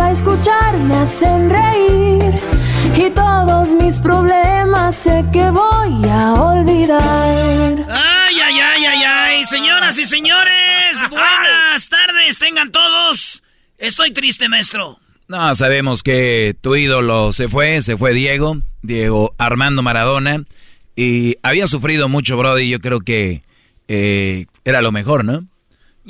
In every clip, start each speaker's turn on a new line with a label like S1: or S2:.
S1: para escuchar. Me hacen reír y todos mis problemas sé que voy a olvidar.
S2: Ay, ay, ay, ay, ay, señoras y señores, buenas tardes, tengan todos. Estoy triste, maestro.
S3: No, sabemos que tu ídolo se fue, se fue Diego, Diego Armando Maradona, y había sufrido mucho, Brody, yo creo que eh, era lo mejor, ¿no?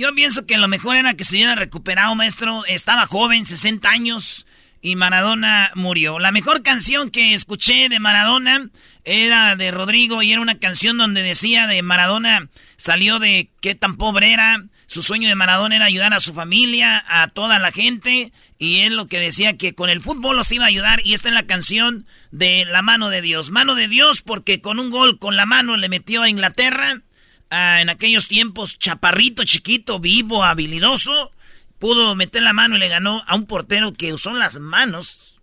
S2: Yo pienso que lo mejor era que se hubiera recuperado, maestro. Estaba joven, 60 años, y Maradona murió. La mejor canción que escuché de Maradona era de Rodrigo y era una canción donde decía de Maradona salió de qué tan pobre era. Su sueño de Maradona era ayudar a su familia, a toda la gente. Y él lo que decía que con el fútbol los iba a ayudar. Y esta es la canción de la mano de Dios. Mano de Dios porque con un gol con la mano le metió a Inglaterra. En aquellos tiempos, chaparrito, chiquito, vivo, habilidoso. Pudo meter la mano y le ganó a un portero que usó las manos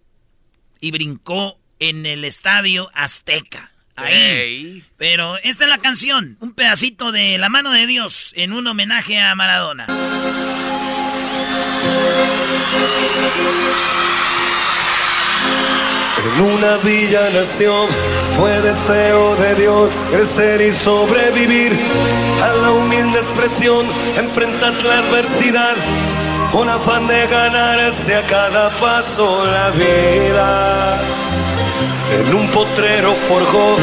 S2: y brincó en el estadio Azteca. Ahí. Pero esta es la canción, un pedacito de La mano de Dios en un homenaje a Maradona.
S4: En una villa nación fue deseo de Dios crecer y sobrevivir. A la humilde expresión, enfrentar la adversidad. Con afán de ganarse a cada paso la vida. En un potrero forjó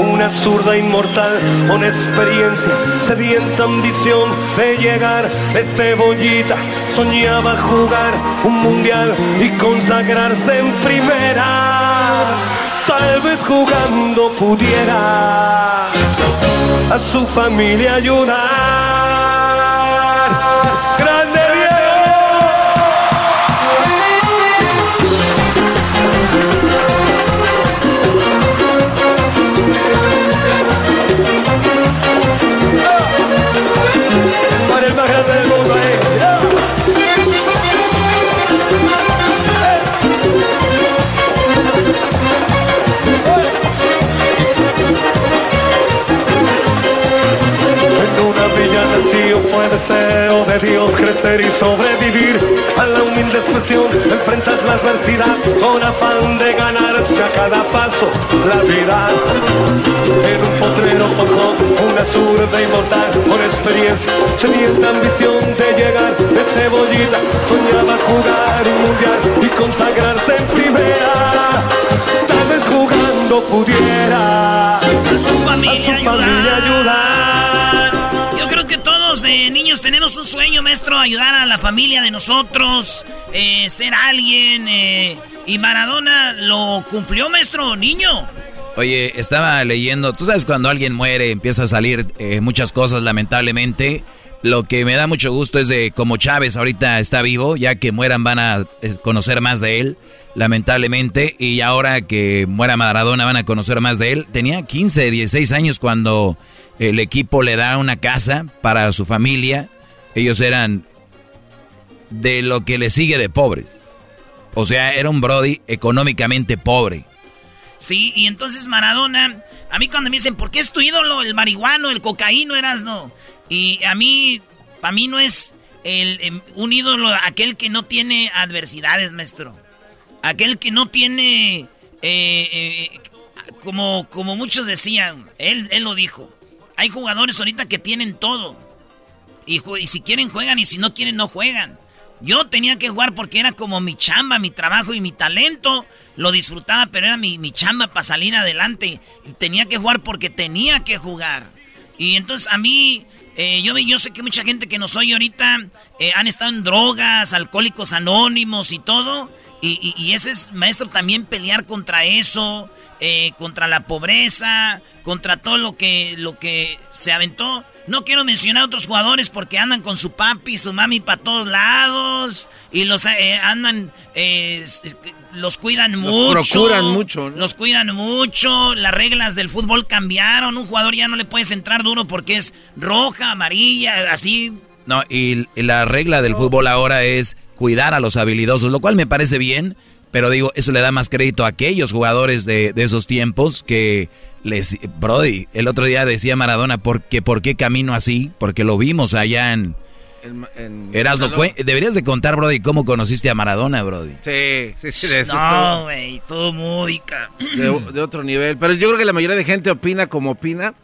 S4: una zurda inmortal con experiencia, sedienta ambición de llegar de cebollita. Soñaba jugar un mundial y consagrarse en primera. Tal vez jugando pudiera a su familia ayudar. sabemos. Fue deseo de Dios crecer y sobrevivir a la humilde expresión, enfrentar la adversidad con afán de ganarse a cada paso la vida. En un potrero forjó una zurda inmortal con experiencia, sedienta ambición de llegar de cebollita, soñaba jugar un mundial y consagrarse en primera. Tal vez jugando pudiera
S2: a su familia, ayudar. Niños tenemos un sueño, maestro, ayudar a la familia de nosotros, eh, ser alguien. Eh, y Maradona lo cumplió, maestro, niño.
S3: Oye, estaba leyendo, tú sabes cuando alguien muere empieza a salir eh, muchas cosas lamentablemente. Lo que me da mucho gusto es de como Chávez ahorita está vivo, ya que mueran van a conocer más de él, lamentablemente, y ahora que muera Maradona van a conocer más de él. Tenía 15, 16 años cuando el equipo le da una casa para su familia. Ellos eran de lo que le sigue de pobres. O sea, era un Brody económicamente pobre.
S2: Sí, y entonces Maradona, a mí cuando me dicen, ¿por qué es tu ídolo el marihuano, el cocaíno, eras no? Y a mí, para mí no es el, em, un ídolo aquel que no tiene adversidades, maestro. Aquel que no tiene, eh, eh, como, como muchos decían, él, él lo dijo. Hay jugadores ahorita que tienen todo. Y, si quieren juegan y si no quieren no juegan. Yo tenía que jugar porque era como mi chamba, mi trabajo y mi talento. Lo disfrutaba, pero era mi, chamba para salir adelante. Y tenía que jugar porque tenía que jugar. Y entonces a mí, eh, yo, yo sé que mucha gente que nos oye ahorita eh, han estado en drogas, alcohólicos anónimos y todo. Y, ese es, maestro, también pelear contra eso, eh, contra la pobreza, contra todo lo que, lo que se aventó. No quiero mencionar a otros jugadores porque andan con su papi, su mami para todos lados y los eh, andan, eh, los cuidan mucho.
S5: Procuran mucho.
S2: Los cuidan mucho. Las reglas del fútbol cambiaron. Un jugador ya no le puedes entrar duro porque es roja, amarilla, así.
S3: No, y la regla del fútbol ahora es cuidar a los habilidosos, lo cual me parece bien, pero digo, eso le da más crédito a aquellos jugadores de, esos tiempos que les... Brody, el otro día decía Maradona, ¿por qué, ¿por qué camino así? Porque lo vimos allá en... Erasmo, deberías de contar, Brody, cómo conociste a Maradona, Brody.
S5: Sí, sí, sí. De
S2: no, güey, todo módica.
S5: De, de, otro nivel. Pero yo creo que la mayoría de gente opina como opina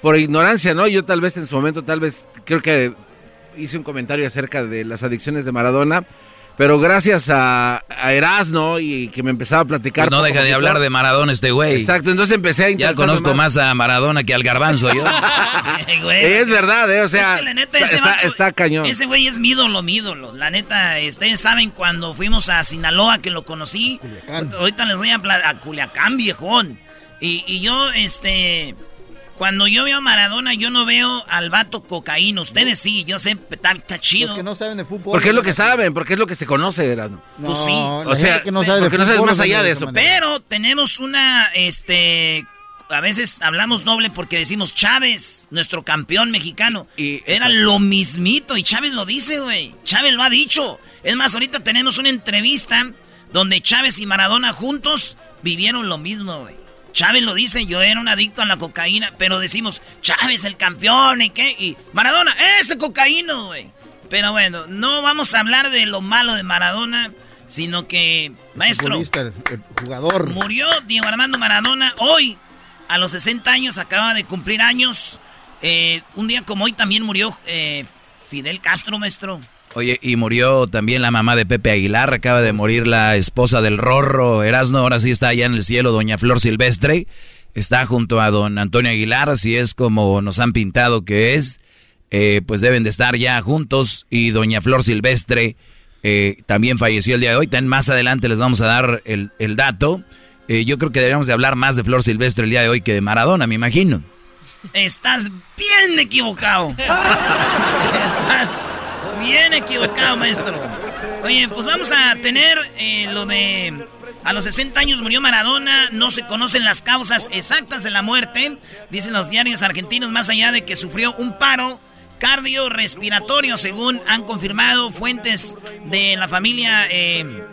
S5: por ignorancia, ¿no? Yo tal vez en su momento, tal vez, creo que hice un comentario acerca de las adicciones de Maradona. Pero gracias a, a Erasno y que me empezaba a platicar.
S3: Pues no deja de hablar de Maradona este güey.
S5: Exacto, entonces empecé a
S3: Ya conozco más. a Maradona que al garbanzo yo.
S5: es verdad, ¿eh? O sea, está, cañón.
S2: Ese güey es mi ídolo, mi ídolo. La neta, ustedes saben cuando fuimos a Sinaloa que lo conocí. Ahorita les voy a, a Culiacán, viejón. Y, y yo, este cuando yo veo a Maradona, yo no veo al vato cocaína. Ustedes sí, yo sé, está, chido.
S5: Porque no saben de fútbol. Porque es lo que saben, porque es lo que se conoce, Erasmo.
S2: pues sí.
S5: O sea, que no sabe porque no sabes más allá de eso.
S2: Pero tenemos una, este, a veces hablamos doble porque decimos Chávez, nuestro campeón mexicano. Y Era lo mismito y Chávez lo dice, güey. Chávez lo ha dicho. Es más, ahorita tenemos una entrevista donde Chávez y Maradona juntos vivieron lo mismo, güey. Chávez lo dice, yo era un adicto a la cocaína, pero decimos, Chávez el campeón y qué, y Maradona, ese cocaíno, güey. Pero bueno, no vamos a hablar de lo malo de Maradona, sino que, maestro,
S5: el, jugador.
S2: Murió Diego Armando Maradona hoy, a los 60 años, acaba de cumplir años. Eh, un día como hoy también murió eh, Fidel Castro, maestro.
S3: Oye, y murió también la mamá de Pepe Aguilar, acaba de morir la esposa del Rorro Erasno, ahora sí está allá en el cielo, doña Flor Silvestre, está junto a don Antonio Aguilar, si es como nos han pintado que es, eh, pues deben de estar ya juntos, y doña Flor Silvestre eh, también falleció el día de hoy, también más adelante les vamos a dar el, dato, eh, yo creo que deberíamos de hablar más de Flor Silvestre el día de hoy que de Maradona, me imagino.
S2: Estás bien equivocado. Estás Bien equivocado, maestro. Oye, pues vamos a tener eh, lo de... A los 60 años murió Maradona, no se conocen las causas exactas de la muerte, dicen los diarios argentinos, más allá de que sufrió un paro cardiorrespiratorio, según han confirmado fuentes de la familia. Eh,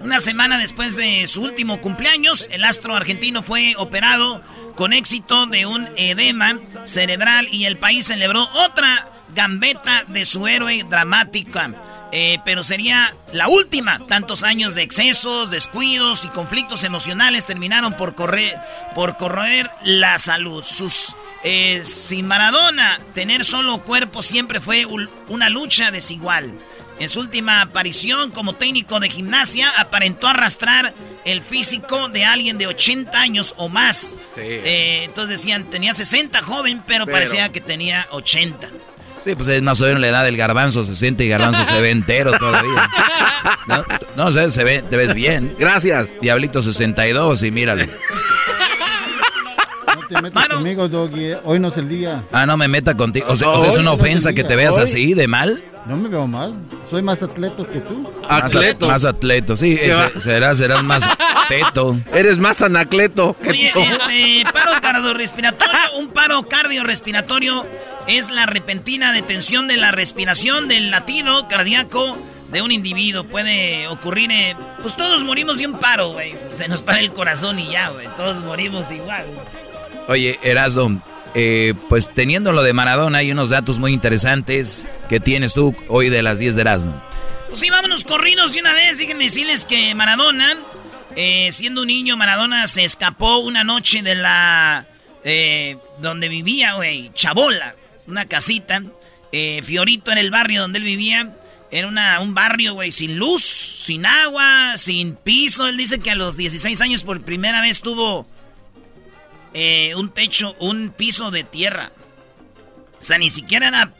S2: una semana después de su último cumpleaños, el astro argentino fue operado con éxito de un edema cerebral y el país celebró otra gambeta de su héroe dramática. Eh, pero sería la última. Tantos años de excesos, descuidos y conflictos emocionales terminaron por correr, por corroer la salud. Sus, eh, sin Maradona, tener solo cuerpo siempre fue una lucha desigual. En su última aparición como técnico de gimnasia, aparentó arrastrar el físico de alguien de 80 años o más. Eh, entonces decían, tenía 60 joven, pero, parecía que tenía 80.
S3: Sí, pues es más o menos la edad del garbanzo, se siente y garbanzo se ve entero todavía. No, no sé, se ve, te ves bien.
S5: Gracias.
S3: Diablito 62 y míralo.
S6: No te metas conmigo, Doggy. Eh. Hoy no es el día.
S3: Ah, no me meta contigo. O sea, es una ofensa que te veas así, de mal.
S6: No me veo mal. Soy más atleto que tú.
S3: Atleto. Más, atleto, sí. serás, serás más teto.
S5: Eres más anacleto
S2: que Oye, este, paro cardiorrespiratorio, un paro cardiorrespiratorio es la repentina detención de la respiración del latido cardíaco de un individuo. Puede ocurrir, eh, pues todos morimos de un paro, güey. Se nos para el corazón y ya, güey. Todos morimos igual.
S3: Oye, Erasmo, eh, pues teniendo lo de Maradona, hay unos datos muy interesantes que tienes tú hoy de las 10 de Erasmo.
S2: Pues sí, vámonos corridos de una vez. Díganme decirles que Maradona, eh, siendo un niño, Maradona se escapó una noche de la... Donde vivía, güey, Chabola, una casita. Fiorito en el barrio donde él vivía. Era una, un barrio, güey, sin luz, sin agua, sin piso. Él dice que a los 16 años por primera vez tuvo eh, un techo, un piso de tierra. O sea, ni siquiera era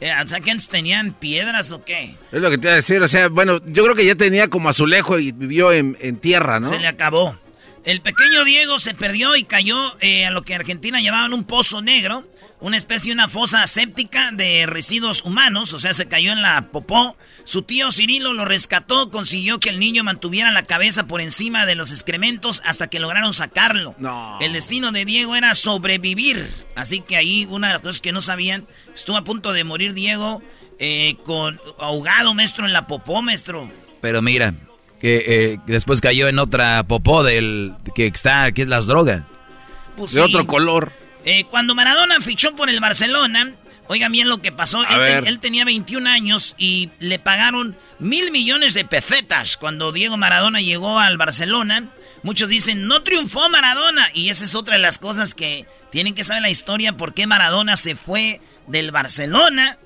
S2: Eh, o sea, que antes tenían piedras o qué.
S5: Es lo que te iba a decir, o sea, bueno, yo creo que ya tenía como azulejo y vivió en, tierra, ¿no?
S2: Se le acabó. El pequeño Diego se perdió y cayó eh, a lo que Argentina llamaban un pozo negro una especie, una fosa séptica de residuos humanos, o sea, se cayó en la popó. Su tío Cirilo lo rescató, consiguió que el niño mantuviera la cabeza por encima de los excrementos hasta que lograron sacarlo.
S5: No.
S2: El destino de Diego era sobrevivir, así que ahí una de las cosas que no sabían, estuvo a punto de morir Diego eh, con ahogado, maestro, en la popó, maestro.
S3: Pero mira, que eh, después cayó en otra popó del que está, que es las drogas.
S5: Pues de otro color.
S2: Eh, cuando Maradona fichó por el Barcelona, oigan bien lo que pasó. Él, tenía 21 años y le pagaron mil millones de pesetas cuando Diego Maradona llegó al Barcelona. Muchos dicen, no triunfó Maradona. Y esa es otra de las cosas que tienen que saber la historia, por qué Maradona se fue del Barcelona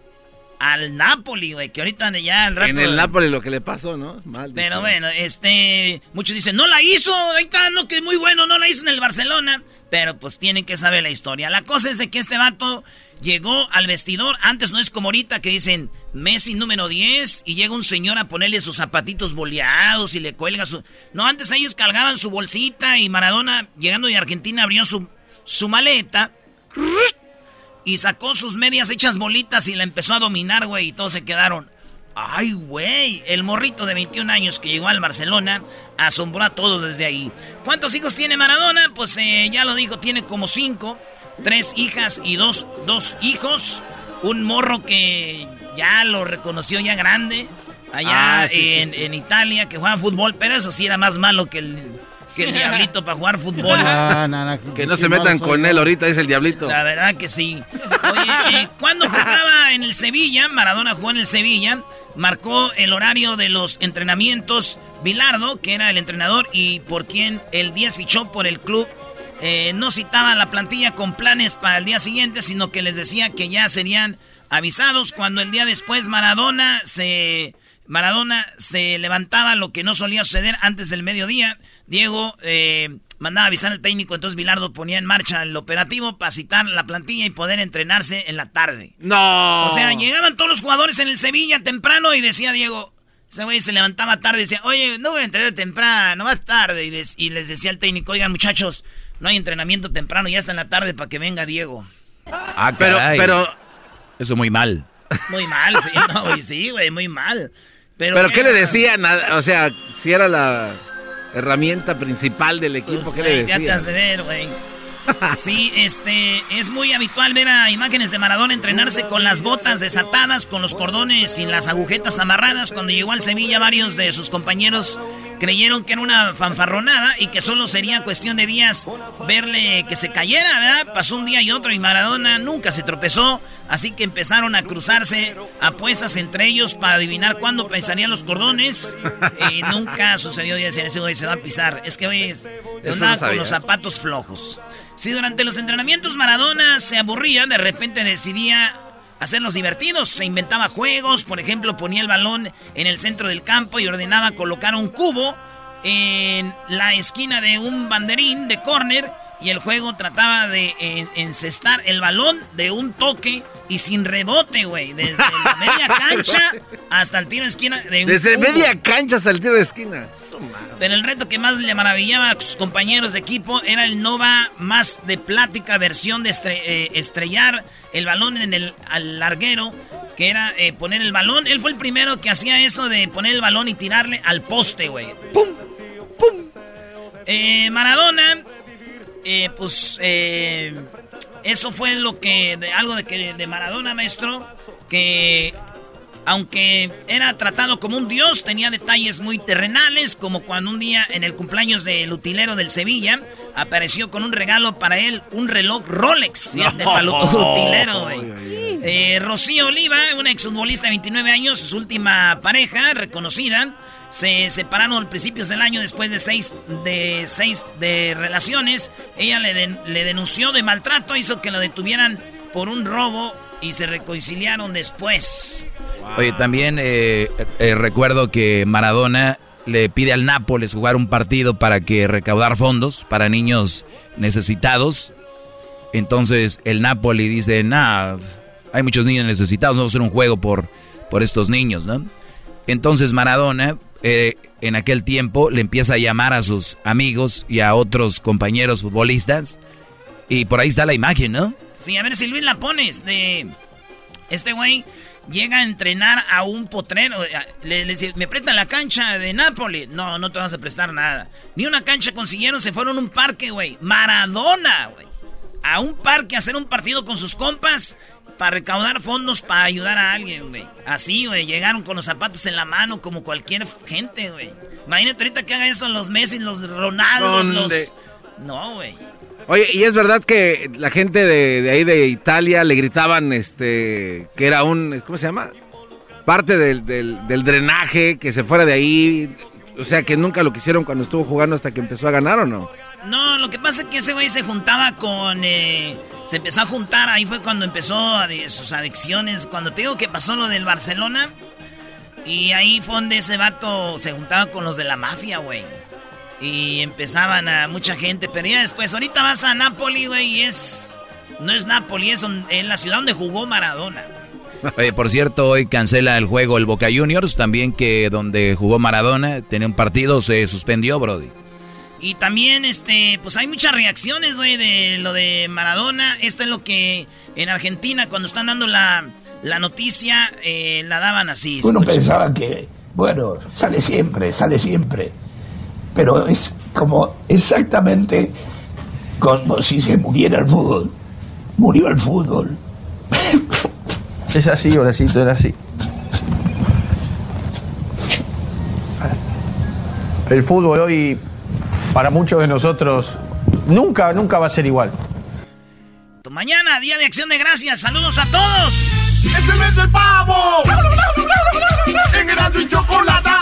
S2: al Napoli, güey, que ahorita ya al rato...
S5: En el Napoli lo que le pasó, ¿no?
S2: Pero bueno, este... Muchos dicen, no la hizo, ahí está, no, que es muy bueno, no la hizo en el Barcelona. Pero pues tienen que saber la historia. La cosa es de que este vato llegó al vestidor. Antes no es como ahorita que dicen Messi número 10 y llega un señor a ponerle sus zapatitos boleados y le cuelga su... No, antes ellos cargaban su bolsita y Maradona, llegando de Argentina, abrió su, su maleta y sacó sus medias hechas bolitas y la empezó a dominar, güey, y todos se quedaron. Ay, güey, el morrito de 21 años que llegó al Barcelona asombró a todos desde ahí. ¿Cuántos hijos tiene Maradona? Pues eh, ya lo dijo, tiene como cinco, tres hijas y dos, dos hijos. Un morro que ya lo reconoció ya grande, allá ah, en, en, Italia, que juega fútbol, pero eso sí era más malo que el, que el diablito para jugar fútbol.
S5: que no se metan con él ahorita, es el diablito.
S2: La verdad que sí. Oye, eh, cuando jugaba en el Sevilla, Maradona jugó en el Sevilla, marcó el horario de los entrenamientos Bilardo, que era el entrenador y por quien el 10 fichó por el club. Eh, no citaba la plantilla con planes para el día siguiente, sino que les decía que ya serían avisados cuando el día después Maradona se Maradona se levantaba lo que no solía suceder antes del mediodía. Diego eh, mandaba avisar al técnico, entonces Bilardo ponía en marcha el operativo para citar la plantilla y poder entrenarse en la tarde.
S5: No.
S2: O sea, llegaban todos los jugadores en el Sevilla temprano y decía Diego, ese güey se levantaba tarde y decía, oye, no voy a entrenar temprano, más tarde. Y, les decía al técnico, oigan muchachos, no hay entrenamiento temprano, ya está en la tarde para que venga Diego.
S3: Ah, pero, pero... Eso muy mal.
S2: Muy mal, sí, no, güey, sí, güey, muy mal.
S5: Pero, ¿qué le decían? O sea, si era la herramienta principal del equipo, pues, ¿qué le decían? Ya
S2: te has de ver, güey. Sí, este, es muy habitual ver a imágenes de Maradona entrenarse con las botas desatadas, con los cordones y las agujetas amarradas. Cuando llegó al Sevilla, varios de sus compañeros creyeron que era una fanfarronada y que solo sería cuestión de días verle que se cayera, ¿verdad? Pasó un día y otro y Maradona nunca se tropezó, así que empezaron a cruzarse apuestas entre ellos para adivinar cuándo pesarían los cordones y nunca sucedió y decían, ese güey se va a pisar. Es que hoy andaba con los zapatos flojos. Si durante los entrenamientos Maradona se aburría, de repente decidía hacerlos divertidos. Se inventaba juegos, por ejemplo, ponía el balón en el centro del campo y ordenaba colocar un cubo en la esquina de un banderín de córner y el juego trataba de encestar el balón de un toque y sin rebote, güey. Desde la media cancha hasta el tiro de esquina. De
S5: Desde media cancha hasta el tiro de esquina.
S2: Pero el reto que más le maravillaba a sus compañeros de equipo era el Nova más de plática versión de eh, estrellar el balón en el al larguero. Que era eh, poner el balón. Él fue el primero que hacía eso de poner el balón y tirarle al poste, güey. ¡Pum! ¡Pum! Eh, Maradona eh, pues eh, eso fue lo que de, algo de que de Maradona maestro que aunque era tratado como un dios tenía detalles muy terrenales como cuando un día en el cumpleaños del utilero del Sevilla apareció con un regalo para él un reloj Rolex utilero eh, Rocío Oliva una exfutbolista de 29 años su última pareja reconocida se separaron a principios del año después de seis de, seis de relaciones. Ella le, le denunció de maltrato, hizo que lo detuvieran por un robo y se reconciliaron después.
S3: Oye, también eh, eh, recuerdo que Maradona le pide al Nápoles jugar un partido para que recaudar fondos para niños necesitados. Entonces el Napoli dice, nah, hay muchos niños necesitados, no va a ser un juego por, por estos niños, ¿no? Entonces Maradona, eh, en aquel tiempo, le empieza a llamar a sus amigos y a otros compañeros futbolistas. Y por ahí está la imagen, ¿no?
S2: Sí, a ver si Luis la pones de... Este güey llega a entrenar a un potrero. Eh, le, dice, me prestan la cancha de Nápoles. No, no te vas a prestar nada. Ni una cancha consiguieron, se fueron a un parque, güey. Maradona, güey. A un parque a hacer un partido con sus compas para recaudar fondos para ayudar a alguien, güey. Así, güey. Llegaron con los zapatos en la mano como cualquier gente, güey. Imagínate ahorita que hagan eso los Messi, los Ronaldo, los... No, güey.
S5: Oye, y es verdad que la gente de, ahí de Italia le gritaban este que era un, ¿cómo se llama? Parte del, del, drenaje, que se fuera de ahí. O sea, que nunca lo quisieron cuando estuvo jugando hasta que empezó a ganar, ¿o no?
S2: No, lo que pasa es que ese güey se juntaba con... Eh, se empezó a juntar, ahí fue cuando empezó sus adicciones. Cuando te digo que pasó lo del Barcelona, y ahí fue donde ese vato se juntaba con los de la mafia, güey. Y empezaban a mucha gente, pero ya después, ahorita vas a Napoli, güey, y es... No es Napoli, es en la ciudad donde jugó Maradona.
S3: Oye, por cierto, hoy cancela el juego el Boca Juniors, también que donde jugó Maradona, tenía un partido, se suspendió, Brody.
S2: Y también, este, pues hay muchas reacciones, güey, de lo de Maradona. Esto es lo que en Argentina, cuando están dando la, la noticia, eh, la daban así.
S7: Uno pensaba que, bueno, sale siempre, sale siempre pero es como exactamente como si se muriera el fútbol. Murió el fútbol.
S8: Es así, Horacito, era así. El fútbol hoy, para muchos de nosotros, nunca, nunca va a ser igual.
S2: Mañana, Día de Acción de Gracias. Saludos a todos.
S9: ¡Es el mes del pavo! En y chocolate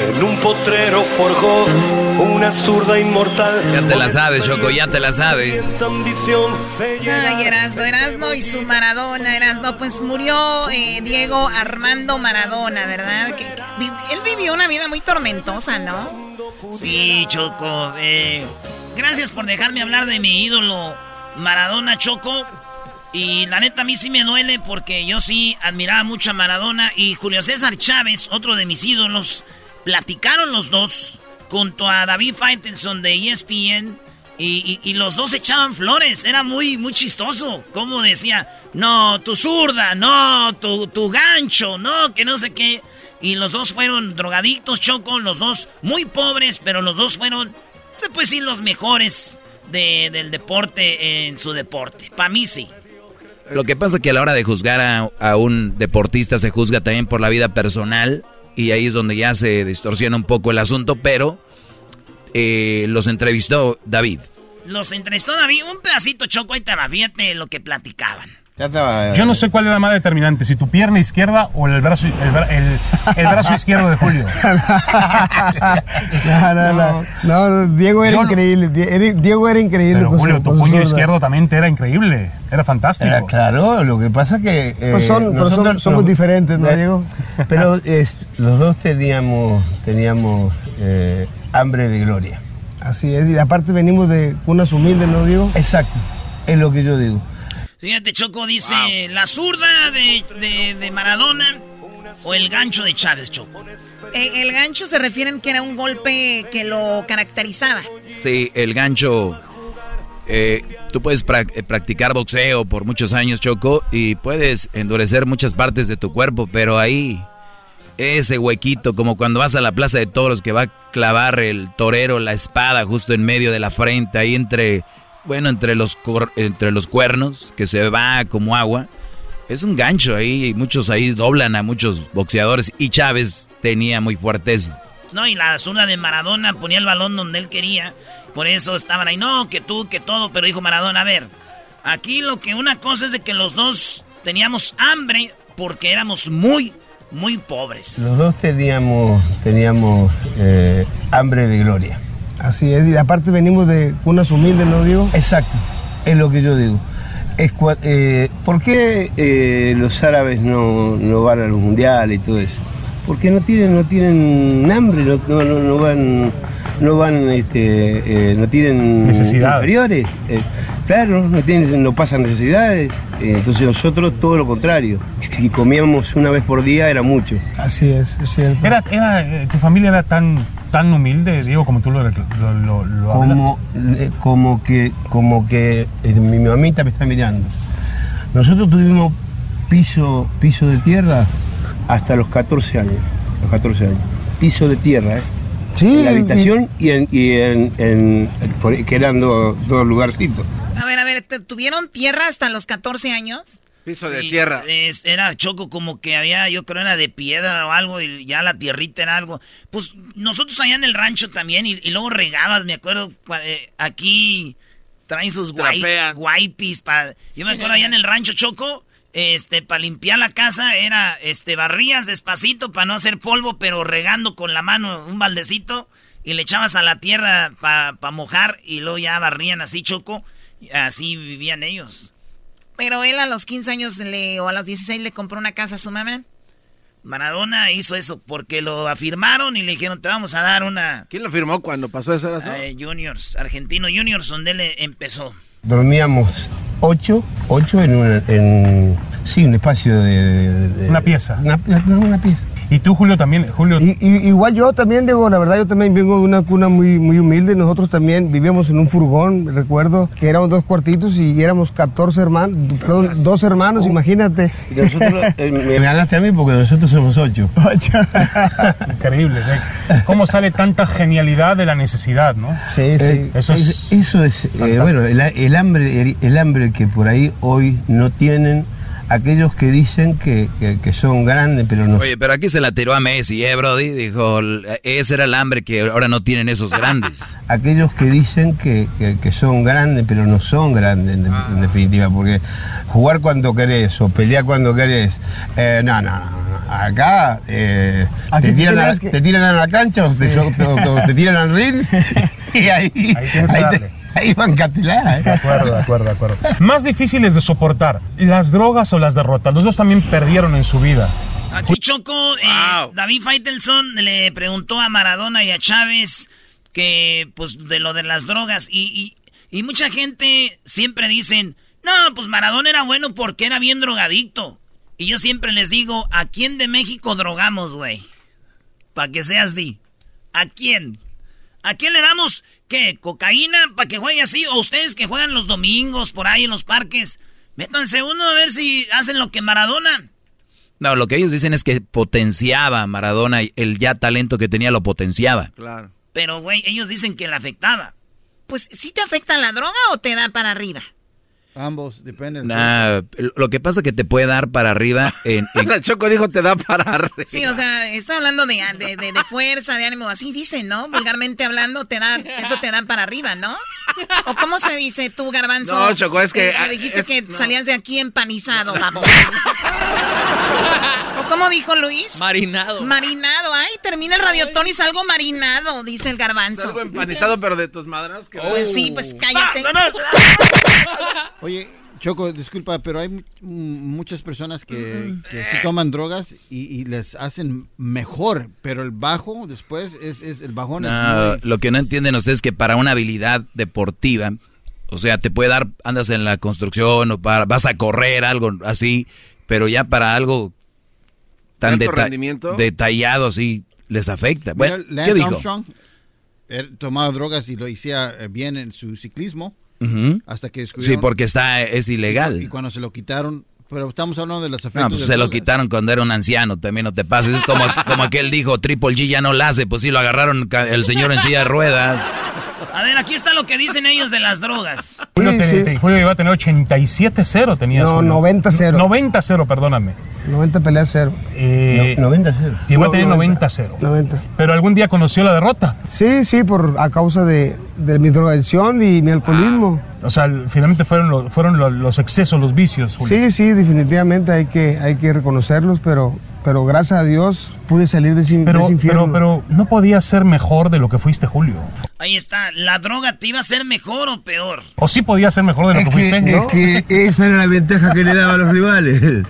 S4: en un potrero forjó una zurda inmortal.
S3: Ya te la sabes, Choco, ya te la sabes.
S2: Ay, Erasno, Erasno y su Maradona, Erasno, pues murió eh, Diego Armando Maradona, ¿verdad? Que, él vivió una vida muy tormentosa, ¿no? Sí, Choco. Eh, gracias por dejarme hablar de mi ídolo Maradona, Choco. Y la neta a mí sí me duele porque yo sí admiraba mucho a Maradona y Julio César Chávez, otro de mis ídolos, platicaron los dos junto a David Faitelson de ESPN y, los dos echaban flores. Era muy, muy chistoso. Como decía, no, tu zurda, no, tu, tu gancho, no, que no sé qué. Y los dos fueron drogadictos, Choco, los dos muy pobres, pero los dos fueron, se puede decir, los mejores del deporte en su deporte. Para mí sí.
S3: Lo que pasa es que a la hora de juzgar a, a un deportista se juzga también por la vida personal y ahí es donde ya se distorsiona un poco el asunto, pero eh, los entrevistó David.
S2: Los entrevistó David, un pedacito choco y te fíjate lo que platicaban.
S10: Yo no sé cuál era más determinante, si tu pierna izquierda o el brazo, el, brazo izquierdo de Julio.
S11: no, no, no, no, Diego era increíble. Diego era increíble.
S10: Pero Julio, tu puño izquierdo también era increíble. Era fantástico.
S11: claro, lo que pasa que. Eh, pues son, somos diferentes, ¿no, Diego? Pero es, los dos teníamos, teníamos eh, hambre de gloria. Así es, y aparte venimos de unas humildes, ¿no, Diego? Exacto, es lo que yo digo.
S2: Fíjate, Choco dice, la zurda de, Maradona o el gancho de Chávez, Choco. Eh, el gancho se refieren que era un golpe que lo caracterizaba.
S3: Sí, el gancho... Eh, tú puedes eh, practicar boxeo por muchos años, Choco, y puedes endurecer muchas partes de tu cuerpo, pero ahí ese huequito, como cuando vas a la plaza de toros que va a clavar el torero la espada justo en medio de la frente, ahí entre bueno, entre los, entre los cuernos, que se va como agua. Es un gancho ahí, muchos ahí doblan a muchos boxeadores y Chávez tenía muy fuerte eso.
S2: No, y la zurda de Maradona ponía el balón donde él quería, por eso estaban ahí, no, que tú, que todo, pero dijo Maradona, a ver, aquí lo que una cosa es de que los dos teníamos hambre, porque éramos muy, muy pobres.
S11: Los dos teníamos, teníamos eh, hambre de gloria. Así es, y aparte venimos de unas humildes, ¿no digo? Exacto, es lo que yo digo. Es, eh, ¿Por qué eh, los árabes no, no, van a los mundiales y todo eso? Porque no tienen, no tienen hambre, no, no, no van, no van, este, no tienen
S10: Necesidad.
S11: inferiores. Claro, no, tienen, no pasan necesidades. Eh, entonces nosotros todo lo contrario. Si comíamos una vez por día era mucho. Así es, es cierto.
S10: ¿Era, era, ¿Tu familia era tan, tan humilde, digo, como tú lo, lo, lo,
S11: como, eh, como que, como que eh, mi mamita me está mirando. Nosotros tuvimos piso, piso de tierra hasta los 14 años. Los 14 años. Piso de tierra, ¿eh?
S6: Sí,
S11: en la habitación y en, y en, en, que eran dos, dos lugarcitos.
S12: A ver, a ver, ¿tuvieron tierra hasta los 14 años?
S5: Piso de tierra.
S2: era choco como que había, yo creo, era de piedra o algo, y ya la tierrita era algo. Pues nosotros allá en el rancho también, y, luego regabas, me acuerdo, eh, aquí traen sus guay, guaypis. Pa, yo me acuerdo allá en el rancho choco, este, para limpiar la casa era, este, barrías despacito para no hacer polvo, pero regando con la mano un baldecito, y le echabas a la tierra para pa mojar, y luego ya barrían así choco. Así vivían ellos.
S12: Pero él a los 15 años le, o a los 16 le compró una casa a su mamá.
S2: Maradona hizo eso porque lo afirmaron y le dijeron, te vamos a dar una...
S5: ¿Quién lo firmó cuando pasó eso?
S2: Eh, juniors, Argentino Juniors, donde él empezó.
S11: Dormíamos ocho, ocho en un, en, sí, un espacio de...
S10: una pieza.
S11: Una, una pieza.
S10: Y tú, Julio, también. Julio.
S11: igual yo también, digo, la verdad, yo también vengo de una cuna muy, muy humilde. Nosotros también vivíamos en un furgón, recuerdo, que éramos dos cuartitos y éramos 14 hermanos, perdón, dos hermanos, uh. imagínate. nosotros, eh, me ganaste a mí porque nosotros somos ocho.
S10: Increíble. ¿eh? ¿Cómo sale tanta genialidad de la necesidad, no?
S11: Sí, sí. Eh, eso es. Eso es bueno, el, el hambre, el hambre que por ahí hoy no tienen aquellos que dicen que, son grandes, pero no.
S3: Oye, pero aquí se la tiró a Messi, ¿eh, Brody? Dijo, ese era el hambre que ahora no tienen esos grandes.
S11: aquellos que dicen que, son grandes, pero no son grandes en, ah. definitiva, porque jugar cuando querés o pelear cuando querés, eh, no, no, no. Acá, eh, te, tiran a, te, tiran a, la cancha o te, tiran al ring y ahí, ahí, Ahí van ¿eh?
S10: De acuerdo, de acuerdo, de acuerdo. Más difíciles de soportar, las drogas o las derrotas. Los dos también perdieron en su vida.
S2: Aquí Choco, eh, David Faitelson le preguntó a Maradona y a Chávez que, pues, de lo de las drogas. Y, y, mucha gente siempre dicen, no, pues Maradona era bueno porque era bien drogadicto. Y yo siempre les digo, ¿a quién de México drogamos, güey? Para que sea así. ¿A quién? ¿A quién le damos ¿Qué? ¿Cocaína para que juegue así? ¿O ustedes que juegan los domingos por ahí en los parques? Métanse uno a ver si hacen lo que Maradona.
S3: No, lo que ellos dicen es que potenciaba Maradona, el ya talento que tenía lo potenciaba.
S2: Claro. Pero, güey, ellos dicen que le afectaba.
S12: Pues, ¿sí te afecta la droga o te da para arriba?
S6: Ambos, dependen.
S3: Nah, lo que pasa es que te puede dar para arriba. En,
S5: en... Choco dijo te da para arriba.
S12: Sí, o sea, está hablando de, de, de, fuerza, de ánimo, así dicen, ¿no? Vulgarmente hablando, te da, eso te da para arriba, ¿no? ¿O cómo se dice tú, Garbanzo?
S5: No, Choco, es que...
S12: Eh, dijiste que salías de aquí empanizado, vamos. ¿O cómo dijo Luis?
S13: Marinado.
S12: Marinado. Ay, termina el radiotón y salgo marinado, dice el Garbanzo.
S5: Salgo empanizado, pero de tus madras.
S12: Que... Pues sí, pues cállate.
S6: Oye, Choco, disculpa, pero hay muchas personas que, que sí toman drogas y, les hacen mejor, pero el bajo después es, el bajón.
S3: Lo que no entienden ustedes es que para una habilidad deportiva, o sea, te puede dar, andas en la construcción o para, vas a correr, algo así, pero ya para algo tan detallado así les afecta. Bueno, ¿qué dijo? Armstrong
S6: tomaba drogas y lo hacía bien en su ciclismo hasta que
S3: Sí, porque está, es ilegal.
S6: Y, cuando se lo quitaron, pero estamos hablando de los efectos.
S3: No, pues se lo quitaron cuando era un anciano, también no te pases. Es como, como aquel dijo, Triple G ya no la hace, pues sí, lo agarraron el señor en silla de ruedas.
S2: A ver, aquí está lo que dicen ellos de las drogas.
S10: Julio, iba a tener 87-0, tenía
S11: No, 90-0.
S10: 90-0, perdóname.
S11: 90 peleas 0.
S10: Eh, 90-0. Iba a tener 90-0. 90. Pero algún día conoció la derrota.
S11: Sí, sí, por, a causa de, de mi drogadicción y mi alcoholismo.
S10: O sea, finalmente fueron, los, fueron los, excesos, los vicios.
S11: Sí, sí, definitivamente hay que, hay que reconocerlos, pero, pero gracias a Dios pude salir de, ese,
S10: pero, Pero, pero no podía ser mejor de lo que fuiste, Julio.
S2: Ahí está, ¿la droga te iba a ser mejor o peor?
S10: O sí podía ser mejor de lo que, fuiste,
S11: ¿no? Es que esa era la ventaja que le daba a los rivales.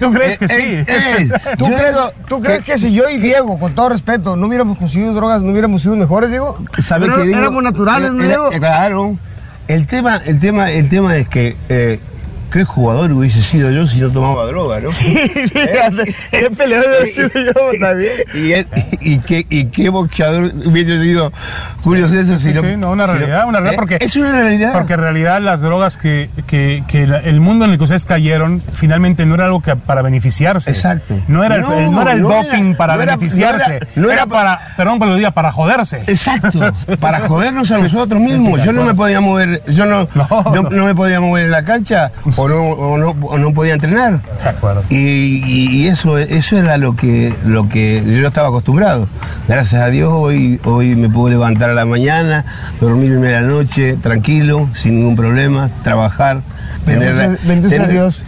S10: ¿Tú crees que sí?
S11: ¿Tú, crees, ¿Tú crees que si yo y Diego, con todo respeto, no hubiéramos conseguido drogas, no hubiéramos sido mejores, Diego? ¿Sabes que Diego? Éramos naturales, ¿no, Diego? Claro. El tema, el tema, el tema es que eh, qué jugador hubiese sido yo si no tomaba droga, ¿no? Sí,
S10: fíjate, qué peleador hubiese sido yo también.
S11: Y, qué, y qué boxeador hubiese sido Julio César si
S10: no... Sí, no, una realidad, una realidad, ¿eh? porque...
S11: Es una realidad.
S10: Porque en realidad las drogas que, que, que el mundo en el que ustedes cayeron, finalmente no era algo que para beneficiarse.
S11: Exacto.
S10: No era el, no, era el doping para beneficiarse. No era, para, perdón por lo diga, para joderse.
S11: Exacto, para jodernos a nosotros mismos. Yo no me podía mover, yo no, no me podía mover en la cancha o no, no, podía entrenar. Y, eso, eso era lo que, lo que yo estaba acostumbrado. Gracias a Dios hoy, hoy me puedo levantar a la mañana, dormirme a la noche tranquilo, sin ningún problema, trabajar.
S10: Bendice a Dios.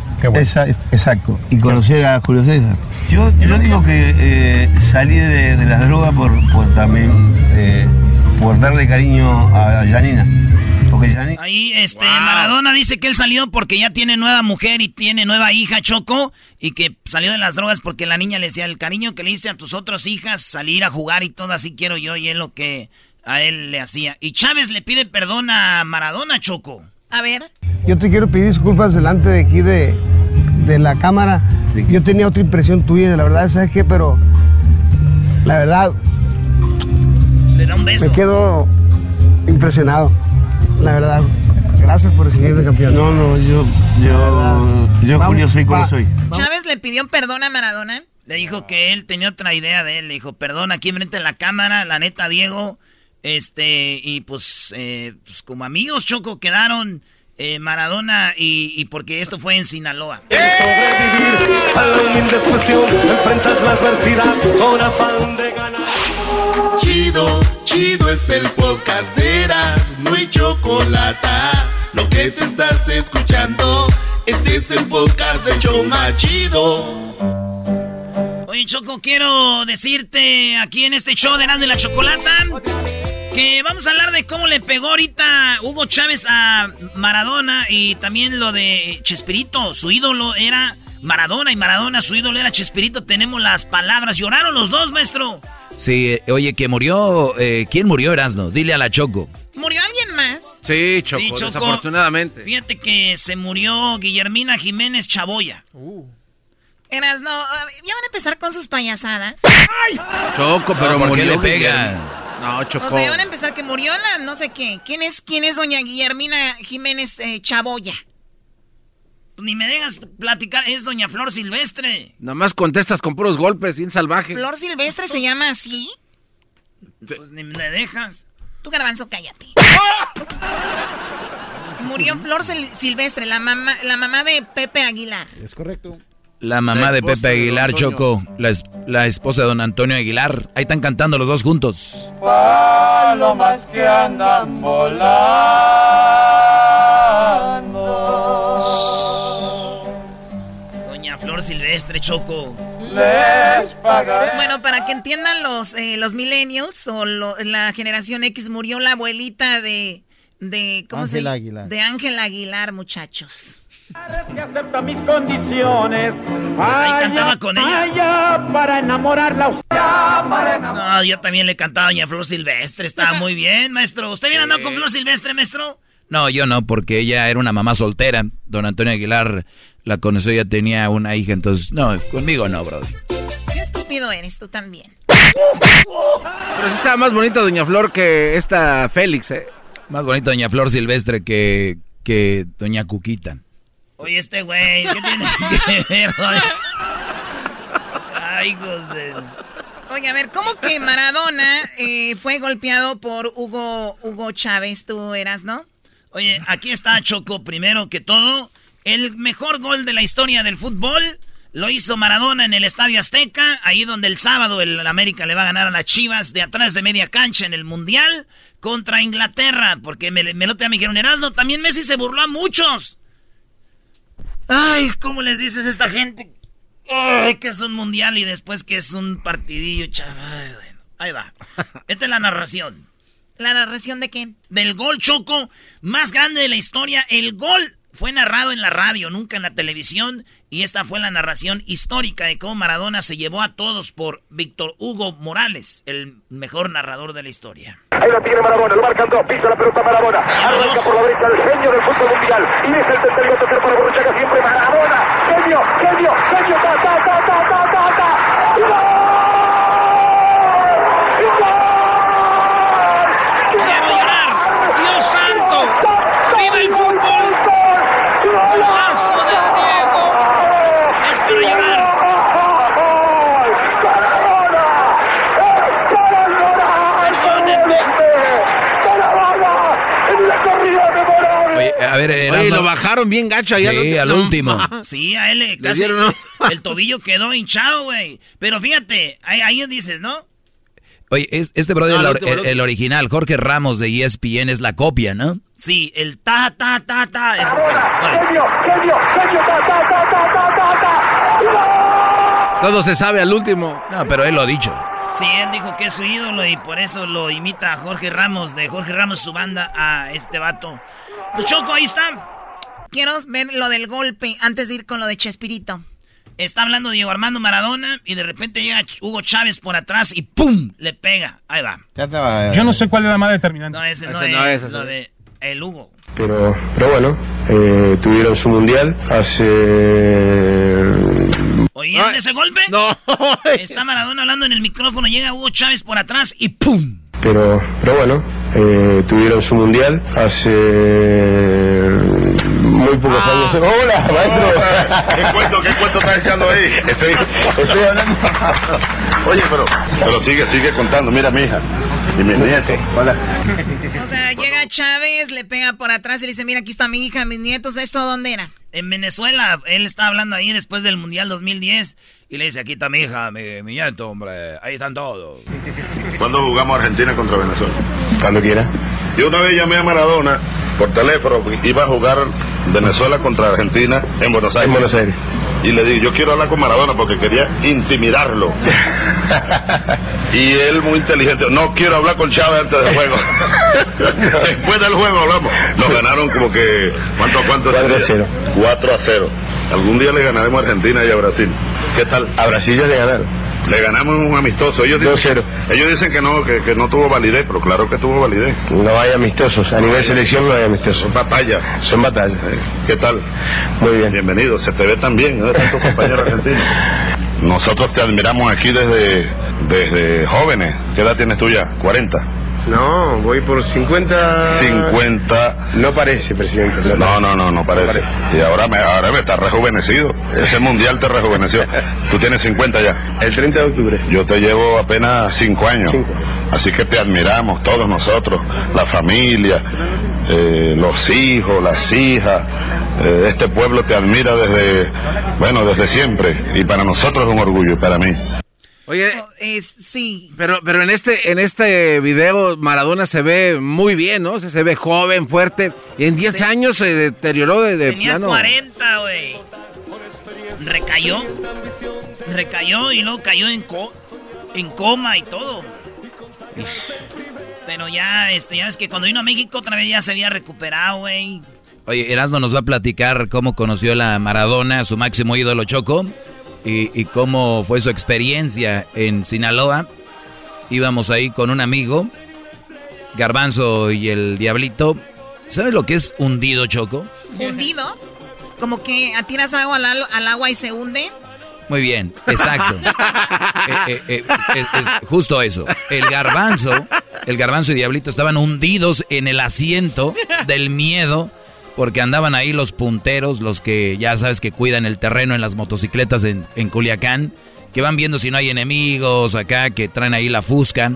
S11: exacto. Y conocer a Julio César. Yo, yo digo que eh, salí de, las drogas por, también eh, por darle cariño a Janina.
S2: Ahí, este, Maradona dice que él salió porque ya tiene nueva mujer y tiene nueva hija, Choco, y que salió de las drogas porque la niña le decía, el cariño que le hice a tus otras hijas, salir a jugar y todo así quiero yo, y es lo que a él le hacía. Y Chávez le pide perdón a Maradona, Choco.
S12: A ver.
S11: Yo te quiero pedir disculpas delante de aquí de, de la cámara. Yo tenía otra impresión tuya, la verdad, ¿sabes qué? Pero la verdad...
S2: Le da un beso.
S11: Me quedo impresionado la verdad. Gracias por recibirme campeón. No, no, yo, yo, yo Julio soy como soy.
S12: Chávez le pidió perdón a Maradona.
S2: Le dijo que él tenía otra idea de él. Le dijo, perdón, aquí enfrente de la cámara, la neta, Diego. Este, y pues, eh, pues como amigos, Choco, quedaron eh, Maradona y, porque esto fue en Sinaloa.
S9: Chido, chido es el podcast de Eras, no hay chocolate. Lo que te estás escuchando, este es el podcast de Choma Chido.
S2: Oye, Choco, quiero decirte aquí en este show de Eras de la Chocolata que vamos a hablar de cómo le pegó ahorita Hugo Chávez a Maradona y también lo de Chespirito. Su ídolo era Maradona y Maradona, su ídolo era Chespirito. Tenemos las palabras. Lloraron los dos, maestro.
S3: Sí, eh, oye, que murió. Eh, ¿Quién murió, Erasno? Dile a la Choco.
S12: ¿Murió alguien más?
S5: Sí, Choco, desafortunadamente.
S2: Fíjate que se murió Guillermina Jiménez Chaboya. Uh.
S12: Erasno, ¿ya van a empezar con sus payasadas?
S5: ¡Ay! Choco, pero
S3: ¿por qué le pega?
S5: No, Choco.
S12: O sea, van a empezar que murió la no sé qué. ¿Quién es, quién es doña Guillermina Jiménez eh, Chaboya?
S2: Ni me dejas platicar, es doña Flor Silvestre.
S5: Nada más contestas con puros golpes, sin salvaje.
S12: ¿Flor Silvestre se llama así?
S2: Pues ni me dejas.
S12: Tú, garbanzo, cállate. Murió Flor Silvestre, la mamá, la mamá de Pepe Aguilar.
S11: Es correcto.
S3: La mamá de Pepe Aguilar, Choco, la, esposa de don Antonio Aguilar. Ahí están cantando los dos juntos.
S13: Palomas que andan volando.
S2: Flor Silvestre, Choco.
S13: Les
S12: Bueno, para que entiendan los, eh, los millennials o la generación X, murió la abuelita de... de ¿Cómo
S11: Ángel Aguilar.
S12: De Ángel Aguilar, muchachos.
S13: Que acepta mis condiciones.
S2: Ahí cantaba con ella.
S13: para enamorarla. Para
S2: No, yo también le cantaba a Doña Flor Silvestre. Estaba muy bien, maestro. ¿Usted viene andando con Flor Silvestre, maestro?
S3: No, yo no, porque ella era una mamá soltera. Don Antonio Aguilar la conoció, ya tenía una hija, entonces, no, conmigo no, brother.
S12: Qué estúpido eres tú también.
S5: Pero sí estaba más bonita Doña Flor que esta Félix, ¿eh?
S3: Más bonita Doña Flor Silvestre que, que Doña Cuquita.
S2: Oye, este güey, ¿qué tiene que ver, Ay, hijos de...
S12: Oye, a ver, ¿cómo que Maradona eh, fue golpeado por Hugo, Hugo Chávez? Tú eras, ¿no?
S2: Oye, aquí está Choco, primero que todo. El mejor gol de la historia del fútbol Lo hizo Maradona en el Estadio Azteca, ahí donde el sábado el América le va a ganar a las Chivas de atrás de media cancha en el Mundial contra Inglaterra, porque me, me lo te me dijeron, también Messi se burló a muchos. Ay, ¿cómo les dices a esta gente? Que es un mundial y después que es un partidillo, chaval. Bueno, ahí va. Esta es la narración.
S12: ¿La narración de qué?
S2: Del gol choco más grande de la historia. El gol fue narrado en la radio, nunca en la televisión. Y esta fue la narración histórica de cómo Maradona se llevó a todos por Víctor Hugo Morales, el mejor narrador de la historia.
S13: Ahí lo tiene Maradona, lo marcan dos, pisa la pelota Maradona. Arranca por la derecha el genio del fútbol mundial. Y es el tercero tocar para Borruchaga siempre Maradona. Genio, genio, genio, ta, ta, ta, ta, ta, ta, ta. ¡Gol!
S2: ¡Quiero llorar! ¡Dios santo! ¡Viva el fútbol! ¡Golazo de Diego! ¡Es para llorar! ¡Perdónenme!
S3: Oye, a ver,
S5: Oye, lo bajaron bien gacho allá.
S3: Sí, al último.
S2: Sí, a él le casi
S5: dieron,
S2: el tobillo quedó hinchado, güey. Pero fíjate, ahí, ahí dices, ¿no?
S3: Oye, es- este brother,
S2: No,
S3: el, original, Jorge Ramos de ESPN, es la copia, ¿no?
S2: Sí, el ta, ta, ta, ta. sí.
S13: Genio, genio, genio, ta, ta, ta, ta, ta, ta, ta.
S5: Todo se sabe al último.
S3: No, pero él lo ha dicho.
S2: Sí, él dijo que es su ídolo y por eso lo imita a Jorge Ramos, de Jorge Ramos, su banda, a este vato. Pues Choco, ahí está.
S12: Quiero ver lo del golpe antes de ir con lo de Chespirito.
S2: Está hablando Diego Armando Maradona y de repente llega Hugo Chávez por atrás y ¡pum! Le pega. Ahí va.
S10: Yo no sé cuál es la más determinante.
S2: No, ese no,
S5: Ese
S2: es,
S5: no es, ese
S2: lo de el Hugo.
S14: Pero, pero bueno, eh, tuvieron su mundial hace...
S2: ¿Oyeron ese golpe?
S5: No.
S2: Está Maradona hablando en el micrófono, llega Hugo Chávez por atrás y ¡pum!
S14: Pero, pero bueno, eh, tuvieron su mundial hace muy pocos años. ¡Hola, maestro!
S15: ¿Qué cuento, qué cuento estás echando ahí?
S14: Estoy, estoy hablando.
S15: Oye, pero, pero sigue, sigue contando. Mira, mi hija y mi nieto. Hola.
S12: O sea, llega Chávez, le pega por atrás y le dice, mira, aquí está mi hija, mis nietos, ¿esto dónde era?
S2: En Venezuela, él estaba hablando ahí después del Mundial 2010 y le dice, aquí está mi hija, mi, mi nieto, hombre, ahí están todos.
S15: ¿Cuándo jugamos Argentina contra Venezuela?
S14: Cuando quiera.
S15: Yo una vez llamé a Maradona por teléfono, iba a jugar Venezuela contra Argentina en Buenos Aires.
S14: En Buenos Aires.
S15: Y le dije, yo quiero hablar con Maradona porque quería intimidarlo. y él muy inteligente, no quiero hablar con Chávez antes del juego. Después del juego hablamos. Nos ganaron como que, ¿cuánto, cuánto?
S14: 4 a 0.
S15: 4 a 0. Algún día le ganaremos a Argentina y a Brasil. ¿Qué tal?
S14: A Brasil ya le ganaron.
S15: Le ganamos un amistoso. Ellos dicen, ellos dicen que no, que, que no tuvo validez, pero claro que tuvo validez.
S14: No hay amistosos. A nivel selección no hay amistosos.
S15: Son batallas.
S14: Son batallas.
S15: ¿Qué tal?
S14: Muy bien.
S15: Bienvenido, se te ve tan bien, ¿no? Tantos compañeros argentinos. Nosotros te admiramos aquí desde, desde jóvenes. ¿Qué edad tienes tú ya? ¿40?
S14: No, voy por 50.
S15: 50.
S14: No parece, presidente.
S15: No, no, no, no parece. Y ahora me, ahora me está rejuvenecido. Ese mundial te rejuveneció. Tú tienes 50 ya.
S14: El 30 de octubre.
S15: Yo te llevo apenas 5 años.
S14: Cinco.
S15: Así que te admiramos todos nosotros, la familia, eh, los hijos, las hijas. Eh, este pueblo te admira desde, bueno, desde siempre. Y para nosotros es un orgullo, para mí.
S5: Oye,
S12: Es, sí.
S5: pero, pero en este, en este video Maradona se ve muy bien, ¿no? O sea, se ve joven, fuerte. Y en 10 años se deterioró de, de
S2: Tenía
S5: plano.
S2: 40, güey. Recayó. Recayó y luego cayó en, co en coma y todo. Pero ya, este, ya ves que cuando vino a México otra vez ya se había recuperado, güey.
S3: Oye, Erasmo nos va a platicar cómo conoció la Maradona, su máximo ídolo Choco, y, y cómo fue su experiencia en Sinaloa. Íbamos ahí con un amigo, Garbanzo y el Diablito. ¿Sabe lo que es hundido, Choco?
S12: Hundido. Como que atiras agua al, al- al agua y se hunde.
S3: Muy bien, exacto. Eh, eh, eh, es, es justo eso. El garbanzo, el garbanzo y Diablito estaban hundidos en el asiento del miedo porque andaban ahí los punteros, los que ya sabes que cuidan el terreno en las motocicletas en, en Culiacán, que van viendo si no hay enemigos acá, que traen ahí la fusca.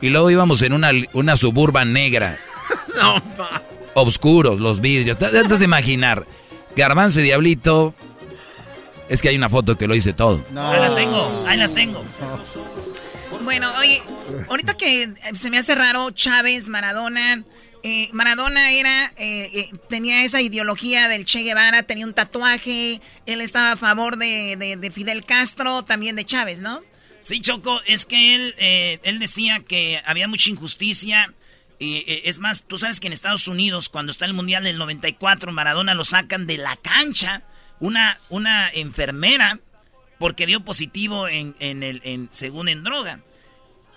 S3: Y luego íbamos en una, una suburban negra.
S5: No, pa.
S3: Obscuros los vidrios. Te das a imaginar. Garbanzo y Diablito Es que hay una foto que lo dice todo.
S2: Ahí las tengo, ahí las tengo.
S12: Bueno, oye, ahorita que se me hace raro Chávez, Maradona. Eh, Maradona era, eh, eh, tenía esa ideología del Che Guevara, tenía un tatuaje, él estaba a favor de, de Fidel Castro, también de Chávez, ¿no?
S2: Sí, Choco, es que él, él decía que había mucha injusticia. Y, es más, tú sabes que en Estados Unidos, cuando está el Mundial del 94, Maradona lo sacan de la cancha. Una, una enfermera, porque dio positivo en, en el, en, según en droga.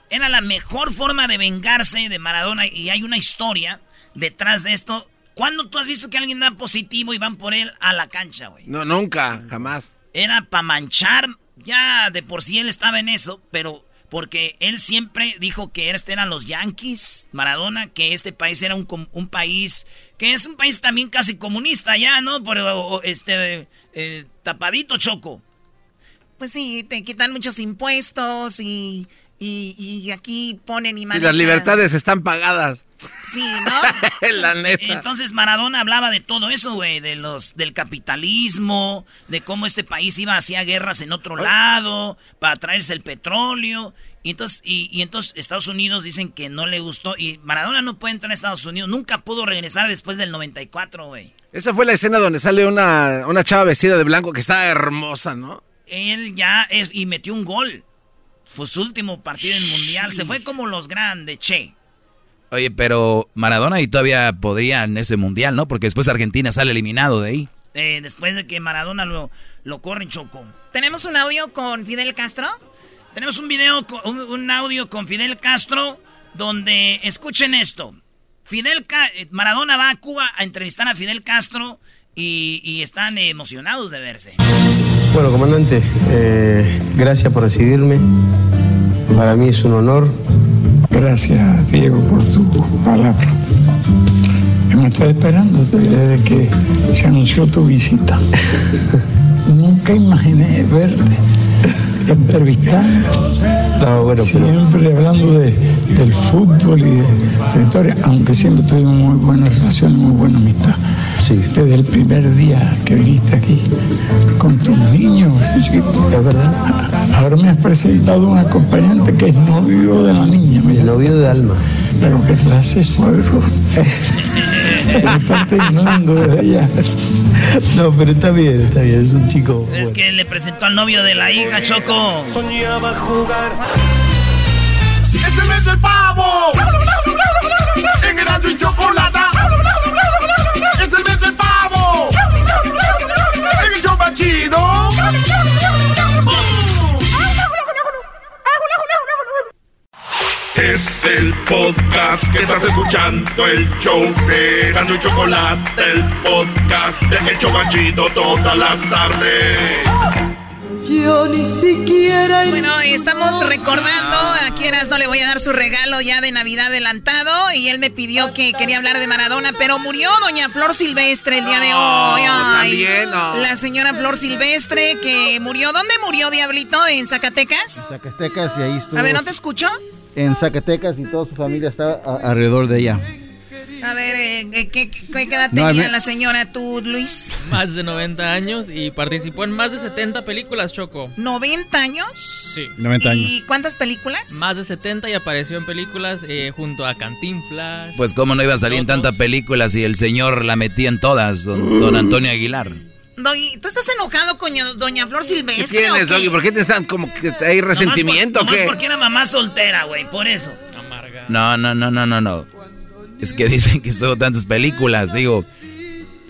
S2: Era la mejor forma de vengarse de Maradona y hay una historia detrás de esto. ¿Cuándo tú has visto que alguien da positivo y van por él a la cancha, güey?
S5: No, nunca, jamás.
S2: Era para manchar, ya de por sí él estaba en eso, pero porque él siempre dijo que este eran los Yankees, Maradona, que este país era un, un país que es un país también casi comunista ya, ¿no? Pero este eh, tapadito choco.
S12: Pues sí, te quitan muchos impuestos y y, aquí ponen y
S5: manejan. las libertades están pagadas.
S12: Sí, ¿no?
S5: la neta.
S2: Entonces Maradona hablaba de todo eso, güey, de los del capitalismo, de cómo este país iba hacia guerras en otro lado para traerse el petróleo. Y entonces, y, entonces Estados Unidos dicen que no le gustó y Maradona no puede entrar a Estados Unidos, nunca pudo regresar después del 94, güey.
S5: Esa fue la escena donde sale una, una chava vestida de blanco que está hermosa, ¿no?
S2: Él ya es y metió un gol. Fue su último partido en Mundial. Se fue como los grandes, che.
S3: Oye, pero Maradona y todavía podría en ese Mundial, ¿no? Porque después Argentina sale eliminado de ahí.
S2: Eh, después de que Maradona lo, lo corre Choco.
S12: ¿Tenemos un audio con Fidel Castro?
S2: Tenemos un video, un, audio con Fidel Castro donde, escuchen esto. Fidel eh, Maradona va a Cuba a entrevistar a Fidel Castro y, están emocionados de verse.
S11: Bueno, comandante, eh, gracias por recibirme. Para mí es un honor.
S16: Gracias, Diego, por tu palabra. Hemos estado esperando desde que se anunció tu visita. Nunca imaginé verte entrevistando. siempre hablando de, del fútbol y de tu historia, aunque siempre tuvimos muy buena relación, muy buena amistad. Sí. Desde el primer día que viniste aquí con tus niños,
S11: Es verdad.
S16: Ahora me has presentado un acompañante que es novio de la niña.
S11: El novio de Alma.
S16: Pero qué clase suegros. desde allá.
S11: No, pero está bien, está bien, es un chico.
S2: Es que le presentó al novio de la hija, Choco. Soñaba jugar.
S9: ¡Es el mes del pavo! ¡En grande y chocolate! ¡Es el mes del pavo! ¡En el show chido! Es el podcast que estás escuchando, el show de Gano y Chocolate, el podcast de El Chocachito todas las tardes.
S1: Yo ni siquiera.
S12: Bueno, estamos recordando a quieras no le voy a dar su regalo ya de Navidad adelantado. Y él me pidió que quería hablar de Maradona, pero murió Doña Flor Silvestre el día de hoy.
S5: también,
S12: La señora Flor Silvestre que murió. ¿Dónde murió, Diablito? ¿En Zacatecas?
S6: En Zacatecas y ahí estuvo.
S12: A ver, ¿no te escucho?
S6: en Zacatecas y toda su familia está alrededor de ella.
S12: A ver, eh, ¿qué, edad tenía la señora tú, Luis?
S17: Más de 90 años y participó en más de 70 películas, Choco.
S12: ¿90 años?
S17: Sí.
S6: 90 años.
S12: ¿Y cuántas películas?
S17: Más de 70 y apareció en películas eh, junto a Cantinflas.
S3: Pues cómo no iba a salir en tantas películas y el señor la metía en todas, don Antonio Aguilar.
S12: Doggy, ¿tú estás enojado con doña Flor Silvestre?
S5: ¿Qué tienes, Doggy? ¿Por qué te están como que hay resentimiento
S2: nomás
S5: o qué?
S2: porque era mamá soltera, güey, por eso.
S17: Amarga.
S3: No, no, no, no, no, no. Es que dicen que estuvo tantas películas, digo,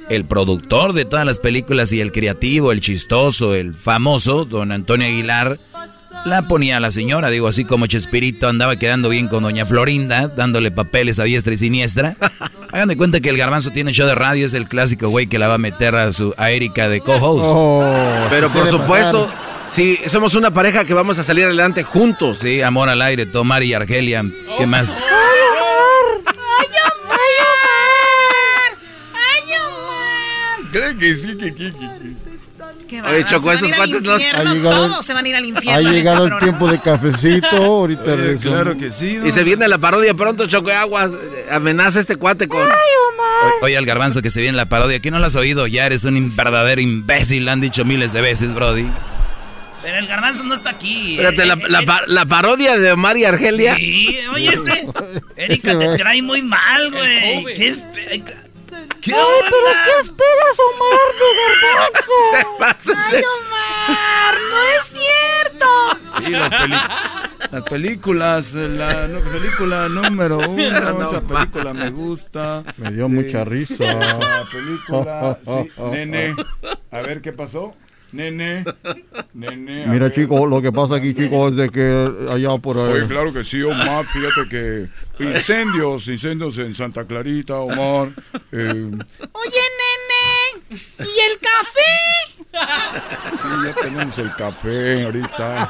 S3: el productor de todas las películas y el creativo, el chistoso, el famoso, don Antonio Aguilar, la ponía a la señora, digo, así como Chespirito andaba quedando bien con doña Florinda, dándole papeles a diestra y siniestra. Hagan de cuenta que el garbanzo tiene show de radio, es el clásico güey que la va a meter a su a Erika de co-host.
S5: Oh, Pero por supuesto, sí, somos una pareja que vamos a salir adelante juntos.
S3: Sí, amor al aire, Tomar y Argelia, ¿qué más?
S12: ¡Ay, amor! ¡Ay,
S5: que sí, que, que,
S12: Oye, Choco, esos cuates no... Ha llegado, todos se van a ir al infierno.
S6: Ha llegado el tiempo de cafecito, ahorita
S5: Claro que sí. Y se viene la parodia pronto, Choco Aguas. Amenaza este cuate con...
S1: ¡Ay, Omar!
S3: Oye, al garbanzo que se viene la parodia. ¿Qué no lo has oído? Ya eres un verdadero imbécil. Lo han dicho miles de veces, Brody.
S2: Pero el garbanzo no está aquí.
S5: Espérate,
S2: Eh,
S5: la,
S2: eh,
S5: la
S2: eh,
S5: pa- la parodia de Omar y Argelia.
S2: Sí, oye, este. Erika, te trae muy mal, güey. ¿Qué, espe- ¿Qué
S1: Ay, pero ¿qué esperas, Omar, de garbanzo?
S5: Ay,
S1: Omar, no es cierto.
S18: Sí, las, peli- las películas, la no- película número uno,
S6: No,
S18: esa película me gusta.
S6: Me dio mucha risa.
S18: La película, sí. Nene, a ver qué pasó. Nene, nene.
S6: Mira, chicos, lo que pasa aquí, chicos, es de que allá por ahí.
S18: Oye, claro que sí, Omar, fíjate que incendios, incendios en Santa Clarita, Omar. eh,
S1: Oye, nene, ¿y el café?
S18: sí, ya tenemos el café ahorita.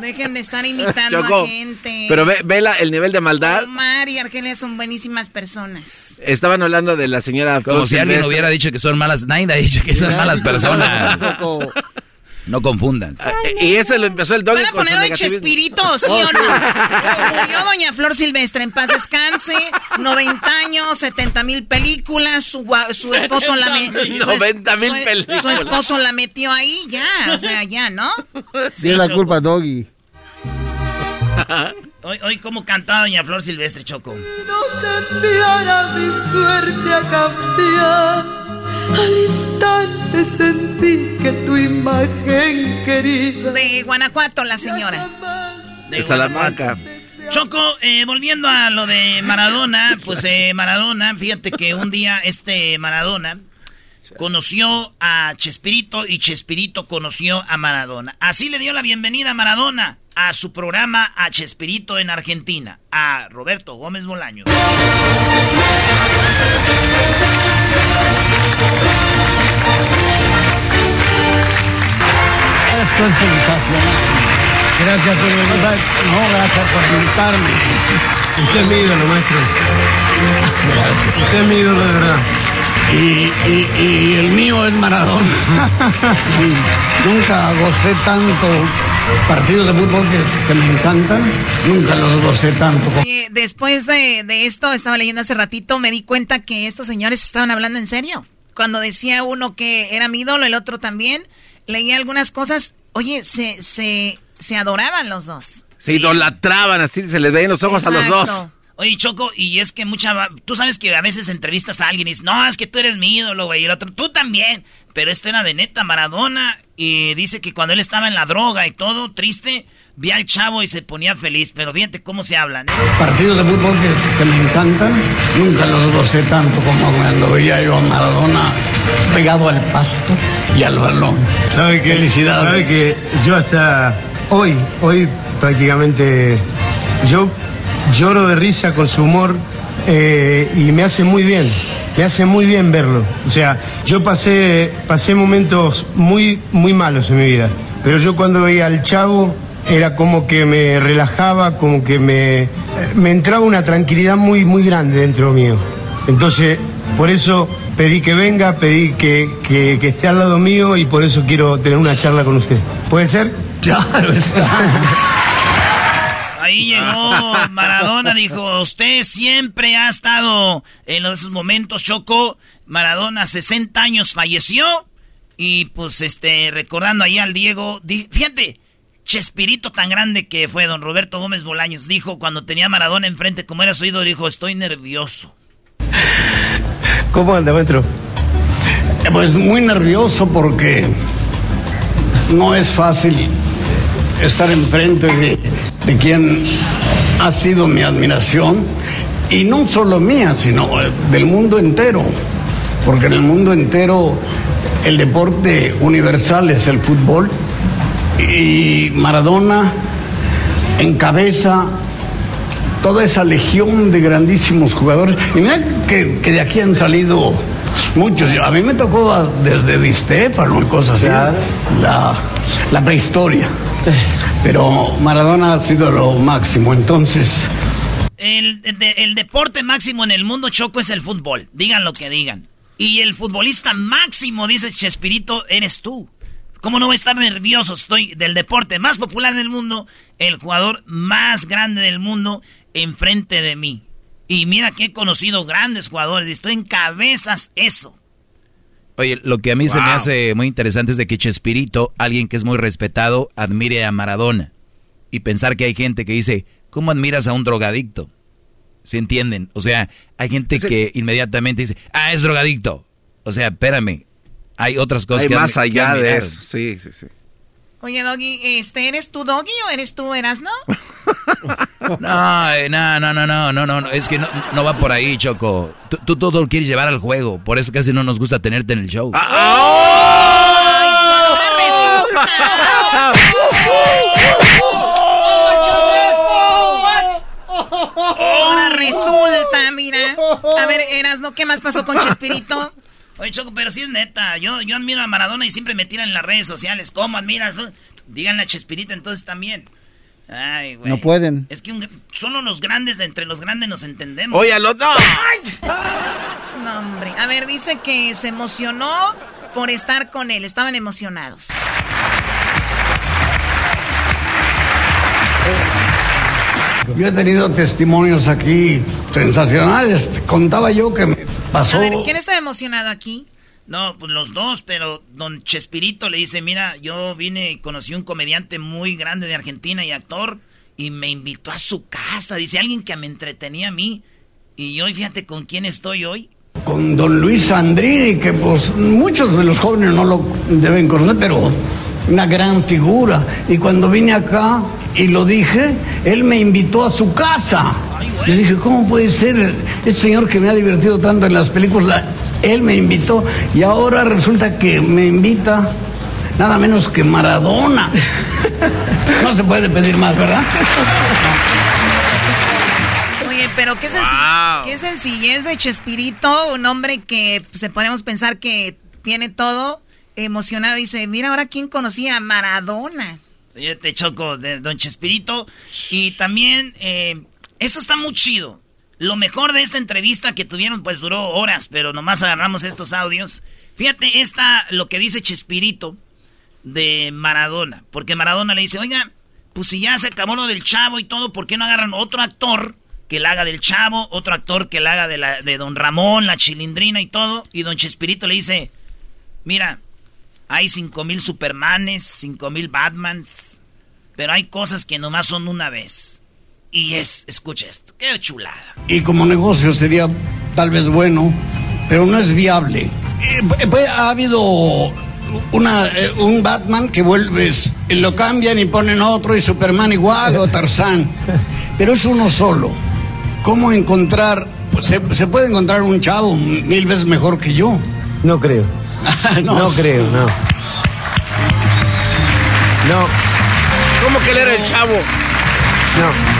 S12: Dejen de estar imitando
S5: Choco,
S12: a gente.
S5: Pero ve, ve la- el nivel de maldad.
S12: Omar y Argelia son buenísimas personas.
S5: Estaban hablando de la señora.
S3: Como si alguien hubiera dicho que son malas. Nadie ha dicho que son malas personas. No confundan.
S5: Ah, Y eso lo empezó el doggy
S12: ¿Van a poner
S5: negativismo.
S12: Chespirito, sí o no? Murió Doña Flor Silvestre, en paz descanse, 90 años, 70 mil películas, su, su esposo la me-
S5: 70,000
S12: su es-
S5: 90,000
S12: su-
S5: películas.
S12: Su esposo la metió ahí, ya, o sea, ya, ¿no?
S6: Tiene la culpa, Doggy.
S2: Hoy, hoy cómo cantaba Doña Flor Silvestre, Choco.
S1: Cambiara mi suerte a cambiar. Al instante sentí que tu imagen querida.
S12: De Guanajuato, la señora.
S5: De Salamanca.
S2: Choco, eh, volviendo a lo de Maradona, pues eh, Maradona, fíjate que un día este Maradona conoció a Chespirito y Chespirito conoció a Maradona. Así le dio la bienvenida a Maradona a su programa a Chespirito en Argentina, a Roberto Gómez Bolaños.
S19: Esto es sensacional. Gracias por venir. No, gracias por invitarme. Usted es mi ídolo, maestro. Gracias. Usted es mi ídolo de verdad. Y, y- y el mío es Maradona. Nunca gocé tanto partidos de fútbol que, que me encantan. Nunca los gocé tanto.
S12: Eh, después de, de esto, estaba leyendo hace ratito, me di cuenta que estos señores estaban hablando en serio. Cuando decía uno que era mi ídolo, el otro también, leía algunas cosas. Oye, se, se, se adoraban los dos.
S5: Se idolatraban así, se les veían los ojos a los dos.
S12: Exacto.
S2: Oye, Choco, y es que mucha... va- Tú sabes que a veces entrevistas a alguien y dices, no, es que tú eres mi ídolo, güey, y el otro, tú también. Pero este era de neta, Maradona, y dice que cuando él estaba en la droga y todo, triste, vi al chavo y se ponía feliz. Pero fíjate cómo se hablan, ¿eh?
S19: partidos de fútbol que, que me encantan. Nunca los gocé tanto como cuando veía yo a Maradona pegado al pasto y al balón. ¿Sabe qué? Felicidades.
S20: Sabe que yo hasta hoy, hoy prácticamente, yo lloro de risa con su humor eh, y me hace muy bien, me hace muy bien verlo. O sea, yo pasé, pasé momentos muy, muy malos en mi vida, pero yo cuando veía al chavo era como que me relajaba, como que me, me entraba una tranquilidad muy, muy grande dentro mío. Entonces, por eso pedí que venga, pedí que, que- que esté al lado mío y por eso quiero tener una charla con usted. ¿Puede ser? Claro,
S2: Ahí llegó Maradona, dijo, usted siempre ha estado en esos momentos, Choco. Maradona, 60 años, falleció. Y pues, este, recordando ahí al Diego, di- fíjate, Chespirito tan grande que fue don Roberto Gómez Bolaños, dijo cuando tenía a Maradona enfrente, como era su ídolo, dijo, estoy nervioso.
S19: ¿Cómo anda, maestro? Pues muy nervioso porque no es fácil estar enfrente de, de quien ha sido mi admiración y no solo mía, sino eh, del mundo entero, porque en el mundo entero el deporte universal es el fútbol y Maradona encabeza toda esa legión de grandísimos jugadores. Y mira que, que de aquí han salido muchos. A mí me tocó a- desde Di Stéfano y cosas así, la, la prehistoria. Pero Maradona ha sido lo máximo, entonces...
S2: El, de- el deporte máximo en el mundo, Choco, es el fútbol. Digan lo que digan. Y el futbolista máximo, dice Chespirito, eres tú. ¿Cómo no voy a estar nervioso? Estoy del deporte más popular del mundo, el jugador más grande del mundo, enfrente de mí. Y mira que he conocido grandes jugadores. Y estoy en cabezas eso.
S3: Oye, lo que a mí se me hace muy interesante es de que Chespirito, alguien que es muy respetado, admire a Maradona. Y pensar que hay gente que dice, ¿cómo admiras a un drogadicto? ¿Se entienden? O sea, hay gente que inmediatamente dice, ah, es drogadicto. O sea, espérame, hay otras cosas
S5: hay
S3: que
S5: más allá de eso. Sí, sí, sí.
S12: Oye, Doggy, este, ¿eres tú Doggy o eres tú Erasno?
S3: no, eh, no, no, no, no, no, no, es que no, no va por ahí, Choco. Tú, tú, todo lo quieres llevar al juego, por eso casi no nos gusta tenerte en el show.
S12: ¡Ah! ¡Ahora resulta! Ahora resulta, mira. A ver, Erasno, ¿qué más pasó con Chespirito?
S2: Oye, Choco, pero sí es neta. Yo, yo admiro a Maradona y siempre me tiran en las redes sociales. ¿Cómo admiras? Díganle a Chespirito entonces también. Ay, güey.
S6: No pueden.
S2: Es que solo los grandes de entre los grandes nos entendemos.
S5: Oye, al otro.
S12: No, hombre. A ver, dice que se emocionó por estar con él. Estaban emocionados.
S19: Yo he tenido testimonios aquí sensacionales. Contaba yo que me pasó.
S12: A ver, ¿quién está emocionado aquí?
S2: No, pues los dos, pero don Chespirito le dice, mira, yo vine y conocí un comediante muy grande de Argentina y actor y me invitó a su casa. Dice alguien que me entretenía a mí. Y hoy fíjate con quién estoy hoy.
S19: Con don Luis Sandrini, que pues muchos de los jóvenes no lo deben conocer, pero una gran figura. Y cuando vine acá y lo dije, él me invitó a su casa. Yo dije, ¿cómo puede ser? Este señor que me ha divertido tanto en las películas, él me invitó y ahora resulta que me invita nada menos que Maradona. No se puede pedir más, ¿verdad?
S12: Oye, pero qué, qué sencillez de Chespirito, un hombre que se podemos pensar que tiene todo emocionado. Dice, mira ahora quién conocía a Maradona.
S2: Te choco de Don Chespirito. Y también, eh, esto está muy chido. Lo mejor de esta entrevista que tuvieron, pues duró horas, pero nomás agarramos estos audios. Fíjate, esta, lo que dice Chespirito de Maradona. Porque Maradona le dice, oiga, pues si ya se acabó lo del chavo y todo, ¿por qué no agarran otro actor que la haga del chavo, otro actor que la haga de, la, de Don Ramón, la chilindrina y todo? Y Don Chespirito le dice, mira, hay cinco mil Supermanes, cinco mil Batmans, pero hay cosas que nomás son una vez. Y es, escucha esto, qué chulada.
S19: Y como negocio sería tal vez bueno, pero no es viable. Eh, pues, ha habido una, eh, un Batman que vuelves, lo cambian y ponen otro y Superman igual o Tarzán, pero es uno solo. ¿Cómo encontrar? Pues, se, se puede encontrar un chavo mil veces mejor que yo.
S11: No creo. no, creo, no. No.
S5: ¿Cómo que él era el chavo?
S19: No.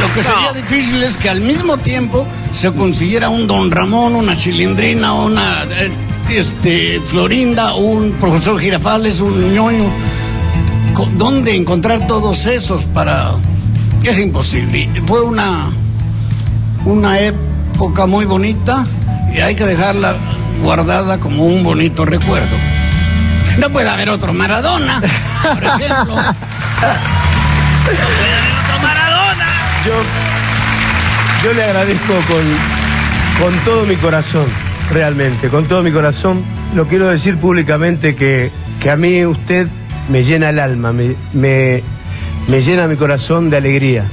S19: Lo que sería difícil es que al mismo tiempo se consiguiera un don Ramón, una chilindrina, una eh, este, Florinda, un profesor Girafales, un ñoño. ¿Dónde encontrar todos esos para...? Es imposible. Fue una, una época muy bonita y hay que dejarla guardada como un bonito recuerdo. No puede haber otro Maradona, por ejemplo. no
S2: puede haber otro Maradona.
S11: Yo, yo le agradezco con, con todo mi corazón, realmente, con todo mi corazón. Lo quiero decir públicamente que, que a mí usted me llena el alma, me, me, me llena mi corazón de alegría.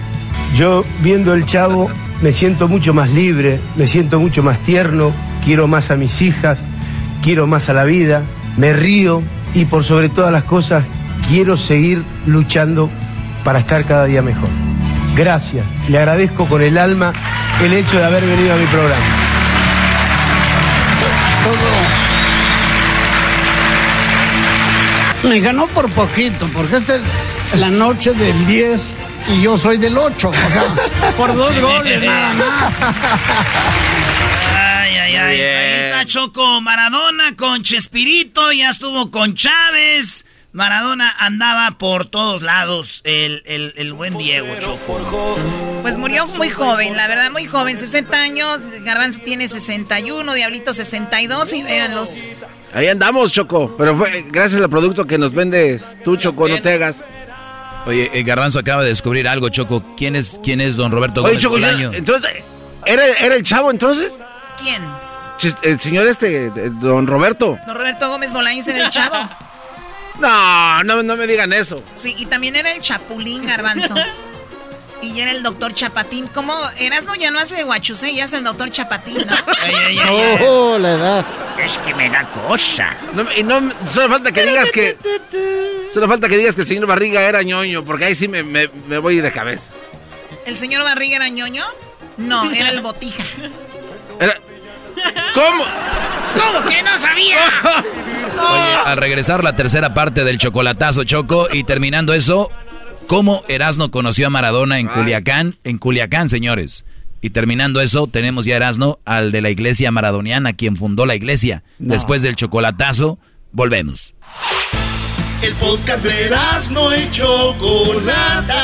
S11: Yo viendo el chavo me siento mucho más libre, me siento mucho más tierno, quiero más a mis hijas, quiero más a la vida, me río y por sobre todas las cosas quiero seguir luchando para estar cada día mejor. Gracias, le agradezco con el alma el hecho de haber venido a mi programa.
S19: Todo. Me ganó por poquito, porque esta es la noche del 10 y yo soy del 8, o sea, por dos goles nada más.
S2: Ay, ay, ay. Ahí está Choco Maradona con Chespirito, ya estuvo con Chávez. Maradona andaba por todos lados, el, el, el buen Diego Choco.
S12: Pues murió muy joven, la verdad, muy joven, 60 años. Garbanzo tiene 61, Diablito 62 y véanlos.
S5: Ahí andamos, Choco. Pero fue gracias al producto que nos vendes tú, Choco, no te hagas.
S3: Oye, el Garbanzo acaba de descubrir algo, Choco. ¿Quién es, quién es don Roberto Gómez
S5: Oye, Choco,
S3: Bolaño?
S5: entonces, ¿Era, ¿Era el chavo entonces?
S12: ¿Quién?
S5: El señor este, don Roberto.
S12: Don Roberto Gómez Bolaños era el chavo.
S5: No, no, no me digan eso.
S12: Sí, y también era el Chapulín Garbanzo. y era el doctor Chapatín. ¿Cómo? no ya no hace guachusé, ya es el doctor Chapatín, ¿no?
S6: oh, la edad.
S2: Es que me da cosa.
S5: No, y no, solo falta que digas que... Solo falta que digas que el señor Barriga era ñoño, porque ahí sí me, me, me voy de cabeza.
S12: ¿El señor Barriga era ñoño? No, era el botija.
S5: Era... ¿Cómo?
S2: ¿Cómo que no sabía?
S3: Oye, al regresar la tercera parte del chocolatazo Choco y terminando eso, ¿cómo Erasno conoció a Maradona en Culiacán? En Culiacán, señores. Y terminando eso, tenemos ya Erasno al de la iglesia maradoniana, quien fundó la iglesia. Después del chocolatazo, volvemos.
S9: El podcast de Erasno y Chocolata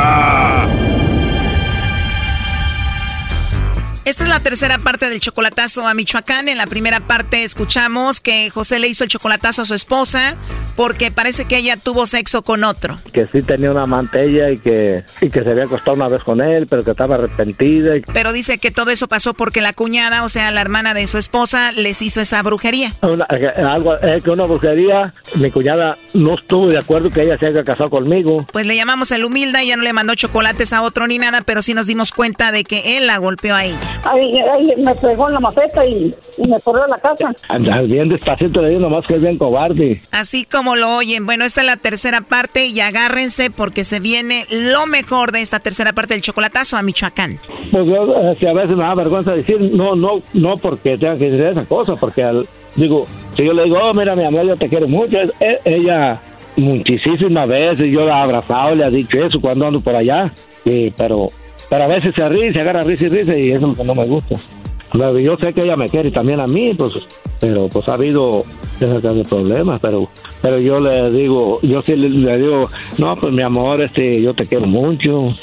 S12: Esta es la tercera parte del chocolatazo a Michoacán. En la primera parte escuchamos que José le hizo el chocolatazo a su esposa porque parece que ella tuvo sexo con otro.
S21: Que sí tenía una amante y que, y que se había acostado una vez con él, pero que estaba arrepentida.
S12: Pero dice que todo eso pasó porque la cuñada, o sea, la hermana de su esposa, les hizo esa brujería.
S21: algo, es que una brujería, mi cuñada no estuvo de acuerdo que ella se haya casado conmigo.
S12: Pues le llamamos el humilde, ella no le mandó chocolates a otro ni nada, pero sí nos dimos cuenta de que él la golpeó a ella.
S22: Ahí, me pegó en la maceta y, me corrió a la casa.
S21: Anda bien despacito, le digo nomás que es bien cobarde.
S12: Así como lo oyen. Bueno, esta es la tercera parte y agárrense porque se viene lo mejor de esta tercera parte del chocolatazo a Michoacán.
S21: Pues yo, eh, a veces me da vergüenza decir no, no, no porque tenga que decir esa cosa, porque al, digo, si yo le digo, oh, mira, mi amor, yo te quiero mucho, ella muchísimas veces yo la he abrazado, le ha dicho eso cuando ando por allá, y, pero pero a veces se ríe, se agarra risa y risa y eso es lo que no me gusta. Yo sé que ella me quiere también a mí, pues, pero pues ha habido de problemas, pero pero yo le digo, yo sí le, digo, no, pues mi amor, este, yo te quiero mucho.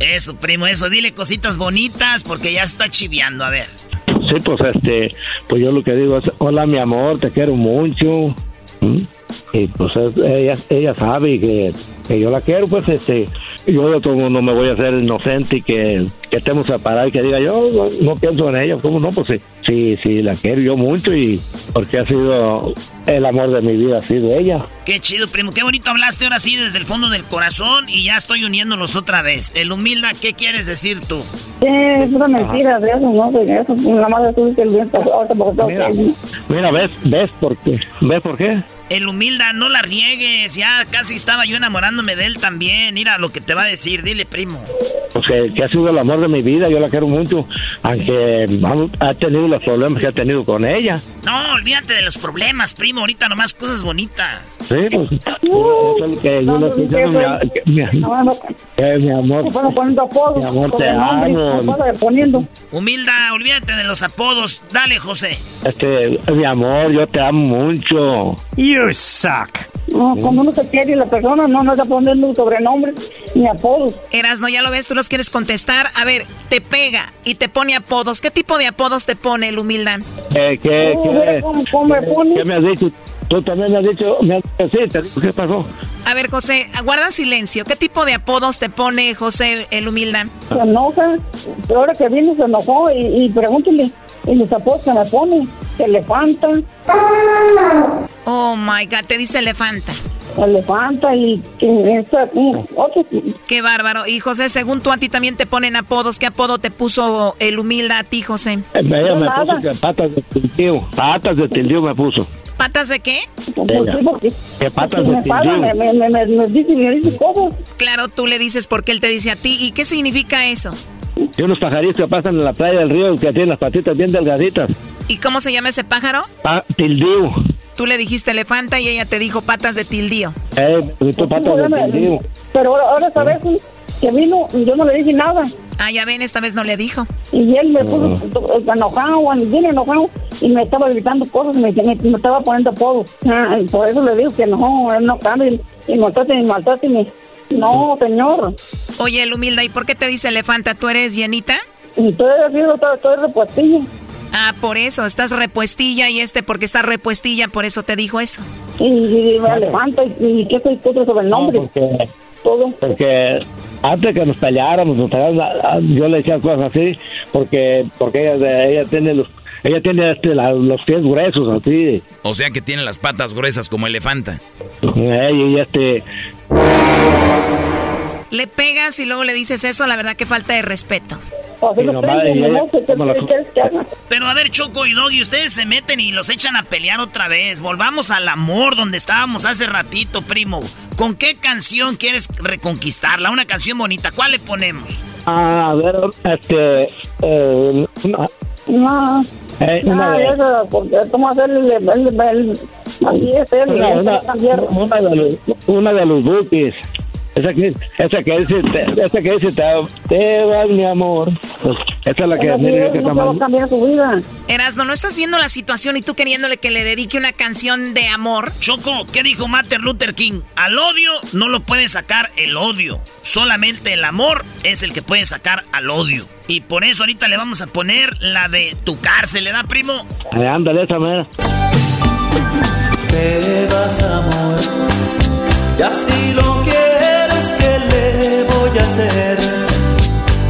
S2: Eso, primo, eso, dile cositas bonitas porque ya está chiviando, a ver.
S21: Sí, pues este, pues yo lo que digo es, hola mi amor, te quiero mucho. ¿Mm? Y pues ella, ella sabe que, que yo la quiero, pues este, yo de todo mundo me voy a hacer inocente y que, que estemos separados y que diga yo no, pienso en ella, ¿cómo no? Pues sí, sí, sí, la quiero yo mucho y porque ha sido el amor de mi vida, ha sido ella.
S2: Qué chido, primo, qué bonito hablaste ahora sí desde el fondo del corazón y ya estoy uniéndolos otra vez. El humilda, ¿qué quieres decir tú?
S22: es una mentira de eso, ¿no? De eso, nada más tú el viento,
S21: mira, mira, ves, ves por qué, ves por qué.
S2: El humilda, no la riegues, ya casi estaba yo enamorándome de él también. Mira lo que te va a decir, dile, primo.
S21: Pues que, ha sido el amor de mi vida, yo la quiero mucho, aunque ha tenido los problemas que ha tenido con ella.
S2: No, olvídate de los problemas, primo, ahorita nomás cosas bonitas.
S21: Sí, pues, eso es lo que yo le estoy diciendo, mi, amor. Mi amor, te amo.
S2: Humilda, olvídate de los apodos, dale, José.
S21: Este, mi amor, yo te amo mucho.
S2: You suck.
S22: No, cuando uno se quiere y la persona no nos está poniendo sobrenombre ni apodos.
S12: Eras, no, ya lo ves, tú los quieres contestar. A ver, te pega y te pone apodos. ¿Qué tipo de apodos te pone el humildad?
S21: Eh, ¿qué, qué, ¿Qué me has dicho? Tú también me has dicho, me has dicho, sí, ¿qué pasó?
S12: A ver, José, guarda silencio. ¿Qué tipo de apodos te pone José el humildad?
S22: Se enoja. Ahora que vino se enojó y, y pregúntele. Y los apodos me pone. Elefanta.
S12: Oh my God, te dice elefanta.
S22: Elefanta y otro.
S12: Qué bárbaro. Y José, según tú, a ti también te ponen apodos. ¿Qué apodo te puso el humilde a ti, José?
S21: Eh, ella me puso que patas de tildío. Patas de tildío me puso.
S12: ¿Patas de qué?
S21: ¿Qué patas de tildío?
S22: Me, me, me, me, dice, me dice cosas.
S12: Claro, tú le dices porque él te dice a ti. ¿Y qué significa eso?
S21: Y unos pajaritos que pasan en la playa del río que tienen las patitas bien delgaditas.
S12: ¿Y cómo se llama ese pájaro?
S21: Pa tildío.
S12: Tú le dijiste elefanta y ella te dijo patas de tildío.
S23: Eh, patas de tildío.
S22: Pero ahora, sabes que vino y yo no le dije nada.
S12: Ah, ya ven, esta vez no le dijo.
S22: Y él me puso enojado, bien enojado, y me estaba gritando cosas, me, me, me estaba poniendo apodo. Ah, por eso le digo que no, él no cambia, y, y maltrate, y maltrate, y no, señor.
S12: Oye, el humilde, ¿y por qué te dice elefanta? ¿Tú eres llenita?
S22: Y eres, tú eres repuestilla.
S12: Ah, por eso, estás repuestilla y este porque está repuestilla, por eso te dijo eso.
S22: Y, y, elefanta, y, qué te sobre el nombre.
S23: porque, Todo. Porque antes que nos peleáramos, yo le decía cosas así, porque porque ella, ella tiene los ella tiene este, los pies gruesos, así.
S3: O sea que tiene las patas gruesas como elefanta.
S23: y este...
S12: Le pegas y luego le dices eso, la verdad que falta de respeto.
S2: Pero a ver, Choco y Doggy, ustedes se meten y los echan a pelear otra vez. Volvamos al amor donde estábamos hace ratito, primo. ¿Con qué canción quieres reconquistarla? Una canción bonita. ¿Cuál le ponemos?
S23: Ah, a ver, este... Eh,
S22: no. Eh, no, eso, porque ¿cómo hacer el, el, el, así es él, una,
S23: una, una, de los, una de los. Esa que, esa que dice, esa que dice, te, te vas, mi amor. Pues, esa es la que,
S22: mira, que no cambiar vida.
S12: Erasno, ¿no estás viendo la situación y tú queriéndole que le dedique una canción de amor?
S2: Choco, ¿qué dijo Martin Luther King? Al odio no lo puede sacar el odio. Solamente el amor es el que puede sacar al odio. Y por eso ahorita le vamos a poner la de tu cárcel, ¿le da, primo?
S23: Eh, ándale, esa mera.
S24: Te vas, amor, y así lo quieres,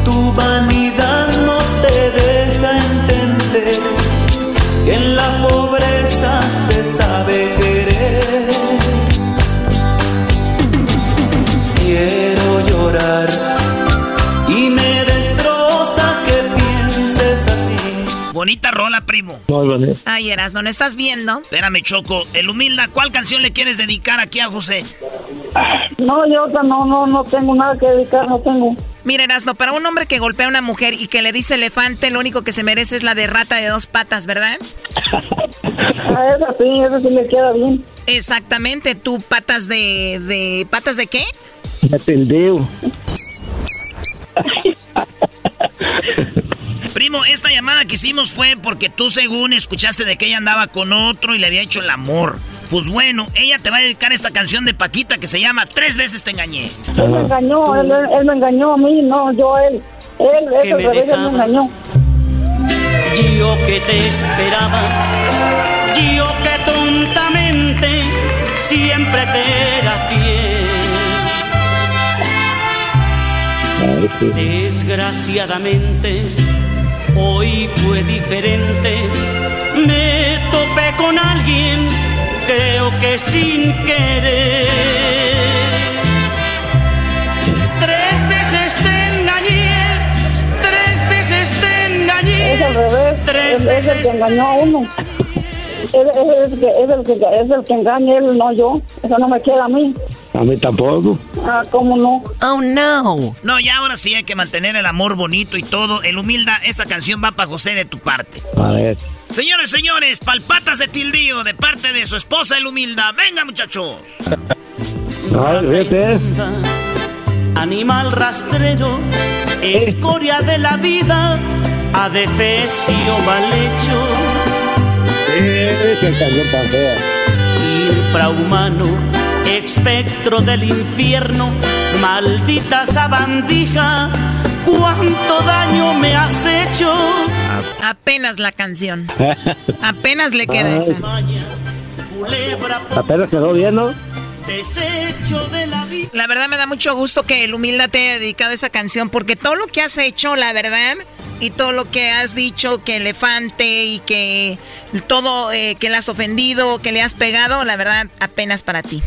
S24: Tu vanidad
S2: Bonita rola, primo.
S12: Ay, Erasno, ¿no estás viendo?
S2: Espérame, Choco. El humilda, ¿cuál canción le quieres dedicar aquí a José?
S22: No, yo no, no, no tengo nada que dedicar, no tengo.
S12: Mira, Erasno, para un hombre que golpea a una mujer y que le dice elefante, lo único que se merece es la de rata de dos patas, ¿verdad?
S22: a esa sí, esa sí le queda bien.
S12: Exactamente, tú patas de, de ¿patas de qué?
S23: De tildeo.
S2: Primo, esta llamada que hicimos fue porque tú según escuchaste de que ella andaba con otro y le había hecho el amor. Pues bueno, ella te va a dedicar esta canción de Paquita que se llama Tres veces te engañé.
S22: Él me engañó, él, él me engañó a mí, no, yo a él. Él, él, él, me, él me engañó.
S24: Yo que te esperaba, yo que tontamente siempre te era fiel. Desgraciadamente, hoy fue diferente. Me topé con alguien, creo que sin querer. Tres veces te engañé, tres veces te engañé. Tres
S22: él es el que engañó a uno. Es, el que, es, el que, es el que engaña, él, no yo. Eso no me queda a mí.
S23: A mí tampoco.
S22: Ah, ¿cómo no?
S12: Oh, no.
S2: No, ya ahora sí hay que mantener el amor bonito y todo. El humilda, esta canción va para José de tu parte.
S23: A ver.
S2: Señores, señores, palpatas de tildío de parte de su esposa, el humilda. Venga, muchachos.
S23: No, vete.
S24: Animal rastrero, escoria de la vida, adefesio mal hecho.
S23: Qué canción tan fea.
S24: Infrahumano, espectro del infierno, maldita sabandija, cuánto daño me has hecho.
S12: Apenas la canción. Apenas le queda
S23: Ay.
S12: esa.
S23: Apenas quedó bien, ¿no?
S24: Desecho de la vida.
S12: La verdad me da mucho gusto que el humilde te haya dedicado esa canción porque todo lo que has hecho, la verdad, y todo lo que has dicho, que elefante y que todo eh, que le has ofendido, que le has pegado, la verdad, apenas para ti.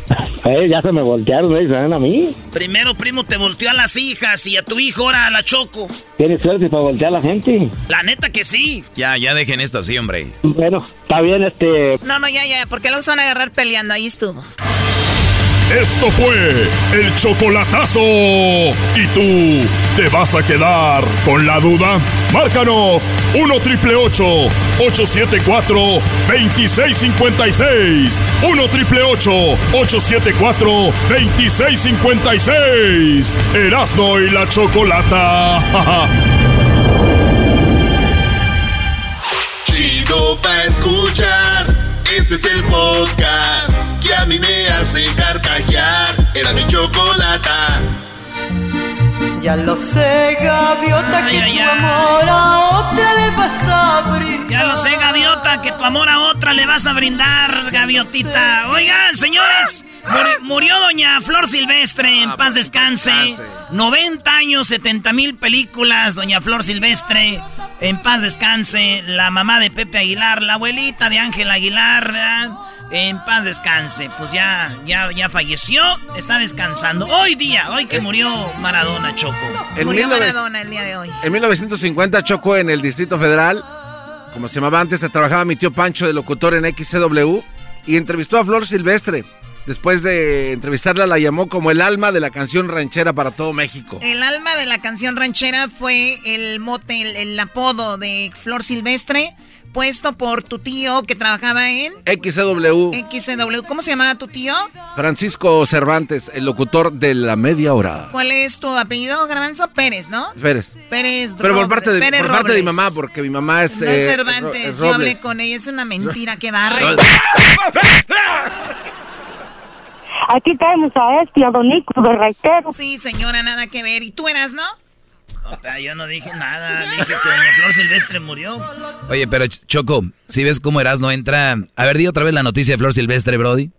S23: Eh, ya se me voltearon, ¿eh? ¿Saben a mí?
S2: Primero, primo, te volteó a las hijas y a tu hijo ahora a la Choco.
S23: ¿Tienes suerte para voltear a la gente?
S2: La neta que sí.
S3: Ya, ya dejen esto así, hombre.
S23: Bueno, está bien, este...
S12: No, no, ya, ya, porque luego se van a agarrar peleando, ahí estuvo.
S25: Esto fue el chocolatazo. ¿Y tú te vas a quedar con la duda? Márcanos 1 triple 874 2656. 1 triple 874 2656. Erasno y la chocolata.
S9: Chido pa' escuchar. Este es el podcast que a mí me hace carcajear. Era mi chocolata.
S1: Ya lo sé, gaviota, que tu amor a otra le vas a brindar.
S2: Ya lo sé, gaviota, que tu amor a otra le vas a brindar, gaviotita. Oigan, señores, muri- murió doña Flor Silvestre, en paz descanse. 90 años, 70 mil películas, doña Flor Silvestre, en paz descanse. La mamá de Pepe Aguilar, la abuelita de Ángel Aguilar, ¿verdad? En paz descanse, pues ya, ya, ya falleció, está descansando. Hoy día, hoy que murió Maradona, Choco.
S5: En
S12: Murió
S5: 19
S12: Maradona el día de hoy.
S5: En 1950 chocó en el Distrito Federal, como se llamaba antes, trabajaba mi tío Pancho de locutor en XCW y entrevistó a Flor Silvestre. Después de entrevistarla la llamó como el alma de la canción ranchera para todo México.
S12: El alma de la canción ranchera fue el mote, el, el apodo de Flor Silvestre, puesto por tu tío que trabajaba en
S5: XCW,
S12: XW. ¿Cómo se llamaba tu tío?
S5: Francisco Cervantes, el locutor de la media hora.
S12: ¿Cuál es tu apellido, Garbanzo? Pérez, ¿no?
S5: Pérez.
S12: Pérez
S5: Pero por parte de,
S12: Pérez
S5: por parte de mi mamá, porque mi mamá es...
S12: No
S5: eh,
S12: es
S5: Ro-
S12: Cervantes,
S5: es
S12: yo hablé con ella, es una mentira, que barre.
S22: Aquí tenemos a este, a Don Nico de Reitero.
S12: Sí, señora, nada que ver. ¿Y tú eras, no?
S2: No, yo no dije nada, dije que doña Flor Silvestre murió.
S3: Oye, pero Ch- Choco, si ves cómo Erasno entra... A ver, di otra vez la noticia de Flor Silvestre, Brody.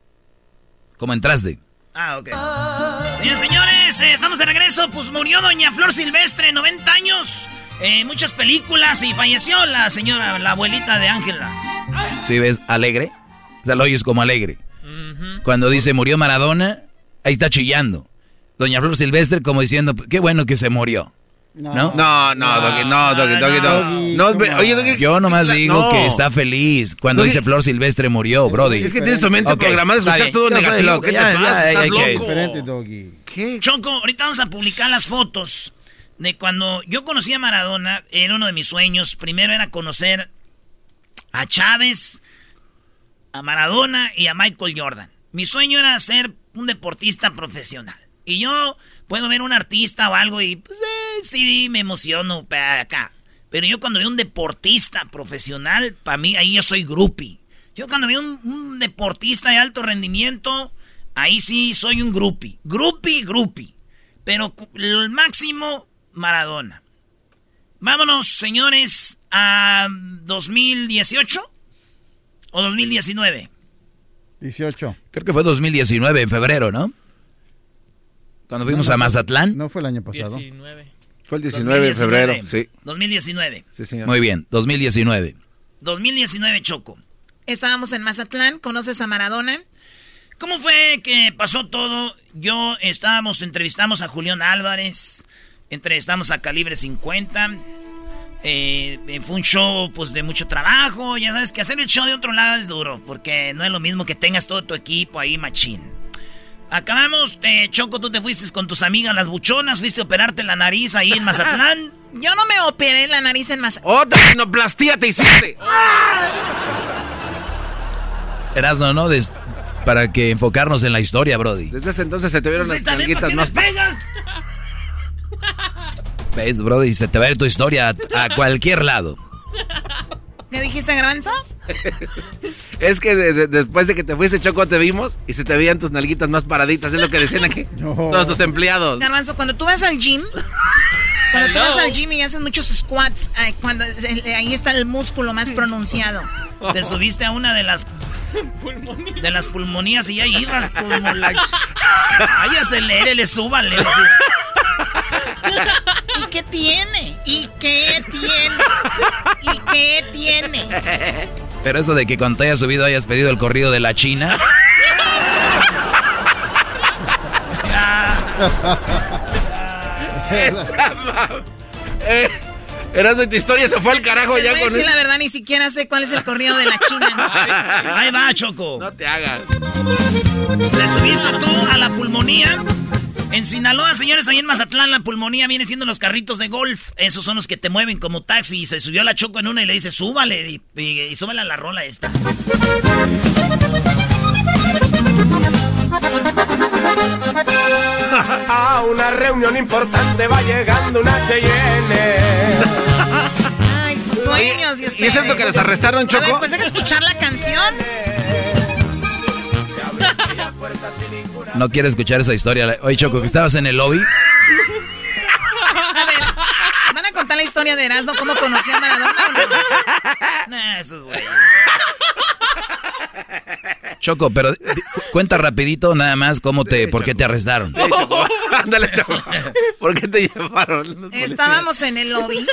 S3: ¿Cómo entraste?
S2: Ah, ok. Señores, señores, eh, estamos de regreso. Pues murió doña Flor Silvestre, 90 años. eh, muchas películas y falleció la señora, la abuelita de Ángela.
S3: ¿Sí ves alegre? O sea, lo oyes como alegre. Cuando dice murió Maradona, ahí está chillando. Doña Flor Silvestre como diciendo, qué bueno que se murió. ¿No?
S5: No, no, Doggy, no, Doggy, Doggy, Doggy. No, oye, Doggy,
S3: Yo nomás digo
S5: no.
S3: que está feliz cuando
S5: Doggy-
S3: dice Flor Silvestre murió, Brody.
S5: Es que tienes tu mente
S3: Ok,
S5: programada escuchar
S3: bien.
S5: todo
S3: soy
S5: negativo.
S3: loco,
S5: ¿Qué te pasa?
S3: ya.
S6: Diferente, Doggy.
S5: ¿Qué?
S2: Choco, ahorita vamos a publicar las fotos de cuando yo conocí a Maradona. Era uno de mis sueños. Primero era conocer a Chávez, a Maradona y a Michael Jordan. Mi sueño era ser un deportista profesional. Y yo puedo ver un artista o algo y pues eh, sí me emociono para acá. Pero yo cuando veo un deportista profesional, para mí ahí yo soy groupie. Yo cuando veo un, un deportista de alto rendimiento, ahí sí soy un groupie. Groupie, groupie. Pero el máximo, Maradona. Vámonos, señores, a 2018 o 2019.
S6: 18.
S3: Creo que fue 2019, en febrero, ¿no? Cuando fuimos
S6: No, no,
S3: a Mazatlán.
S6: No fue el año pasado.
S17: 19.
S5: Fue el 19 de febrero, sí.
S2: 2019.
S5: Sí, señor.
S3: Muy bien, 2019.
S2: 2019, Choco.
S12: Estábamos en Mazatlán, ¿conoces a Maradona?
S2: ¿Cómo fue que pasó todo? Yo estábamos, entrevistamos a Julián Álvarez, entrevistamos a Calibre 50. eh, eh, fue un show pues de mucho trabajo. Ya sabes que hacer el show de otro lado es duro, porque no es lo mismo que tengas todo tu equipo ahí, machín. Acabamos, eh, Choco, tú te fuiste con tus amigas las buchonas, fuiste a operarte la nariz ahí en Mazatlán.
S12: Yo no me operé la nariz en Mazatlán.
S5: ¡Otra rinoplastía te hiciste!
S3: Erasno, ¿no? Des- para que enfocarnos en la historia, Brody.
S5: Desde ese entonces se te vieron las nalguitas
S2: ¿para qué
S5: más...
S2: me pegas?
S3: ¿Ves, Brody? Se te va a ir tu historia a, a cualquier lado.
S12: ¿Qué dijiste, Garbanzo?
S5: Es que de- de- después de que te fuiste, Choco, te vimos y se te veían tus nalguitas más paraditas. Es lo que decían aquí todos tus empleados.
S12: Garbanzo, cuando tú vas al gym, cuando tú vas al gym y haces muchos squats, eh, cuando eh, ahí está el músculo más pronunciado.
S2: Te subiste a una de las de las pulmonías y ya ibas como la... Ay, acelérele, súbale.
S12: ¿Y qué tiene? ¿Y qué tiene? ¿Y qué tiene?
S3: Pero eso de que cuando te hayas subido hayas pedido el corrido de la China.
S5: Esa mam- eh, Eras de tu historia, se fue al carajo ya
S12: voy a
S5: con
S12: decir
S5: eso.
S12: la verdad, ni siquiera sé cuál es el correo de la China.
S2: Ahí va, Choco.
S5: No te hagas.
S2: ¿Te subiste tú a la pulmonía? En Sinaloa, señores, ahí en Mazatlán, la pulmonía viene siendo los carritos de golf. Esos son los que te mueven como taxi. Y se subió la Choco en una y le dice, súbale. Y, y, y súbale a la rola esta.
S26: A una reunión importante va llegando una Cheyenne.
S12: Ay, sus sueños.
S5: ¿Y es cierto que les arrestaron,
S12: A ver,
S5: Choco?
S12: pues deja escuchar la canción.
S3: No quiero escuchar esa historia. Oye, Choco, que estabas en el lobby.
S12: A ver, ¿van a contar la historia de Erasmo? ¿Cómo conoció a Maradona o no?
S2: Nah, esos güey.
S3: Choco, pero cuenta rapidito nada más cómo te, por qué te arrestaron.
S5: Ándale, Choco. ¿Por qué te llevaron?
S12: Estábamos en el lobby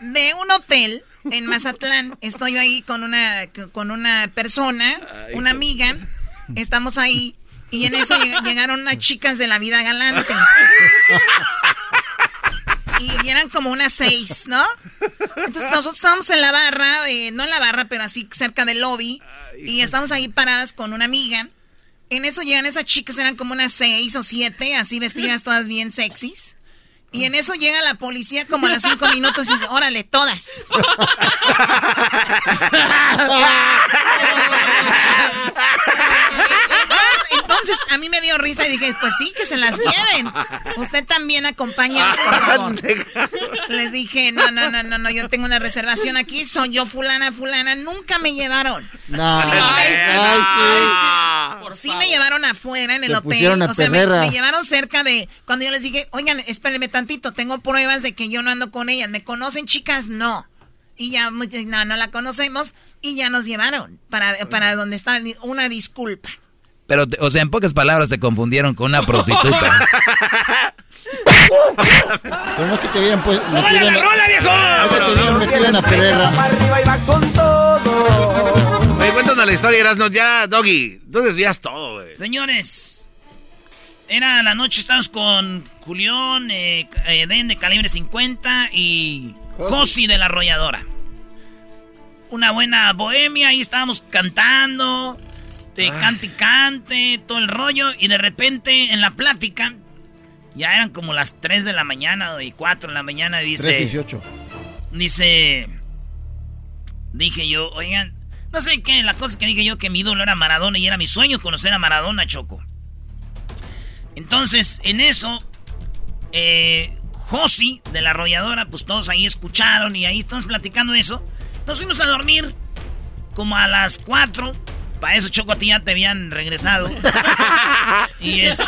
S12: de un hotel en Mazatlán. Estoy ahí con una, con una persona, una amiga. Estamos ahí. Y en eso lleg- llegaron unas chicas de la vida galante. Y eran como unas seis, ¿no? Entonces nosotros estábamos en la barra, eh, no en la barra, pero así cerca del lobby. Y estamos ahí paradas con una amiga. En eso llegan esas chicas, eran como unas seis o siete, así vestidas todas bien sexys. Y en eso llega la policía como a los cinco minutos y dice, órale, todas. Entonces a mí me dio risa y dije, pues sí, que se las lleven. Usted también acompáñenos, por favor. Les dije, no, no, no, no, no, yo tengo una reservación aquí, soy yo fulana, fulana, nunca me llevaron.
S6: No,
S12: Sí,
S6: ay,
S12: Sí me llevaron afuera en el
S6: Te
S12: hotel.
S6: pusieron a
S12: O sea, me, me llevaron cerca de... Cuando yo les dije, oigan, espérenme tantito, tengo pruebas de que yo no ando con ellas. ¿Me conocen, chicas? No. Y ya, no, no la conocemos. Y ya nos llevaron para, para donde está. Una disculpa.
S3: Pero, te- o sea, en pocas palabras te confundieron con una prostituta.
S6: Pero no es que te habían pues,
S26: ¡Súbale
S6: en
S26: la rola, viejo!
S6: No es que te habían metido en la perrera.
S26: Arriba y va con todo.
S5: Oye, cuéntanos la historia, Erasno. Ya, Doggy, tú desvías todo, güey.
S2: Señores, era la noche, estamos con Julián, eh, eh, Den de calibre 50 y Josi de la arrolladora. Una buena bohemia, ahí estábamos cantando, de cante y cante, todo el rollo, y de repente en la plática, ya eran como las 3 de la mañana y 4 de la mañana, dice...
S6: 3.18.
S2: Dice. Dije yo, oigan, no sé qué, la cosa que dije yo que mi ídolo era Maradona y era mi sueño conocer a Maradona, Choco. Entonces, en eso, eh, Josi de la arrolladora, pues todos ahí escucharon y ahí estamos platicando de eso. Nos fuimos a dormir como a las 4. Para eso, Choco, a ti ya te habían regresado. y este.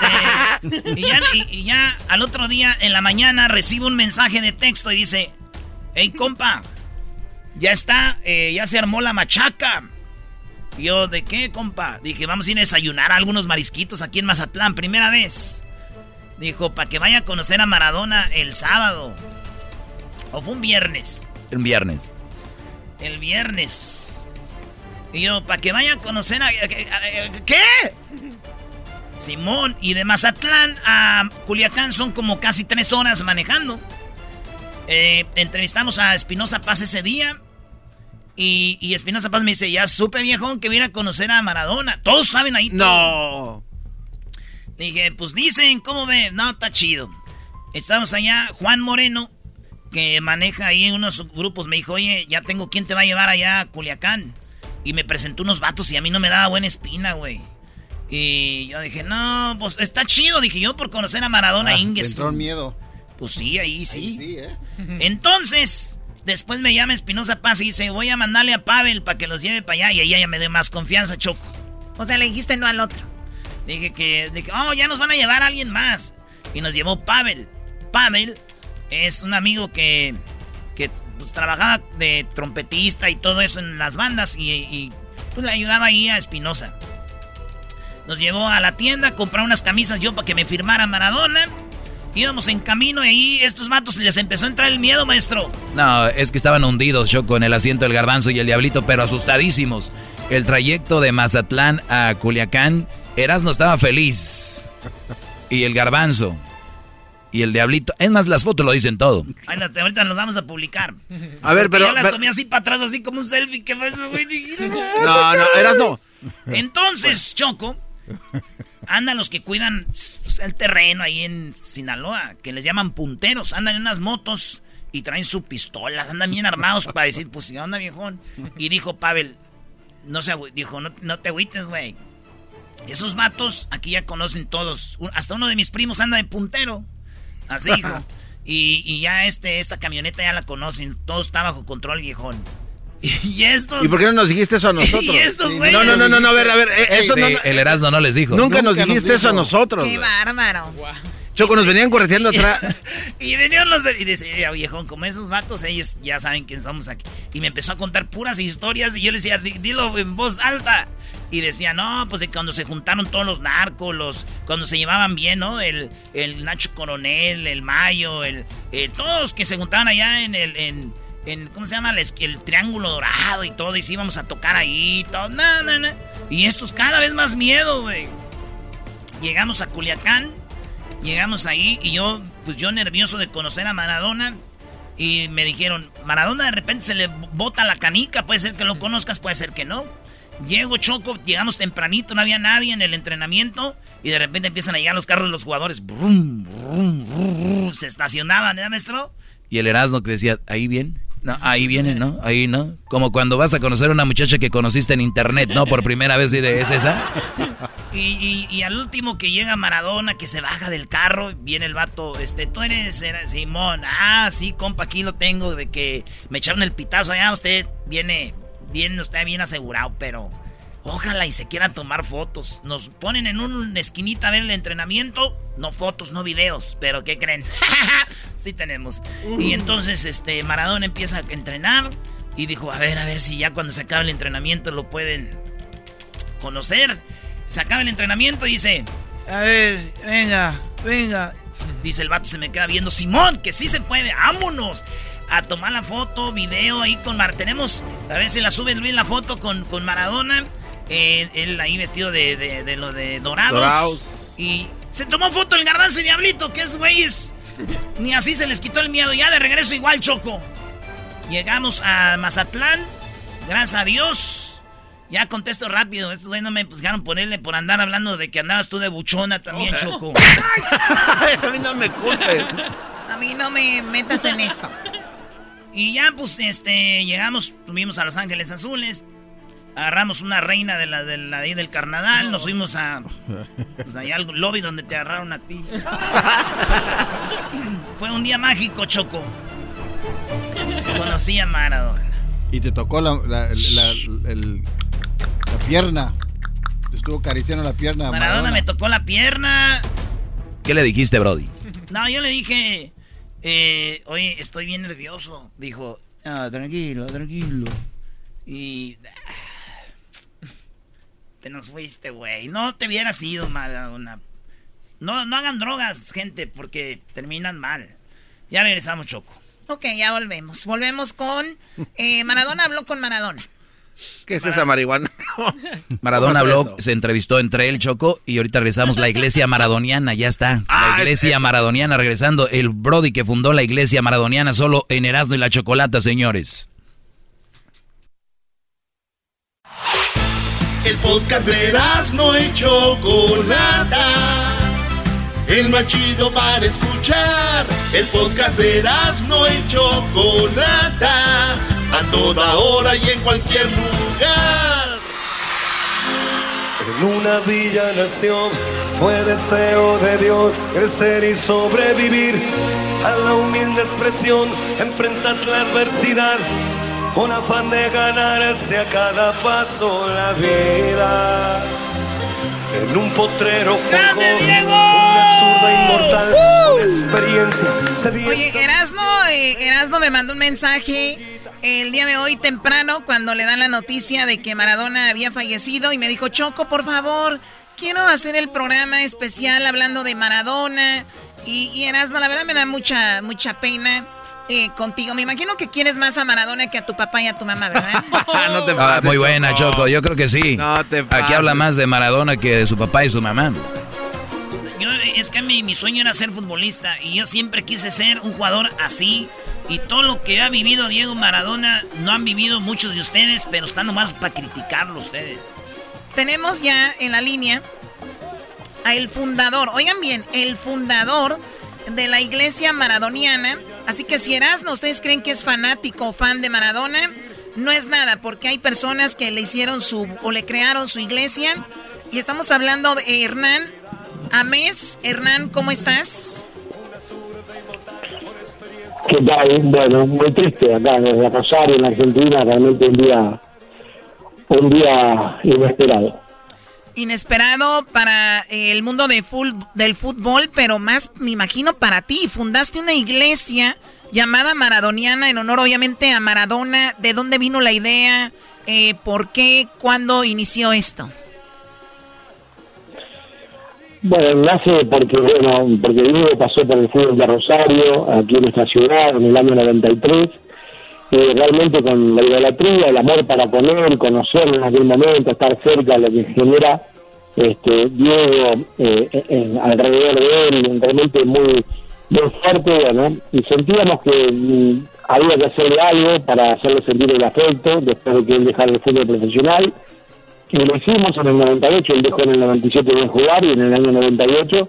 S2: Y ya, y- y ya al otro día, en la mañana, recibo un mensaje de texto y dice: Hey, compa, ya está, eh, ya se armó la machaca. Y yo, ¿de qué, compa? Dije, vamos a ir a desayunar a algunos marisquitos aquí en Mazatlán, primera vez. Dijo, para que vaya a conocer a Maradona el sábado. O fue un viernes.
S3: Un viernes.
S2: El viernes. Y yo, para que vaya a conocer a... a- a- a- ¿Qué? Simón, y de Mazatlán a Culiacán son como casi tres horas manejando. Eh, entrevistamos a Espinosa Paz ese día. Y, y Espinosa Paz me dice, ya supe viejón que viera a conocer a Maradona. Todos saben ahí.
S5: No.
S2: Dije, pues dicen, ¿cómo ve? No, está chido. Estamos allá, Juan Moreno, que maneja ahí unos grupos, me dijo, oye, ya tengo quién te va a llevar allá a Culiacán. Y me presentó unos vatos y a mí no me daba buena espina, güey. Y yo dije, no, pues está chido, dije yo, por conocer a Maradona
S6: Ah, te
S2: Inges.
S6: entró el miedo.
S2: Pues sí, ahí sí.
S6: Ahí sí, ¿eh?
S2: Entonces, después me llama Espinosa Paz y dice, voy a mandarle a Pavel para que los lleve para allá. Y ahí ella me dé más confianza, Choco.
S12: O sea, le dijiste no al otro.
S2: Dije que, dije, oh, ya nos van a llevar a alguien más. Y nos llevó Pavel. Pavel es un amigo que pues, trabajaba de trompetista y todo eso en las bandas y, pues, le ayudaba ahí a Espinosa. Nos llevó a la tienda comprar unas camisas yo para que me firmara Maradona. Íbamos en camino y ahí estos vatos les empezó a entrar el miedo, maestro.
S3: No, es que estaban hundidos, Choco, en el asiento del garbanzo y el diablito, pero asustadísimos. El trayecto de Mazatlán a Culiacán, Erasmo estaba feliz. Y el garbanzo. Y el diablito, es más, las fotos lo dicen todo.
S2: Ay, ahorita nos vamos a publicar.
S5: A ver, pero.
S2: Yo la tomé así para atrás, así como un selfie. ¿Qué eso, güey?
S5: No, no, eras no.
S2: Entonces, Choco, andan los que cuidan el terreno ahí en Sinaloa, que les llaman punteros. Andan en unas motos y traen su pistola, andan bien armados para decir, pues, ¿qué onda, viejón? Y dijo Pavel, no se dijo, no, no te agüites, güey. Esos vatos aquí ya conocen todos. Hasta uno de mis primos anda de puntero. Así, hijo. Y, ya este, esta camioneta ya la conocen. Todo está bajo control, viejón. Y estos.
S5: ¿Y por qué no nos dijiste eso a nosotros?
S2: Y estos,
S5: güey. No, no, no, no, a ver, a ver. Eh, eso no,
S3: el Erasmo no les dijo.
S5: Nunca, nos dijiste eso a nosotros.
S12: Qué bárbaro.
S5: Choco, nos venían correteando atrás.
S2: y venían los de, y decía, viejón, como esos vatos, ellos ya saben quién somos aquí. Y me empezó a contar puras historias y yo le decía, dilo en voz alta. Y decía, no, pues de cuando se juntaron todos los narcos, los, cuando se llevaban bien, ¿no? El, el Nacho Coronel, el Mayo, el, eh, todos que se juntaban allá en el, en, ¿cómo se llama? El, el, Triángulo Dorado y todo, y sí íbamos a tocar ahí, todo, no, no, no. Y estos cada vez más miedo, güey. Llegamos a Culiacán Llegamos ahí y yo, pues yo nervioso de conocer a Maradona. Y me dijeron, Maradona de repente se le bota la canica, puede ser que lo conozcas, puede ser que no. Llego Choco, llegamos tempranito, no había nadie en el entrenamiento. Y de repente empiezan a llegar los carros de los jugadores. se estacionaban, ¿eh, maestro?
S3: Y el Erasmo que decía, ahí bien. No, ahí viene, ¿no? Ahí, ¿no? Como cuando vas a conocer a una muchacha que conociste en internet, ¿no? Por primera vez, y de, ¿es esa?
S2: Y, al último que llega Maradona, que se baja del carro, viene el vato, este, tú eres Simón. Ah, sí, compa, aquí lo tengo, de que me echaron el pitazo allá, usted viene, bien, usted bien asegurado, pero ojalá y se quieran tomar fotos. Nos ponen en una esquinita a ver el entrenamiento, no fotos, no videos, pero ¿qué creen? sí tenemos. Y entonces, este, Maradona empieza a entrenar y dijo, a ver, a ver si ya cuando se acabe el entrenamiento lo pueden conocer. Se acaba el entrenamiento y dice, a ver, venga, venga. Dice el vato, se me queda viendo, Simón, que sí se puede, vámonos a tomar la foto, video ahí con Mar. Tenemos, a ver si la suben bien la foto con, con Maradona. Eh, él ahí vestido de, de, lo de dorados. Y se tomó foto el garbanzo y diablito, que es güeyes. Ni así se les quitó el miedo. Ya de regreso igual, Choco. Llegamos a Mazatlán. Gracias a Dios. Ya contesto rápido. Estos güey no me pusieron ponerle por andar hablando de que andabas tú de buchona también, Choco.
S5: a mí no me culpes.
S12: A mí no me metas en eso.
S2: Y ya, pues, este, llegamos, tuvimos a Los Ángeles Azules. Agarramos una reina de la, de la ahí del carnaval. Nos fuimos a. Pues allá al lobby donde te agarraron a ti. Fue un día mágico, Choco. Conocí a Maradona.
S6: Y te tocó la, el, la pierna. estuvo acariciando la pierna.
S2: Maradona, me tocó la pierna.
S3: ¿Qué le dijiste, Brody?
S2: No, yo le dije, eh, oye, estoy bien nervioso. Dijo, ah, tranquilo, tranquilo. Y... te nos fuiste, güey. No te hubieras ido, Maradona. No, no hagan drogas, gente, porque terminan mal. Ya regresamos, Choco.
S12: Ok, ya volvemos. Volvemos con... Eh, Maradona habló con Maradona.
S5: ¿Qué es esa marihuana?
S3: Maradona habló, se entrevistó entre él, Choco, y ahorita regresamos la iglesia maradoniana, ya está. La ah, iglesia maradoniana regresando. El Brody que fundó la iglesia maradoniana solo en Erasmo y la Chocolata, señores.
S9: El podcast de Erasmo y Chocolata. El más chido para escuchar. El podcast de Erasmo y Chocolata a toda hora y en cualquier lugar.
S24: En una villa nación fue deseo de Dios crecer y sobrevivir a la humilde expresión, enfrentar la adversidad con afán de ganarse a cada paso la vida. En un potrero
S2: ¡Grande, Diego!
S24: una inmortal experiencia.
S12: Oye, Erasno, eh, Erasno me mandó un mensaje el día de hoy temprano cuando le dan la noticia de que Maradona había fallecido y me dijo, Choco, por favor, quiero hacer el programa especial hablando de Maradona. Y, y Erasmo, la verdad me da mucha, mucha pena. Eh, contigo. Me imagino que quieres más a Maradona que a tu papá y a tu mamá, ¿verdad?
S3: no te ah, muy buena, Choco. Yo creo que sí. Aquí habla más de Maradona que de su papá y su mamá.
S2: Yo, es que mi, mi sueño era ser futbolista y yo siempre quise ser un jugador así. Y todo lo que ha vivido Diego Maradona no han vivido muchos de ustedes, pero están nomás para criticarlo ustedes.
S12: Tenemos ya en la línea a el fundador. Oigan bien, el fundador de la iglesia maradoniana. Así que si Erasmo, ustedes creen que es fanático o fan de Maradona, no es nada, porque hay personas que le hicieron su o le crearon su iglesia. Y estamos hablando de Hernán Amés. Hernán, ¿cómo estás?
S23: ¿Qué tal? Bueno, muy triste acá en Rosario, en Argentina, realmente un día, un día inesperado.
S12: Inesperado para el mundo de del fútbol, pero más, me imagino, para ti. Fundaste una iglesia llamada Maradoniana en honor, obviamente, a Maradona. ¿De dónde vino la idea? Eh, ¿Por qué? ¿Cuándo inició esto?
S23: Bueno, nace porque, bueno, porque Diego pasó por el fútbol de Rosario, aquí en esta ciudad, en el año 93, y realmente con la idolatría, el amor para poner, conocerlo en aquel momento, estar cerca lo que genera este, Diego eh, alrededor de él, realmente muy, muy fuerte, y sentíamos que mm, había que hacerle algo para hacerle sentir el afecto después de que él dejara el fútbol profesional. Y lo hicimos en el 98, él dejó en el 97 de jugar y en el año 98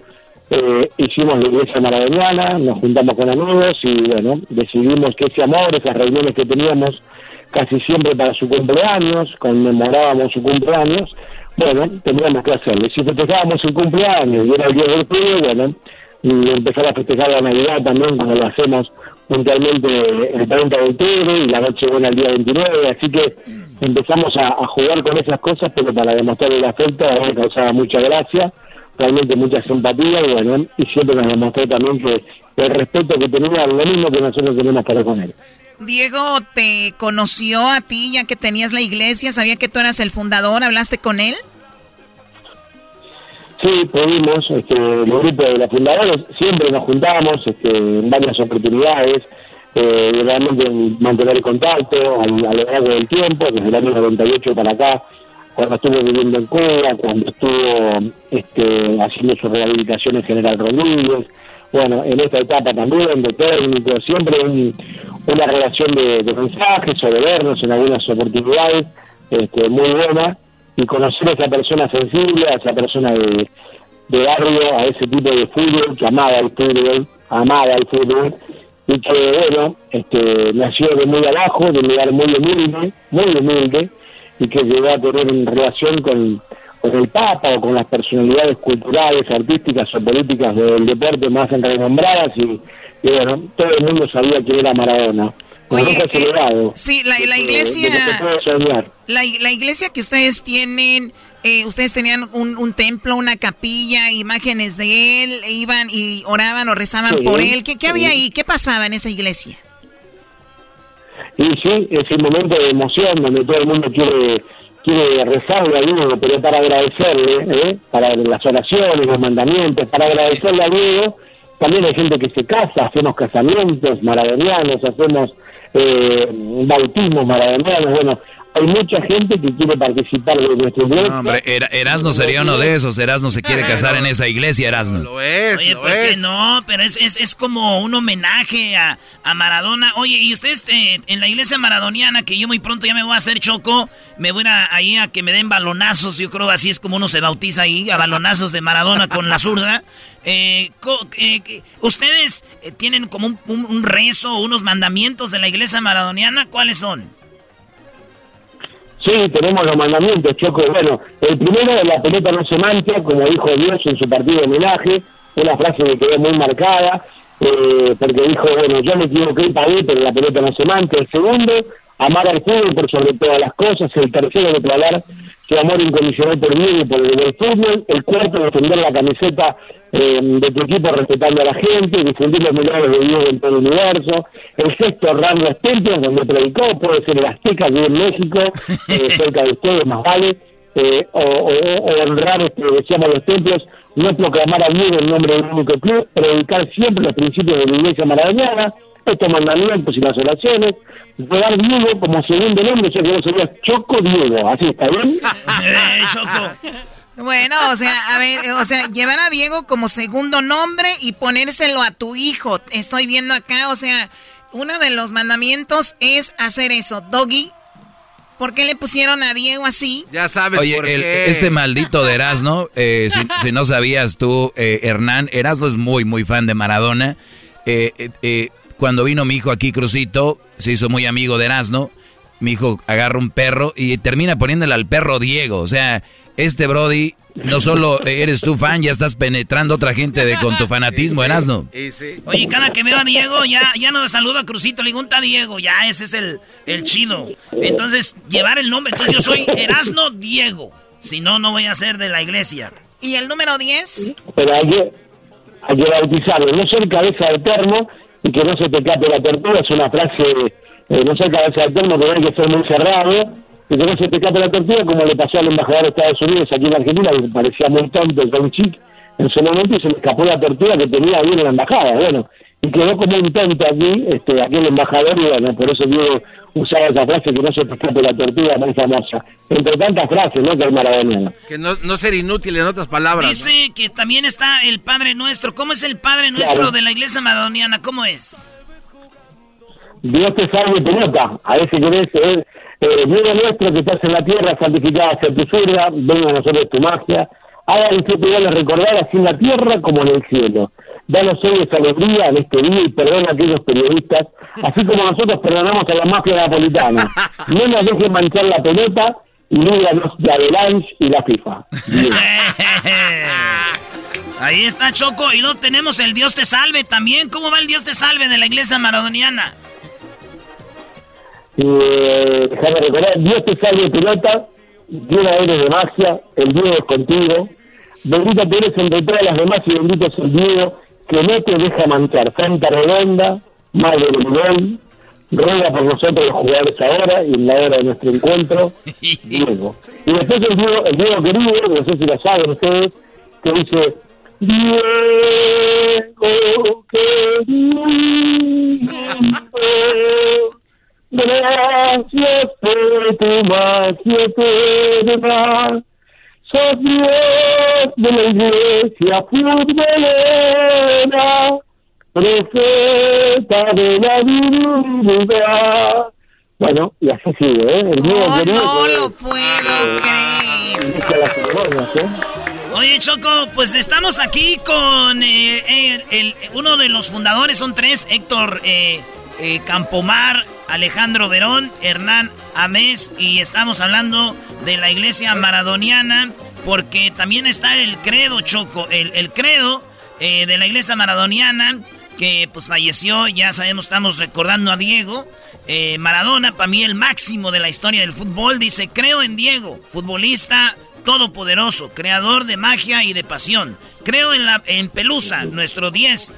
S23: eh, hicimos la iglesia maradoniana, nos juntamos con amigos y bueno, decidimos que ese amor, esas reuniones que teníamos casi siempre para su cumpleaños, conmemorábamos su cumpleaños, bueno, teníamos que hacerlo. Y si festejábamos su cumpleaños y era el día del fútbol, bueno, y empezar a festejar la Navidad también, como lo hacemos puntualmente el 30 de octubre y la noche buena el día 29, así que empezamos a, jugar con esas cosas, pero para demostrar el afecto, a mí me causaba mucha gracia, realmente mucha simpatía, y bueno, y siempre nos demostró también que el respeto que tenía lo mismo que nosotros tenemos para con él.
S12: Diego te conoció a ti ya que tenías la iglesia, sabía que tú eras el fundador, ¿hablaste con él?
S23: Sí, pudimos, este, el grupo de los fundadores, siempre nos juntábamos este, en varias oportunidades, eh, realmente mantener el contacto a, lo largo del tiempo, desde el año 98 para acá, cuando estuvo viviendo en Cuba, cuando estuvo este, haciendo su rehabilitación en General Rodríguez, bueno, en esta etapa también de técnico, siempre una relación de, mensajes o de vernos en algunas oportunidades este, muy buena. Y conocer a esa persona sensible, a esa persona de, barrio, a ese tipo de fútbol que amaba el fútbol, amaba el fútbol. Y que, bueno, este, nació de muy abajo, de un lugar muy humilde, muy humilde, y que llegó a tener una relación con, con el Papa o con las personalidades culturales, artísticas o políticas del deporte más renombradas y, y bueno, todo el mundo sabía que era Maradona.
S12: Oye, eh, sí, la, la iglesia, la, la, iglesia que ustedes tienen, eh, ustedes tenían un, un, templo, una capilla, imágenes de él, e iban y oraban o rezaban por él. ¿Qué, qué había ahí? ¿Qué pasaba en esa iglesia?
S23: Y sí, es un momento de emoción donde todo el mundo quiere quiere rezarle a Dios, pero para agradecerle, ¿eh? para las oraciones, los mandamientos, para agradecerle a Dios también hay gente que se casa, hacemos casamientos maradonianos, hacemos eh, bautismos maradonianos, bueno, hay mucha gente que quiere participar de nuestro iglesia.
S3: No, hombre, Erasmo sería uno de esos. Erasmo se quiere casar en esa iglesia, Erasmo.
S2: Lo es, Oye, ¿por qué no? Pero es, es, es, como un homenaje a, a Maradona. Oye, y ustedes eh, en la iglesia maradoniana, que yo muy pronto ya me voy a hacer choco, me voy a, ahí a que me den balonazos. Yo creo así es como uno se bautiza ahí, a balonazos de Maradona con la zurda. Eh, eh ¿Ustedes eh, tienen como un, un, un rezo, unos mandamientos de la iglesia maradoniana? ¿Cuáles son?
S23: Sí, tenemos los mandamientos, Choco. Bueno, el primero, la pelota no se mancha, como dijo Dios en su partido de homenaje, una frase que quedó muy marcada, eh, porque dijo, bueno, yo me equivoqué y pagué, pero la pelota no se mancha. El segundo, amar al fútbol por sobre todas las cosas. El tercero, declarar su amor incondicional por mí y por el fútbol. El cuarto, defender la camiseta eh, de tu equipo respetando a la gente, difundir los milagros de Dios en todo el universo. El sexto, honrar los templos donde predicó, puede ser el Azteca, aquí en México, eh, cerca de ustedes, más vale. Eh, o, o, honrar, este, decíamos, los templos, no proclamar a Dios en nombre del único club, predicar siempre los principios de la iglesia maradoniana, estos mandamientos y las oraciones, dar Diego como segundo nombre, ya que vos serías Choco Diego, así está bien.
S2: eh, Choco.
S12: Bueno, o sea, a ver, o sea, llevar a Diego como segundo nombre y ponérselo a tu hijo. Estoy viendo acá, o sea, uno de los mandamientos es hacer eso. Doggy, ¿por qué le pusieron a Diego así?
S5: Ya sabes
S3: Oye,
S5: por
S3: el-
S5: qué.
S3: este maldito de Erasno, eh, si, si no sabías tú, eh, Hernán, Erasno es muy, muy fan de Maradona. Eh, eh, eh, cuando vino mi hijo aquí, Crucito, se hizo muy amigo de Erasno. Mi hijo agarra un perro y termina poniéndole al perro Diego. O sea, este Brody, no solo eres tú fan, ya estás penetrando a otra gente de, con tu fanatismo, Erasno.
S2: Oye, cada que veo a Diego, ya, ya no saludo a Crucito, le digo, "¿Unta Diego? Ya, ese es el, el chido. Entonces, llevar el nombre. Entonces, yo soy Erasno Diego. Si no, no voy a ser de la iglesia.
S12: ¿Y el número 10?
S23: Pero hay que, hay que bautizarlo, no ser cabeza de termo y que no se te cape la tortuga, es una frase, eh, no ser cabeza de termo, pero hay que ser muy cerrado que no se te cape la tortuga, como le pasó al embajador de Estados Unidos aquí en Argentina, que parecía muy tonto el Tom Chic en su momento y se le escapó la tortuga que tenía ahí en la embajada, bueno, y quedó como un tonto aquí, este, aquí el embajador, y bueno, por eso Diego usaba esa frase, que no se te escape la tortuga, muy famosa, entre tantas frases, ¿no?, que el maradoniano.
S5: Que no, no ser inútil en otras palabras. ¿no?
S2: Dice que también está el Padre Nuestro. ¿Cómo es el Padre Nuestro
S23: Claro.
S2: de la iglesia madoniana? ¿Cómo es?
S23: Dios te salve pelota. A veces querés eh, eh, Dios nuestro que estás en la tierra, santificada sea tu surga, venga a nosotros tu magia. Haga que te recordar así en la tierra como en el cielo. Danos hoy esa alegría en este día y perdona a aquellos periodistas, así como nosotros perdonamos a la mafia napolitana. No nos dejen manchar la pelota y líbranos de Avalanche y la FIFA.
S2: Ahí está Choco. Y luego tenemos el Dios te salve también. ¿Cómo va el Dios te salve de la iglesia maradoniana?
S23: Eh, déjame recordar, Dios te salve pelota, llena eres de magia, el Diego es contigo. Bendita tú eres entre todas las demás y bendito es el Diego que no te deja manchar. Santa Redonda, Madre del Gol, ruega por nosotros los jugadores ahora y en la hora de nuestro encuentro, Diego. Y después el Diego, el Diego querido, no sé si lo saben ustedes, que dice, Diego querido, Gracias por tu magia eterna. Sos Dios de la iglesia futbolera, profeta de la divinidad. Bueno, y así sigue, ¿eh? El
S12: Oh,
S23: querido
S12: no lo puedo creer.
S23: ¿eh?
S2: Oye, Choco, pues estamos aquí con eh, el- el- uno de los fundadores, son tres, Héctor eh, eh, Campomar, Alejandro Verón, Hernán Amés, y estamos hablando de la iglesia maradoniana, porque también está el credo, Choco, el, credo eh, de la iglesia maradoniana, que pues falleció, ya sabemos, estamos recordando a Diego. Eh, Maradona, para mí el máximo de la historia del fútbol, dice, creo en Diego, futbolista todopoderoso, creador de magia y de pasión. Creo en, la, en Pelusa, nuestro 10,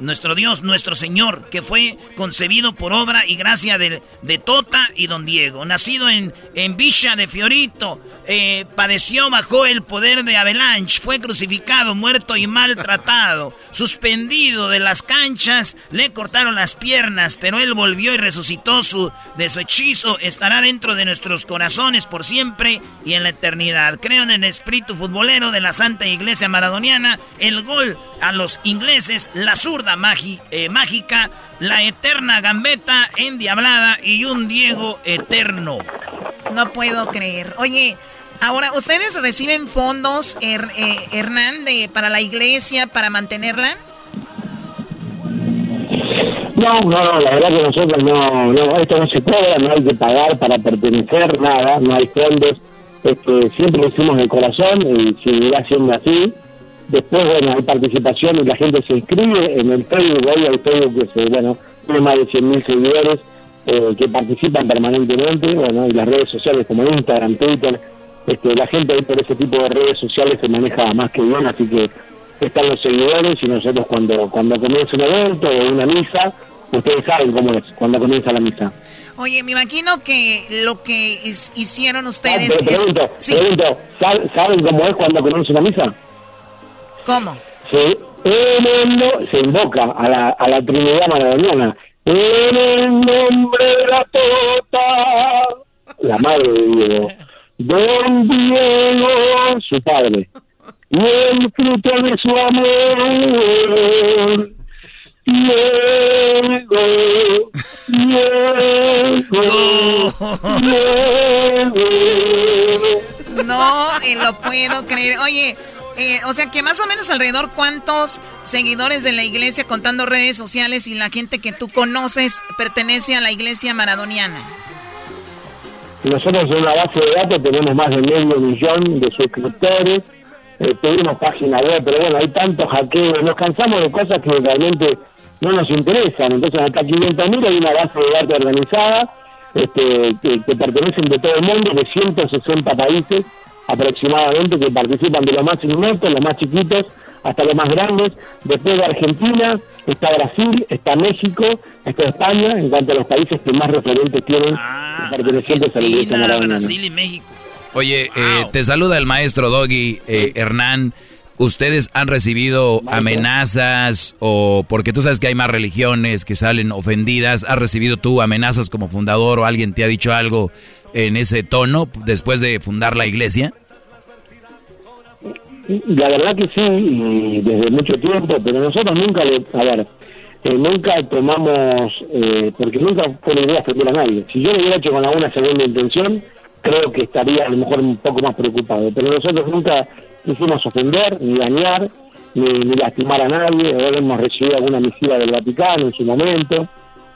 S2: nuestro Dios, nuestro Señor, que fue concebido por obra y gracia de, de Tota y Don Diego. Nacido en, en Villa de Fiorito, eh, padeció bajo el poder de Avalanche, fue crucificado, muerto y maltratado, suspendido de las canchas, le cortaron las piernas, pero él volvió y resucitó su, de su hechizo, estará dentro de nuestros corazones por siempre y en la eternidad. Creo en el espíritu futbolero de la Santa Iglesia Maradoniana, el gol a los ingleses, la zurda magi- eh, mágica, la eterna gambeta endiablada y un Diego eterno.
S12: No puedo creer. Oye, ahora, ¿ustedes reciben fondos, Her- eh, Hernán, de, para la iglesia, para mantenerla?
S23: No, no, no, la verdad que nosotros no, no, esto no se cobra, no hay que pagar para pertenecer, nada, no hay fondos, este, siempre lo hicimos de corazón y seguirá siendo así. Después, bueno, hay participación y la gente se inscribe en el Facebook, hoy hay Facebook que se, bueno, tiene más de 100.000 seguidores eh, que participan permanentemente, bueno, y las redes sociales como Instagram, Twitter, este, la gente ahí por ese tipo de redes sociales se maneja más que bien, así que están los seguidores y nosotros cuando, cuando comienza un evento o una misa, ustedes saben cómo es, cuando comienza la misa.
S12: Oye, me imagino que lo que hicieron
S23: Ah,
S12: ustedes
S23: pero
S12: es...
S23: pregunto,
S12: Sí,
S23: pregunto, ¿sab- ¿saben cómo es cuando comienza una misa?
S12: ¿Cómo?
S23: Se, en el no- se invoca a la, a la Trinidad Maradoniana. En el nombre de la tota, la madre de Diego. Don Diego, su padre, y el fruto de su amor. Diego, Diego,
S12: Diego. No, eh, lo puedo creer. Oye, eh, o sea que más o menos alrededor cuántos seguidores de la iglesia contando redes sociales y la gente que tú conoces pertenece a la iglesia maradoniana.
S23: Nosotros en la base de datos tenemos más de medio millón de suscriptores, eh, tenemos página web, pero bueno, hay tantos hackeos, nos cansamos de cosas que realmente no nos interesan, entonces hasta 500.000 hay una base de datos organizada este, que, que pertenecen de todo el mundo, de 160 países, aproximadamente que participan de los más inmensos, los más chiquitos, hasta los más grandes. Después de Argentina está Brasil, está México, está España, en cuanto a los países que más referentes tienen ah, pertenecientes a la Iglesia
S2: Brasil y México.
S3: Oye, eh, te saluda el maestro Doggy eh, Hernán. ¿Ustedes han recibido amenazas o porque tú sabes que hay más religiones que salen ofendidas? ¿Has recibido tú amenazas como fundador o alguien te ha dicho algo en ese tono después de fundar la iglesia?
S23: La verdad que sí, desde mucho tiempo, pero nosotros nunca le, a ver, eh, nunca tomamos, eh, porque nunca fue la idea ofender a nadie. Si yo lo hubiera hecho con alguna segunda intención, creo que estaría a lo mejor un poco más preocupado, pero nosotros nunca quisimos ofender, ni dañar, ni, lastimar a nadie, ahora hemos recibido alguna misiva del Vaticano en su momento,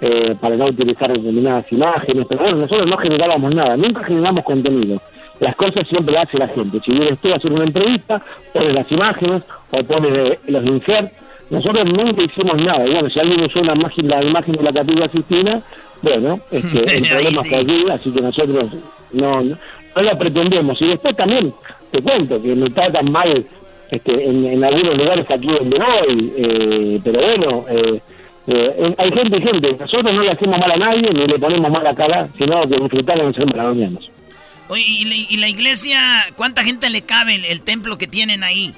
S23: eh, para no utilizar determinadas imágenes, pero bueno, nosotros no generábamos nada, nunca generamos contenido. Las cosas siempre las hace la gente. Si vienes tú a hacer una entrevista, pones las imágenes o pones los inserts. Nosotros nunca hicimos nada. Y bueno, si alguien usó una imagen, la imagen de la capilla Sistina, bueno, este, el problema está allí, así que nosotros no, no, la pretendemos. Y después también te cuento que me tratan mal este, en, algunos lugares aquí donde voy, eh, pero bueno, eh, eh, hay gente, gente, nosotros no le hacemos mal a nadie ni le ponemos mal a cara, sino que disfrutamos de ser maradonianos.
S2: Oye, ¿y la, iglesia, cuánta gente le cabe el, templo que tienen ahí?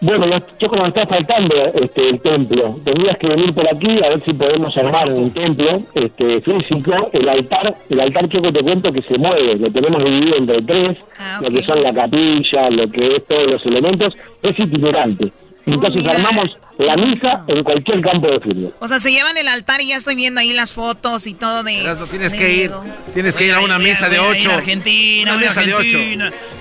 S23: Bueno, yo como está faltando este, el templo, tendrías que venir por aquí a ver si podemos armar un templo este, físico. El altar, el altar Choco te cuento que se mueve, lo tenemos dividido entre tres, ah, lo que son la capilla, lo que es todos los elementos, es itinerante. Entonces armamos la misa en cualquier campo de fútbol.
S12: O sea, se llevan el altar y ya estoy viendo ahí las fotos y todo de.
S5: tienes que ir. Tienes que ir a una misa de ocho.
S2: Argentina, una misa de ocho.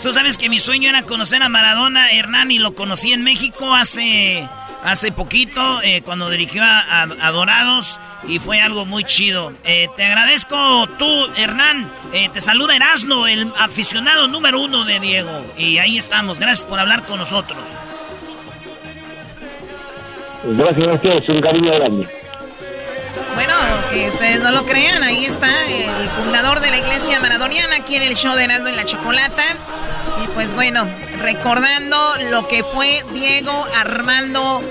S2: Tú sabes que mi sueño era conocer a Maradona Hernán y lo conocí en México hace hace poquito eh, cuando dirigió a, Dorados y fue algo muy chido. Eh, te agradezco tú, Hernán. Eh, te saluda Erasno, el aficionado número uno de Diego. Y ahí estamos. Gracias por hablar con nosotros.
S23: Gracias a ustedes, un cariño grande.
S12: Bueno, que ustedes no lo crean, ahí está el fundador de la iglesia maradoniana aquí en el show de Erasmo y la Chocolata. Y pues bueno, recordando lo que fue Diego Armando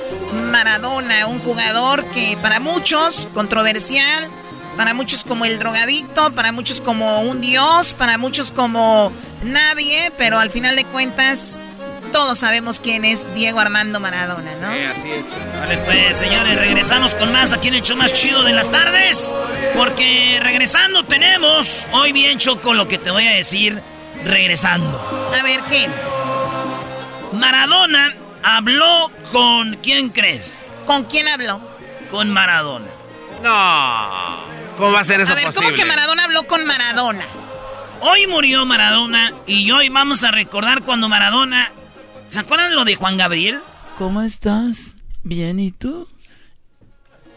S12: Maradona, un jugador que para muchos controversial, para muchos como el drogadicto, para muchos como un dios, para muchos como nadie, pero al final de cuentas todos sabemos quién es Diego Armando Maradona, ¿no?
S2: Sí, así es. Vale, pues, señores, regresamos con más aquí en el show más chido de las tardes. Porque regresando tenemos, hoy bien choco lo que te voy a decir, regresando.
S12: A ver, ¿qué?
S2: Maradona habló con, ¿quién crees?
S12: ¿Con quién habló?
S2: Con Maradona.
S5: No. ¿Cómo va a ser eso a ver, ¿Cómo
S12: que Maradona habló con Maradona?
S2: Hoy murió Maradona y hoy vamos a recordar cuando Maradona ¿Se acuerdan lo de Juan Gabriel?
S27: ¿Cómo estás? Bien, ¿y tú?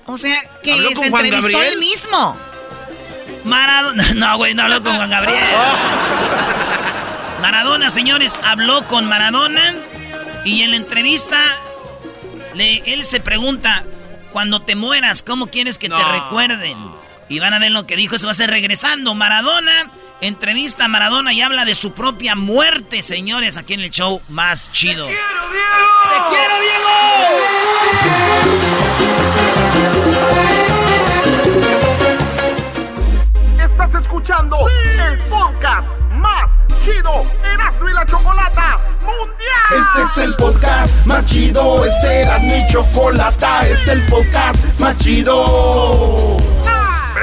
S12: O sea, que se entrevistó él mismo.
S2: Maradona. No, güey, no habló con Juan Gabriel. Maradona, señores, habló con Maradona y en la entrevista le, él se pregunta, cuando te mueras, ¿cómo quieres que te recuerden? Y van a ver lo que dijo, eso va a ser regresando. Maradona Entrevista a Maradona y habla de su propia muerte, señores, aquí en el show más chido. ¡Te quiero, Diego!
S9: ¡Te quiero, Diego! Estás escuchando el podcast más chido, Erasmo y la Chocolata Mundial. Este es el podcast más chido, este era mi chocolata, este es el podcast más chido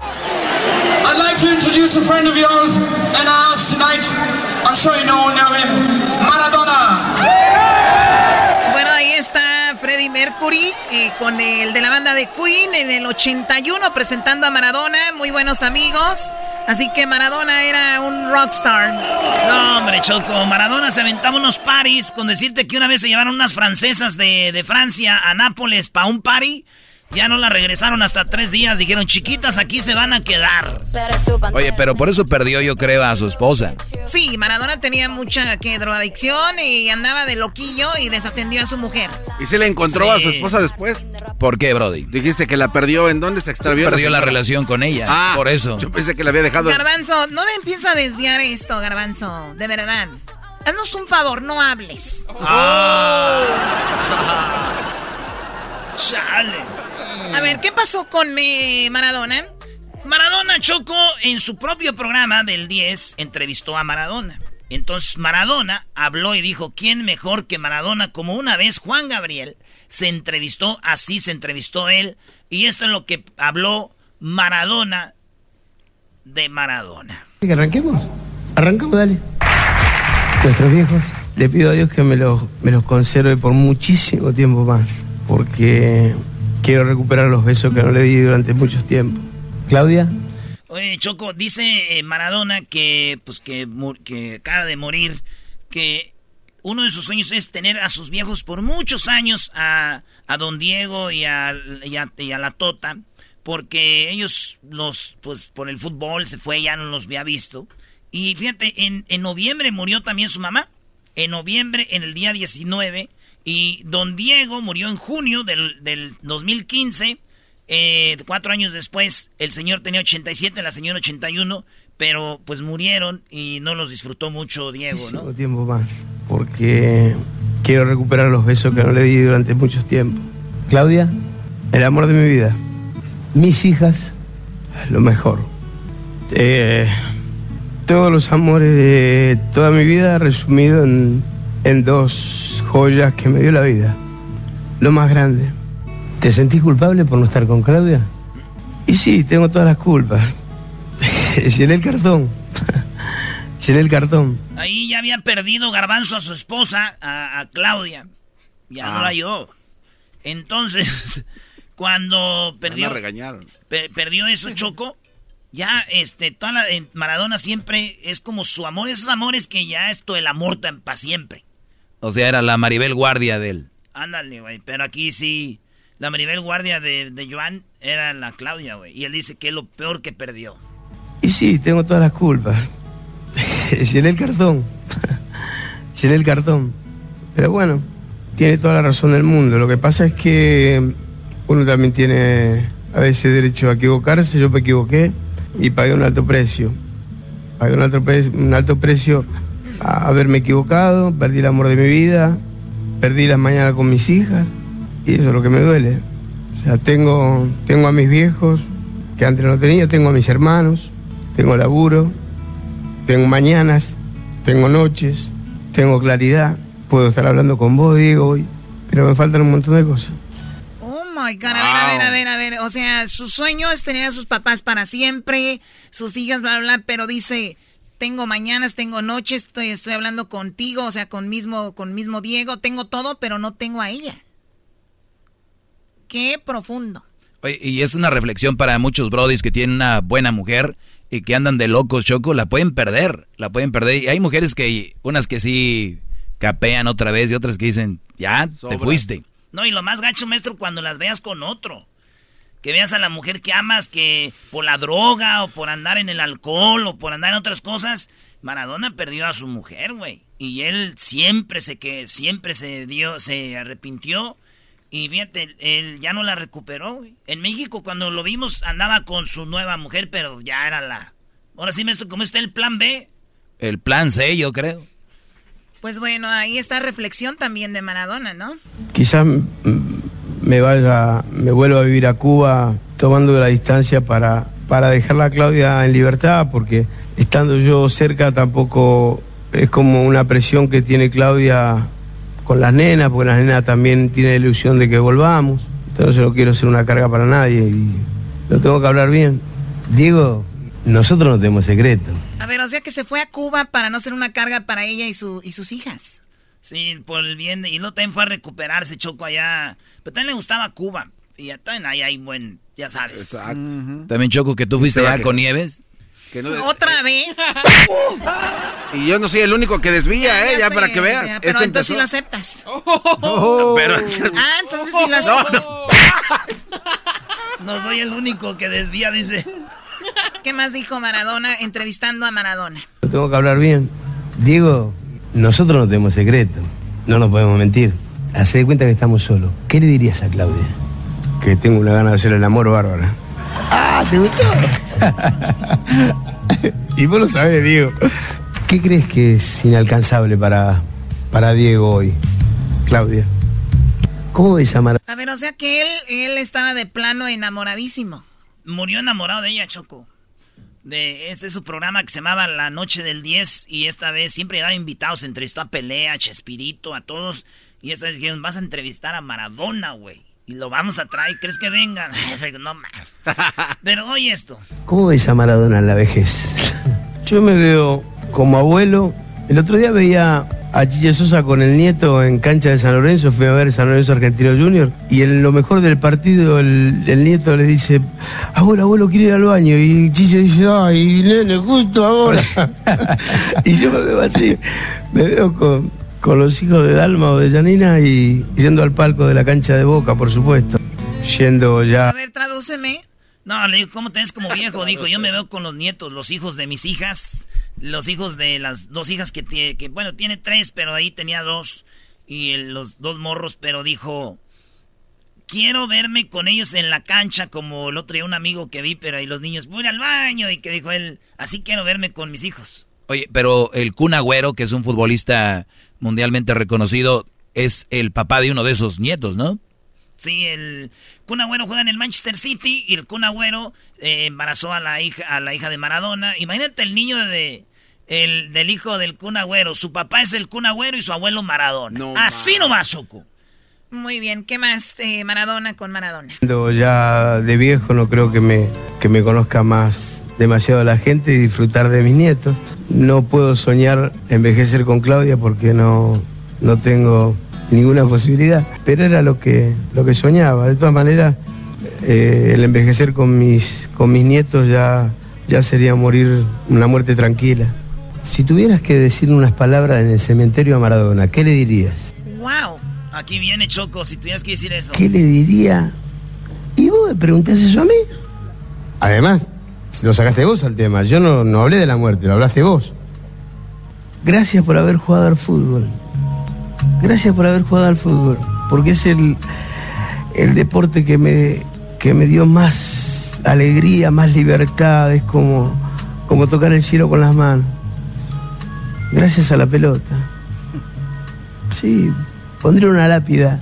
S28: I'd like to introduce a friend of yours and ours tonight. I'm sure you know, know him, Maradona.
S12: Bueno, ahí está Freddie Mercury eh, con el de la banda de Queen en el 81 presentando a Maradona. Muy buenos amigos. Así que Maradona era un rockstar.
S2: No, hombre, Choco. Maradona se aventaba unos paris con decirte que una vez se llevaron unas francesas de, de Francia a Nápoles para un party. Ya no la regresaron hasta tres días. Dijeron, chiquitas, aquí se van a quedar.
S3: Oye, pero por eso perdió, yo creo, a su esposa.
S12: Sí, Maradona tenía mucha que drogadicción y andaba de loquillo y desatendió a su mujer.
S5: ¿Y se le encontró a su esposa después?
S3: ¿Por qué, Brody?
S5: Dijiste que la perdió. ¿En dónde se extravió?
S3: perdió la, relación con ella. Ah, por eso.
S5: Yo pensé que la había dejado.
S12: Garbanzo, no empieza a desviar esto, Garbanzo. De verdad. Haznos un favor, no hables. Ah.
S2: Chale.
S12: A ver, ¿qué pasó con eh, Maradona?
S2: Maradona Choco en su propio programa del 10 entrevistó a Maradona. Entonces Maradona habló y dijo, ¿quién mejor que Maradona? Como una vez Juan Gabriel se entrevistó, así se entrevistó él. Y esto es lo que habló Maradona de Maradona.
S11: ¿Que arranquemos? Arrancamos, dale. Nuestros viejos, le pido a Dios que me los, me los conserve por muchísimo tiempo más. Porque Quiero recuperar los besos que no le di durante mucho tiempo. Claudia.
S2: Oye, Choco, dice eh, Maradona que, pues, que, que acaba de morir, que uno de sus sueños es tener a sus viejos por muchos años, a, a Don Diego y a, y a, la Tota, porque ellos, los, pues, por el fútbol se fue, ya no los había visto. Y fíjate, en, en noviembre murió también su mamá. En noviembre, en el día 19, y don Diego murió en junio del, del 2015. Eh, cuatro años después, el señor tenía 87, la señora 81, pero pues murieron y no los disfrutó mucho Diego, ¿no?
S11: tiempo más, porque quiero recuperar los besos que no le di durante mucho tiempo. Claudia, el amor de mi vida. Mis hijas, lo mejor. Eh, todos los amores de toda mi vida resumido en, en dos joyas que me dio la vida. Lo más grande. ¿Te sentís culpable por no estar con Claudia? Y sí, tengo todas las culpas. Llené el cartón. Llené el cartón.
S2: Ahí ya había perdido Garbanzo a su esposa, a, Claudia. Ya no la ayudó. Entonces, cuando perdió.
S5: regañaron.
S2: perdió eso, Choco. Ya, este, toda la, Maradona siempre es como su amor, esos amores que ya esto, el amor para siempre.
S3: O sea, era la Maribel Guardia de él.
S2: Ándale, güey. Pero aquí sí, la Maribel Guardia de, de Joan era la Claudia, güey. Y él dice que es lo peor que perdió.
S11: Y sí, tengo todas las culpas. Llené el cartón. Llené el cartón. Pero bueno, tiene toda la razón del mundo. Lo que pasa es que uno también tiene a veces derecho a equivocarse. Yo me equivoqué y pagué un alto precio. Pagué un alto, un alto precio haberme equivocado, perdí el amor de mi vida, perdí las mañanas con mis hijas y eso es lo que me duele. O sea, tengo, tengo a mis viejos que antes no tenía, tengo a mis hermanos, tengo laburo, tengo mañanas, tengo noches, tengo claridad, puedo estar hablando con vos, Diego, hoy, pero me faltan un montón de cosas.
S12: Oh my God, a ver, a ver, a ver, a ver. O sea, su sueño es tener a sus papás para siempre, sus hijas, bla, bla, pero dice, tengo mañanas, tengo noches, estoy, estoy hablando contigo, o sea, con mismo, con mismo Diego, tengo todo, pero no tengo a ella. Qué profundo.
S3: Oye, y es una reflexión para muchos brodis que tienen una buena mujer y que andan de locos, Choco, la pueden perder, la pueden perder. Y hay mujeres que, unas que sí capean otra vez y otras que dicen, ya, te fuiste.
S2: No, y lo más gacho, maestro, cuando las veas con otro que veas a la mujer que amas que por la droga o por andar en el alcohol o por andar en otras cosas, Maradona perdió a su mujer, güey. Y él siempre se que siempre se dio, se arrepintió Y fíjate, él ya no la recuperó. En México, cuando lo vimos, andaba con su nueva mujer, pero ya era la. Ahora sí, maestro, ¿cómo está el plan B?
S3: El plan C, yo creo.
S12: Pues bueno, ahí está reflexión también de Maradona, ¿no?
S11: Quizás me vaya, me vuelva a vivir a Cuba tomando la distancia para, para dejarla a Claudia en libertad, porque estando yo cerca tampoco es como una presión que tiene Claudia con las nenas, porque las nenas también tienen la ilusión de que volvamos. Entonces no quiero ser una carga para nadie y lo tengo que hablar bien. Diego, nosotros no tenemos secreto.
S12: A ver, o sea que se fue a Cuba para no ser una carga para ella y, su, y sus hijas.
S2: Sí, por el bien. De, y no también fue a recuperarse, Choco, allá. Pero también le gustaba Cuba. Y también ahí hay buen, ya sabes.
S3: Exacto. También, Choco, que tú fuiste allá con Nieves.
S12: ¿Otra vez?
S5: y yo no soy el único que desvía, ¿eh? Ya, para que veas.
S12: pero este entonces sí lo aceptas. Oh. Pero... Ah, entonces sí lo aceptas.
S2: No, no. no soy el único que desvía, dice.
S12: ¿Qué más dijo Maradona entrevistando a Maradona?
S11: Tengo que hablar bien. Diego, nosotros no tenemos secreto. No nos podemos mentir. Hace de cuenta que estamos solos. ¿Qué le dirías a Claudia? Que tengo una gana de hacer el amor bárbara. Ah, ¿te gustó? y vos lo sabés, Diego. ¿Qué crees que es inalcanzable para, para Diego hoy, Claudia? ¿Cómo ves a Maradona?
S12: A ver, o sea que él, él estaba de plano enamoradísimo
S2: murió enamorado de ella, Choco. De este es su programa que se llamaba La Noche del 10 y esta vez siempre daba invitados, entrevistó a Pelea, a Chespirito, a todos. Y esta vez dijeron, vas a entrevistar a Maradona, güey. Y lo vamos a traer, ¿crees que vengan? no, Pero oye esto.
S11: ¿Cómo ves a Maradona en la vejez? Yo me veo como abuelo. El otro día veía a Chiche Sosa con el nieto en cancha de San Lorenzo, fui a ver San Lorenzo Argentino Junior, y en lo mejor del partido el, nieto le dice, abuelo, abuelo, quiero ir al baño, y Chiche dice, ay, nene, justo ahora. y yo me veo así, me veo con, con los hijos de Dalma o de Janina y yendo al palco de la cancha de Boca, por supuesto, yendo ya...
S12: A ver, tradúceme.
S2: No, le digo, ¿cómo te ves como viejo? Dijo, yo me veo con los nietos, los hijos de mis hijas los hijos de las dos hijas que tiene, que bueno, tiene tres, pero ahí tenía dos, y los dos morros, pero dijo, quiero verme con ellos en la cancha, como el otro día un amigo que vi, pero ahí los niños, voy al baño, y que dijo él, así quiero verme con mis hijos.
S3: Oye, pero el Kun Agüero, que es un futbolista mundialmente reconocido, es el papá de uno de esos nietos, ¿no?
S2: Sí, el Kun Agüero juega en el Manchester City y el Kun Agüero eh, embarazó a la hija a la hija de Maradona. Imagínate el niño de el del hijo del Kun Agüero. Su papá es el Kun Agüero y su abuelo Maradona. Así nomás, Choco.
S12: Muy bien, ¿qué más eh, Maradona con Maradona?
S11: Ya de viejo no creo que me, que me conozca más demasiado la gente y disfrutar de mis nietos. No puedo soñar envejecer con Claudia porque no, no tengo ninguna posibilidad, pero era lo que, lo que soñaba. De todas maneras, eh, el envejecer con mis, con mis nietos ya, ya sería morir una muerte tranquila. Si tuvieras que decir unas palabras en el cementerio a Maradona, ¿qué le dirías?
S2: ¡Wow! Aquí viene Choco, si tuvieras que decir eso.
S11: ¿Qué le diría? ¿Y vos me preguntás eso a mí? Además, lo sacaste vos al tema. Yo no, no hablé de la muerte, lo hablaste vos. Gracias por haber jugado al fútbol. Gracias por haber jugado al fútbol, porque es el, el deporte que me, que me dio más alegría, más libertad, es como, como tocar el cielo con las manos. Gracias a la pelota. Sí, pondré una lápida.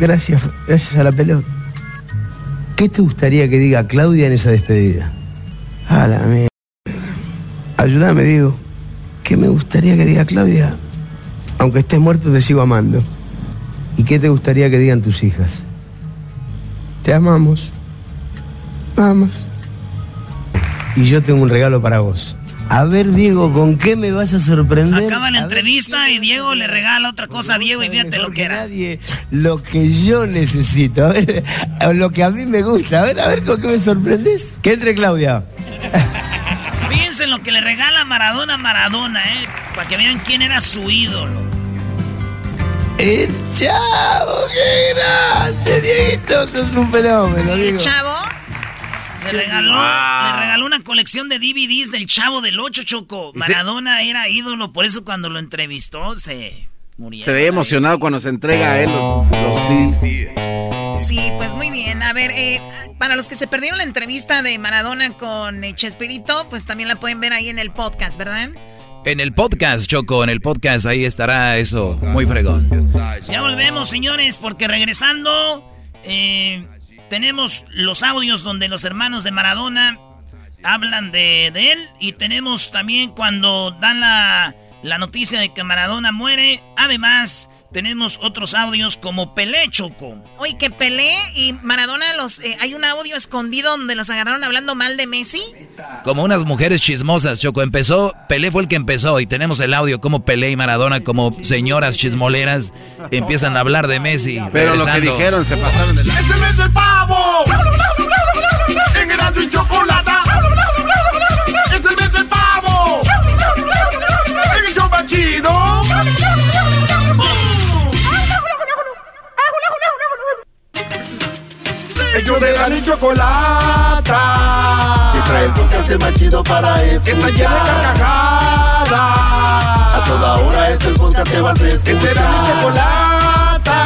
S11: Gracias, gracias a la pelota. ¿Qué te gustaría que diga Claudia en esa despedida? A la mierda. Ayúdame, digo. ¿Qué me gustaría que diga Claudia? Aunque estés muerto, te sigo amando. ¿Y qué te gustaría que digan tus hijas? Te amamos. Vamos. Y yo tengo un regalo para vos. A ver, Diego, ¿con qué me vas a sorprender?
S2: Acaba la entrevista y Diego le regala otra cosa a Diego y fíjate lo que era.
S11: Nadie, lo que yo necesito, a ver, lo que a mí me gusta. A ver, a ver, ¿con qué me sorprendes? ¿Qué entre Claudia?
S2: Fíjense en lo que le regala Maradona a Maradona, ¿eh? Para que vean quién era su ídolo.
S11: El chavo, qué grande, Dieguito, es un fenómeno.
S12: ¿El chavo?
S2: Le regaló, le regaló una colección de DVDs del Chavo del 8, Choco. Maradona era ídolo, por eso cuando lo entrevistó se...
S5: se ve emocionado cuando se entrega a él los, sí.
S12: Sí, pues muy bien. A ver, eh, para los que se perdieron la entrevista de Maradona con Chespirito, pues también la pueden ver ahí en el podcast, ¿verdad?
S3: En el podcast, Choco, en el podcast ahí estará eso muy fregón.
S2: Ya volvemos, señores, porque regresando, eh, tenemos los audios donde los hermanos de Maradona hablan de, de él y tenemos también cuando dan la la noticia de que Maradona muere. Además, tenemos otros audios como Pelé, Choco.
S12: Oye, que Pelé y Maradona, los eh, hay un audio escondido donde los agarraron hablando mal de Messi.
S3: Como unas mujeres chismosas, Choco. Empezó, Pelé fue el que empezó y tenemos el audio como Pelé y Maradona, como señoras chismoleras, empiezan a hablar de Messi.
S5: Pero lo que dijeron se pasaron
S9: de ¡Este es el pavo! ¡En y chocolate! Ellos de la y chocolata.
S24: Que trae el podcast más chido para escuchar. Que está llena de carcajadas. A toda hora es el podcast que vas a escuchar. Que será mi chocolata.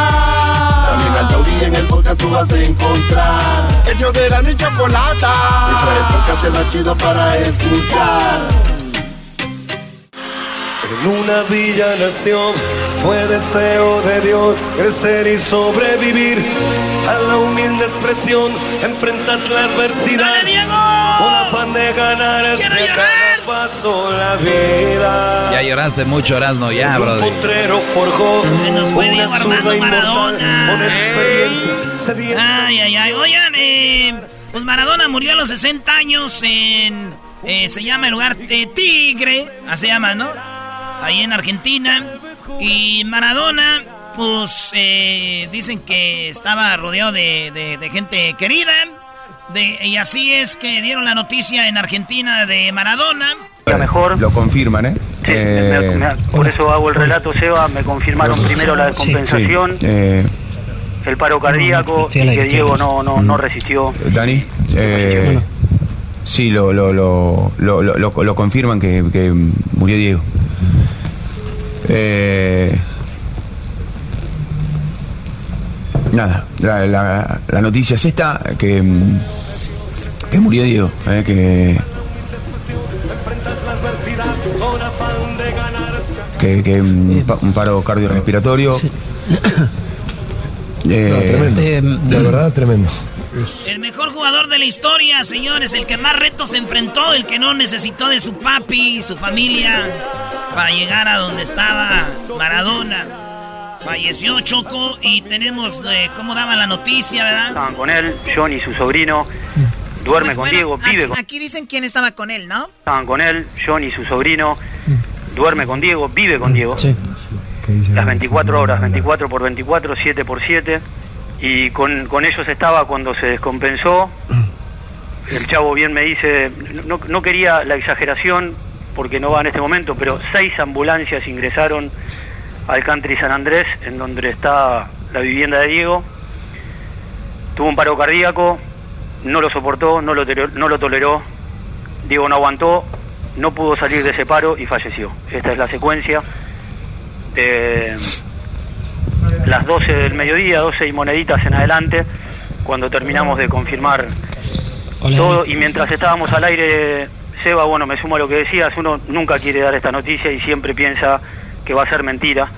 S24: También al taurí en el podcast tú vas a encontrar.
S9: Ellos de la y chocolata.
S24: Que trae el podcast más chido para escuchar. En una villa nación fue deseo de Dios crecer y sobrevivir a la humilde expresión, enfrentar la adversidad con afán de ganarse cada paso la vida.
S3: Ya lloraste mucho, Erasmo, ya, brother.
S24: Un potrero forjó
S2: Se nos fue Diego Armando Maradona. Ay, ay, ay. Oigan, eh, pues Maradona murió a los 60 años en... Eh, se llama el lugar de Tigre, así se llama, ¿no? Ahí en Argentina. Y Maradona, pues eh, dicen que estaba rodeado de, gente querida. De, y así es que dieron la noticia en Argentina de Maradona.
S29: Mejor.
S30: Lo confirman, ¿eh?
S29: eh por eso hago el relato, Seba. Me confirmaron primero la descompensación, eh, el paro cardíaco y que Diego no, no, no resistió.
S30: Dani, sí, lo, lo, lo, lo, confirman que, que murió Diego. Eh, nada, la, noticia es esta, que, que murió Diego, eh, que, que, un, paro cardiorrespiratorio.
S31: Eh, tremendo. De verdad, tremendo.
S2: El mejor jugador de la historia, señores, el que más retos enfrentó, el que no necesitó de su papi y su familia para llegar a donde estaba Maradona. Falleció Choco y tenemos de cómo daba la noticia, ¿verdad?
S29: Estaban con él, John y su sobrino. Duerme con Diego, vive
S12: con... Aquí dicen quién estaba con él, ¿no?
S29: Estaban con él, John y su sobrino. Duerme con Diego, vive con Diego. Sí. Las 24 horas, 24 por 24, 7 por 7. Y con, con ellos estaba cuando se descompensó. El chavo bien me dice, no, no quería la exageración, porque no va en este momento, pero seis ambulancias ingresaron al country San Andrés, en donde está la vivienda de Diego. Tuvo un paro cardíaco, no lo soportó, no lo, no lo toleró. Diego no aguantó, no pudo salir de ese paro y falleció. Esta es la secuencia. Eh, las 12 del mediodía, 12 y moneditas en adelante, cuando terminamos de confirmar todo. Y mientras estábamos al aire Seba, bueno, me sumo a lo que decías, uno nunca quiere dar esta noticia y siempre piensa que va a ser mentira.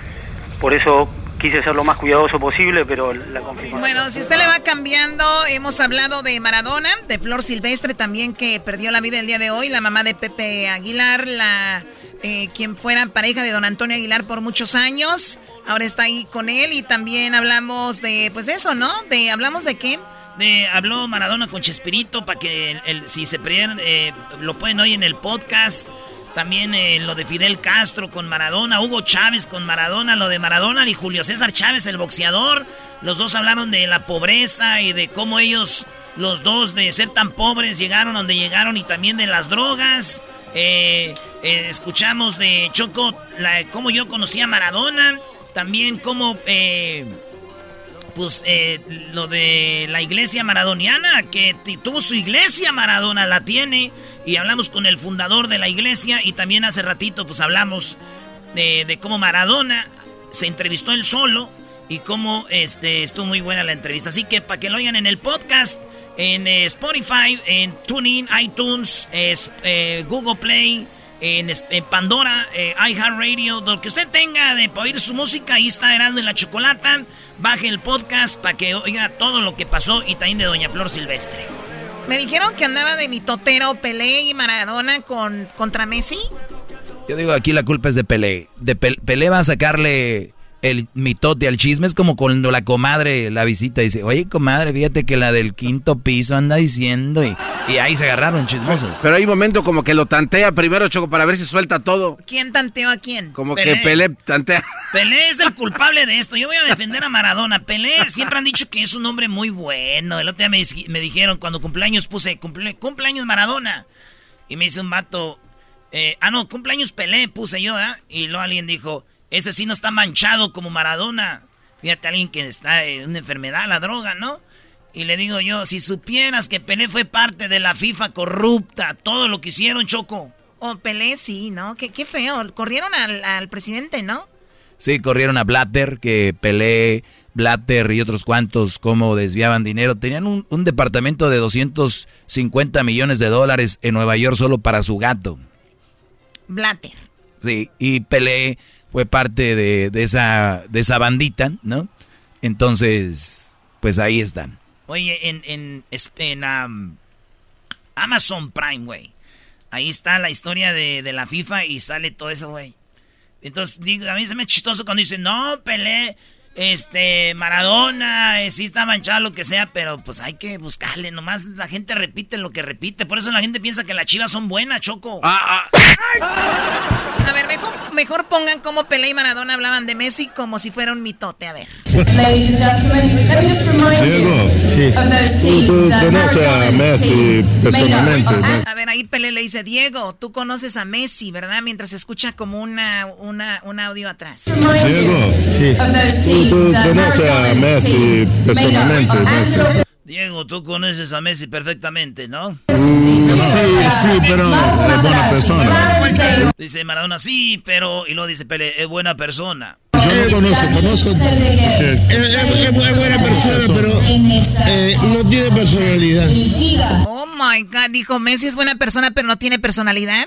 S29: Por eso quise ser lo más cuidadoso posible, pero la confirmación...
S12: Bueno, si usted le va cambiando, hemos hablado de Maradona, de Flor Silvestre también que perdió la vida el día de hoy, la mamá de Pepe Aguilar, la eh, quien fuera pareja de don Antonio Aguilar por muchos años, ahora está ahí con él y también hablamos de, pues eso, ¿no? De, hablamos de qué?
S2: De, habló Maradona con Chespirito para que el, si se perdieron, eh, lo pueden oír en el podcast. También eh, lo de Fidel Castro con Maradona, Hugo Chávez con Maradona, lo de Maradona y Julio César Chávez, el boxeador. Los dos hablaron de la pobreza y de cómo ellos, los dos, de ser tan pobres, llegaron donde llegaron y también de las drogas. Eh, escuchamos de Choco la, cómo yo conocí a Maradona, también cómo pues eh, lo de la iglesia maradoniana, que tuvo su iglesia Maradona, la tiene, y hablamos con el fundador de la iglesia, y también hace ratito pues hablamos de, cómo Maradona se entrevistó él solo y cómo este, estuvo muy buena la entrevista. Así que para que lo oigan en el podcast, en eh, Spotify, en TuneIn, iTunes, eh, Google Play, en, Pandora, eh, iHeartRadio, lo que usted tenga de oír su música, ahí está Herando en la Chocolata. Baje el podcast para que oiga todo lo que pasó y también de Doña Flor Silvestre.
S12: Me dijeron que andaba de mitotero Pelé y Maradona con, contra Messi.
S3: Yo digo, aquí la culpa es de Pelé. De Pelé va a sacarle el mitote al chisme. Es como cuando la comadre la visita y dice, oye, comadre, fíjate que la del quinto piso anda diciendo. Y, y ahí se agarraron chismosos.
S5: Pero hay un momento como que lo tantea primero, Choco, para ver si suelta todo.
S12: ¿Quién tanteó a quién?
S5: Como que Pelé tantea.
S2: Pelé es el culpable de esto. Yo voy a defender a Maradona. Pelé siempre han dicho que es un hombre muy bueno. El otro día me, dijeron, cuando cumpleaños puse, cumple, cumpleaños Maradona. Y me dice un vato, eh, ah, no, cumpleaños Pelé puse yo, ¿eh? Y luego alguien dijo, ese sí no está manchado como Maradona. Fíjate, alguien que está en una enfermedad, la droga, ¿no? Y le digo yo, si supieras que Pelé fue parte de la FIFA corrupta, todo lo que hicieron, Choco.
S12: Oh, Pelé sí, ¿no? Qué, qué feo. Corrieron al, presidente, ¿no?
S3: Sí, corrieron a Blatter, que Pelé, Blatter y otros cuantos, cómo desviaban dinero. Tenían un, un departamento de 250 millones de dólares en Nueva York solo para su gato.
S12: Blatter.
S3: Sí, y Pelé fue parte de, esa, de esa bandita, ¿no? Entonces, pues ahí están.
S2: Oye, en, en, en um, Amazon Prime, güey. Ahí está la historia de, de, la FIFA y sale todo eso, güey. Entonces, digo, a mí se me chistoso cuando dicen, no, Pelé este, Maradona, eh, sí está manchado, lo que sea, pero pues hay que buscarle. Nomás la gente repite lo que repite. Por eso la gente piensa que las chivas son buenas, Choco.
S5: Ah,
S12: ah. A ver, mejor, pongan cómo Pelé y Maradona hablaban de Messi como si fuera un mitote. A ver.
S32: Diego, sí. Tú, conoces a Messi personalmente.
S12: a ver, ahí Pelé le dice, Diego, tú conoces a Messi, ¿verdad? Mientras escucha como una, una, un audio atrás.
S32: Diego, sí. Tú, conoces a Messi personalmente,
S2: Diego, tú conoces a Messi perfectamente, ¿no?
S32: sí, sí, pero es buena persona.
S2: Dice Maradona, sí, pero... Y luego dice Pele, es buena persona.
S32: Yo no conozco, conozco es, buena persona, pero eh, no tiene personalidad.
S12: Oh my God, dijo Messi es buena persona, pero no tiene personalidad.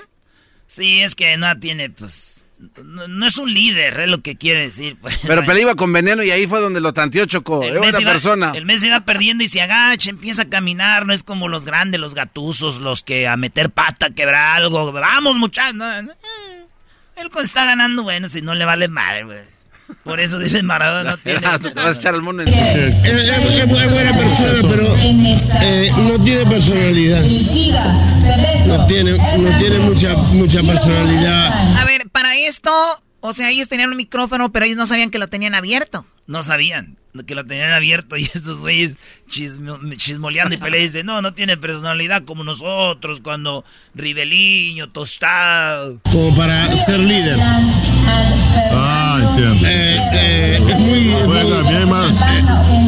S2: Sí, es que no tiene, pues no, es un líder, es lo que quiere decir. Pues.
S5: Pero Pelé iba con veneno y ahí fue donde lo tanteó Chocó. El una persona.
S2: El iba perdiendo y se agacha, empieza a caminar. No es como los grandes, los gatuzos, los que a meter pata, quebrar algo. Vamos, muchachos. Él está ganando, bueno, si no le vale madre, güey. Por eso dice Maradona no tiene.
S5: te vas a echar al mono
S32: Es, buena persona, pero eh, no tiene personalidad. No tiene, no tiene mucha, mucha personalidad.
S12: A ver, para esto, o sea, ellos tenían un micrófono, pero ellos no sabían que lo tenían abierto.
S2: No sabían que lo tenían abierto y estos güeyes chismoleando y peleando dicen, no, no tiene personalidad como nosotros cuando Ribeliño, Tostado.
S32: Como para ser líder. Ah, entiendo. Eh, eh, es muy... Bueno, bien más,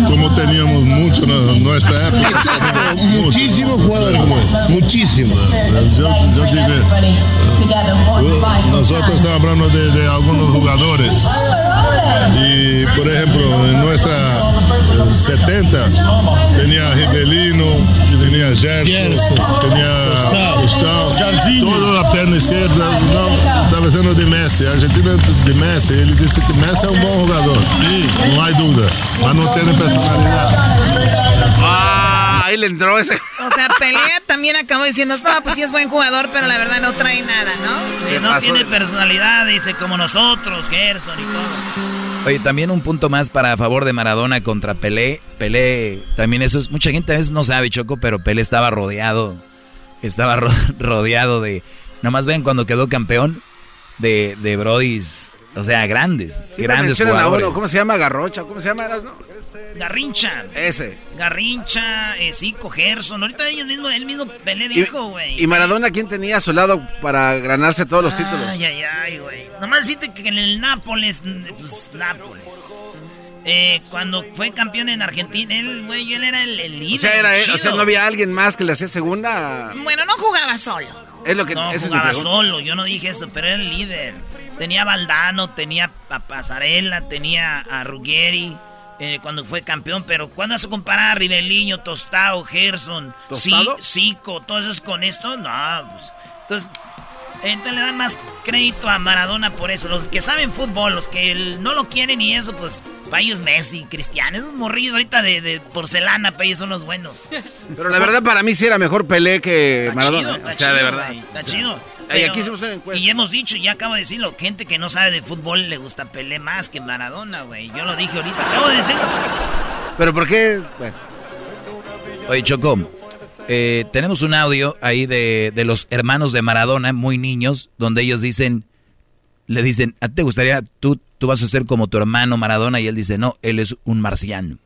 S32: como teníamos mucho en nuestra época. Exacto, muchísimos jugadores muchísimos. Yo, yo nosotros estamos hablando de, de algunos jugadores y, por ejemplo, en nuestra 70 tenía Rivelino, tenía Gerson, tenía Gustavo, todo la perna izquierda, no, estaba haciendo de Messi. A Argentina de Messi, ele disse que Messi é um bom jogador. Sim, não há dúvida, mas não tem personalidade.
S5: Ah, ahí le entró ese.
S12: O sea, Pelea también acabó diciendo, no, pues sí es buen jugador, pero la verdad no trae nada, ¿no?
S2: Que no tiene personalidad, dice, como nosotros, Gerson y todo.
S3: Oye, también un punto más para favor de Maradona contra Pelé. Pelé, también eso es, mucha gente a veces no sabe, Choco, pero Pelé estaba rodeado, estaba rodeado de, nomás ven cuando quedó campeón, de, de Brodis, o sea, grandes, grandes jugadores.
S5: ¿Cómo se llama? Garrocha, ¿cómo se llama?
S2: Garrincha.
S5: Ese.
S2: Garrincha, eh, Zico, Gerson. Ahorita ellos mismos, él mismo Pelé dijo, güey.
S5: ¿Y Maradona quién tenía a su lado para ganarse todos los títulos?
S2: Ay, ay, ay, güey. Nomás decirte que en el Nápoles, pues, Nápoles. Eh, cuando fue campeón en Argentina, él, güey, él era el, líder.
S5: O sea, era o sea, no había alguien más que le hacía segunda.
S12: Bueno, no jugaba solo.
S5: Es lo que
S2: no jugaba solo, yo no dije eso, pero era el líder. Tenía Valdano, tenía a Pasarela, tenía a Ruggeri. Eh, cuando fue campeón, pero cuando vas a comparar a Ribeliño, Tostado, Gerson, Zico, todos esos con esto? No, pues, entonces entonces le dan más crédito a Maradona por eso. Los que saben fútbol, los que no lo quieren y eso, pues para ellos Messi, Cristiano, esos morrillos ahorita de, porcelana, para ellos son los buenos.
S5: Pero la verdad para mí sí era mejor Pelé que Maradona. ¿eh? o sea, de verdad.
S2: está chido.
S5: Aquí hicimos una encuesta.
S2: Y hemos dicho, ya acabo de decirlo, gente que no sabe de fútbol le gusta Pelé más que Maradona, güey. Yo lo dije ahorita, acabo de decirlo.
S5: Pero ¿por qué? Bueno.
S3: Oye, Chocó, eh, tenemos un audio ahí de, los hermanos de Maradona, muy niños, donde ellos dicen, le dicen, ¿a ti te gustaría, tú, tú vas a ser como tu hermano Maradona? Y él dice, no, él es un marciano.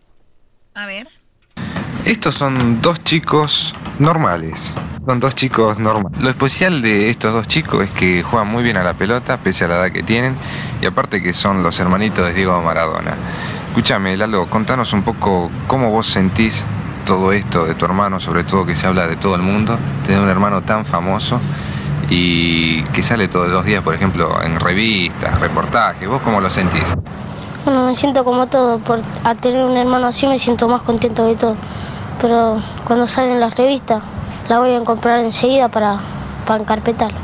S12: A ver.
S33: Estos son dos chicos normales. Son dos chicos normales. Lo especial de estos dos chicos es que juegan muy bien a la pelota, pese a la edad que tienen, y aparte que son los hermanitos de Diego Maradona. Escúchame, Lalo, contanos un poco cómo vos sentís todo esto de tu hermano, sobre todo que se habla de todo el mundo, tener un hermano tan famoso y que sale todos los días, por ejemplo, en revistas, reportajes. ¿Vos cómo lo sentís?
S34: Bueno, me siento como todo. Por, al tener un hermano así me siento más contento de todo. Pero cuando salen las revistas, la voy a comprar enseguida para, para encarpetarlo.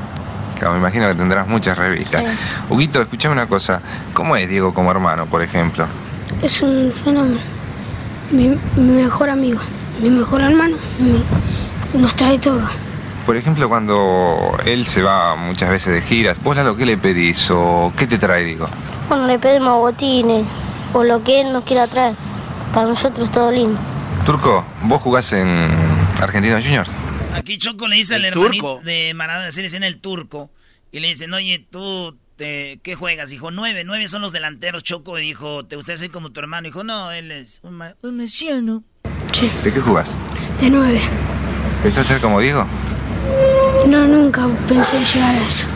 S33: Claro, me imagino que tendrás muchas revistas. Huguito, escuchame una cosa. ¿Cómo es Diego como hermano, por ejemplo?
S34: Es un fenómeno mi, mejor amigo, mi mejor hermano, nos trae todo.
S33: Por ejemplo, cuando él se va muchas veces de giras, ¿vos lo que le pedís o qué te trae, digo?
S34: Bueno, le pedimos botines o lo que él nos quiera traer. Para nosotros todo lindo.
S33: Turco, ¿vos jugás en Argentinos Juniors?
S2: Aquí Choco le dice al hermanito de Maradona, se le dice el turco, y le dicen, oye, tú este, ¿qué juegas? Dijo, nueve, nueve son los delanteros, Choco. Y dijo, ¿te gustaría ser como tu hermano? Dijo, no, él es un, un mesiano.
S34: Sí.
S33: ¿De qué jugás?
S34: De nueve.
S33: ¿Pensás ser como Diego?
S34: No, nunca pensé llegar a eso.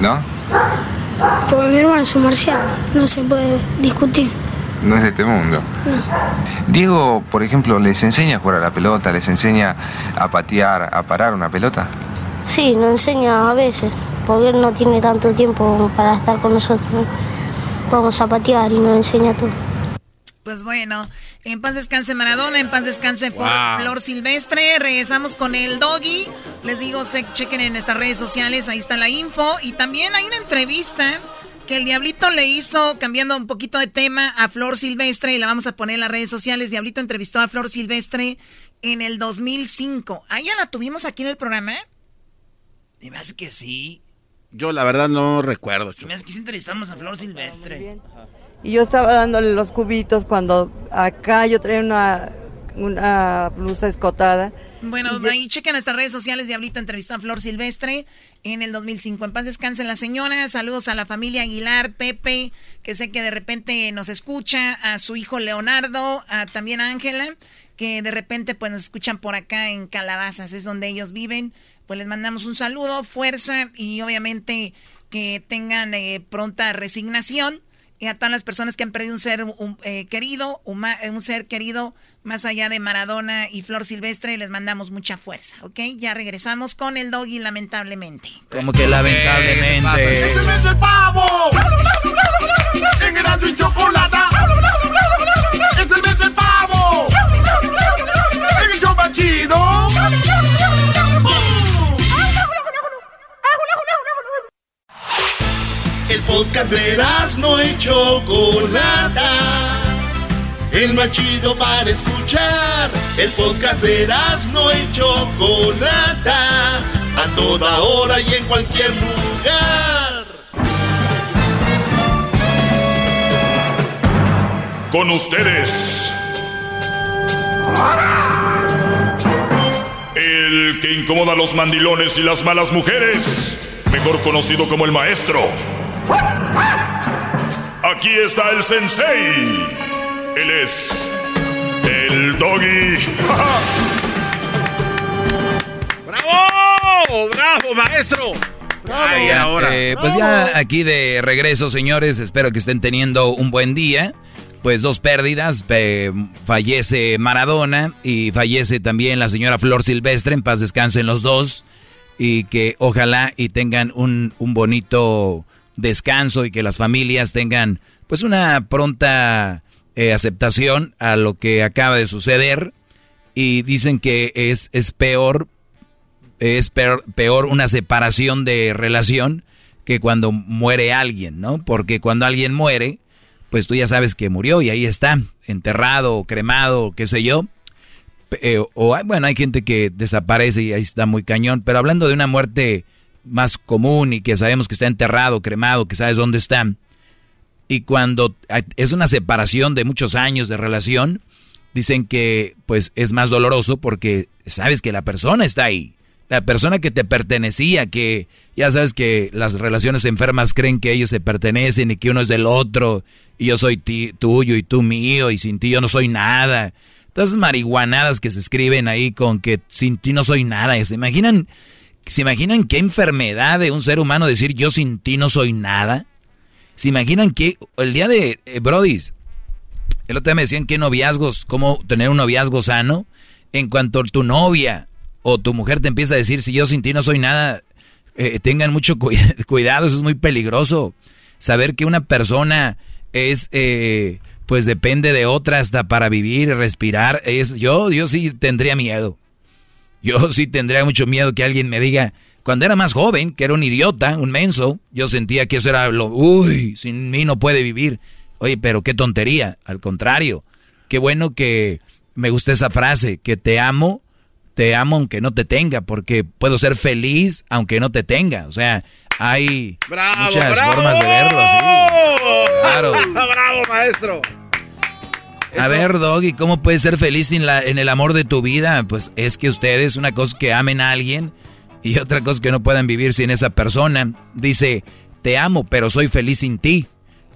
S33: ¿No?
S34: Porque mi hermano es un marciano, no se puede discutir.
S33: No es de este mundo. Diego, por ejemplo, ¿les enseña a jugar a la pelota? ¿Les enseña a patear, a parar una pelota?
S34: Sí, nos enseña a veces porque él no tiene tanto tiempo para estar con nosotros. Vamos a patear y nos enseña todo.
S12: Pues bueno, en paz descanse Maradona, en paz descanse Flor Silvestre. Regresamos con el doggy. Les digo, se chequen en nuestras redes sociales, ahí está la info. Y también hay una entrevista que el Diablito le hizo, cambiando un poquito de tema, a Flor Silvestre. Y la vamos a poner en las redes sociales. Diablito entrevistó a Flor Silvestre en el 2005. ¿Ah, ya la tuvimos aquí en el programa?
S2: Y me hace que sí.
S5: Yo la verdad no recuerdo.
S2: Si me hace que entrevistamos a Flor Silvestre.
S35: Y yo estaba dándole los cubitos cuando acá yo traía una, una blusa escotada.
S12: Bueno, ahí chequen nuestras redes sociales. Diablito entrevistó a Flor Silvestre en el 2005. En paz descansen la señora. Saludos a la familia Aguilar, Pepe, que sé que de repente nos escucha, a su hijo Leonardo, a también a Ángela, que de repente pues nos escuchan por acá en Calabazas, es donde ellos viven pues les mandamos un saludo, fuerza y obviamente que tengan eh, pronta resignación. Y a todas las personas que han perdido un ser eh, querido, un, un, ser querido más allá de Maradona y Flor Silvestre, les mandamos mucha fuerza, ¿ok? Ya regresamos con el doggy, lamentablemente.
S3: Como que lamentablemente.
S9: ¡Este es el pavo! ¡En y chocolate! ¡Este es el pavo! ¡En el chido! El podcast de no y Chocolata. El más chido para escuchar. El podcast de no y Chocolata. A toda hora y en cualquier lugar.
S25: Con ustedes. El que incomoda a los mandilones y las malas mujeres. Mejor conocido como el maestro. Aquí está el sensei. Él es el doggy.
S5: ¡Bravo! ¡Bravo, maestro!
S3: Eh, pues ya aquí de regreso, señores. Espero que estén teniendo un buen día. Pues dos pérdidas. fallece Maradona y fallece también la señora Flor Silvestre. En paz descansen los dos. Y que ojalá y tengan un, un bonito descanso y que las familias tengan pues una pronta eh, aceptación a lo que acaba de suceder y dicen que es, es peor es peor, peor una separación de relación que cuando muere alguien, ¿no? Porque cuando alguien muere, pues tú ya sabes que murió y ahí está, enterrado, cremado, qué sé yo. Eh, o bueno, hay gente que desaparece y ahí está muy cañón, pero hablando de una muerte más común y que sabemos que está enterrado, cremado, que sabes dónde está, y cuando es una separación de muchos años de relación, dicen que pues es más doloroso porque sabes que la persona está ahí. La persona que te pertenecía, que ya sabes que las relaciones enfermas creen que ellos se pertenecen y que uno es del otro, y yo soy tuyo y tú mío, y sin ti yo no soy nada. Esas marihuanadas que se escriben ahí con que sin ti no soy nada. ¿Se imaginan, ¿Se imaginan qué enfermedad de un ser humano decir yo sin ti no soy nada? ¿Se imaginan que el día de eh, Brodis, el otro día me decían que noviazgos, cómo tener un noviazgo sano, en cuanto tu novia o tu mujer te empieza a decir si yo sin ti no soy nada, eh, tengan mucho cuidado, eso es muy peligroso. Saber que una persona es, eh, pues depende de otra hasta para vivir, respirar, es, yo, yo sí tendría miedo. Yo sí tendría mucho miedo que alguien me diga, cuando era más joven, que era un idiota, un menso, yo sentía que eso era lo, uy, sin mí no puede vivir. Oye, pero qué tontería, al contrario. Qué bueno que me gusta esa frase, que te amo, te amo aunque no te tenga, porque puedo ser feliz aunque no te tenga. O sea, hay muchas formas de verlo así.
S5: Claro. ¡Bravo, maestro!
S3: A ver, Doggy, ¿cómo puedes ser feliz en, la, en el amor de tu vida? Pues es que ustedes, una cosa que amen a alguien y otra cosa que no puedan vivir sin esa persona. Dice, te amo, pero soy feliz sin ti.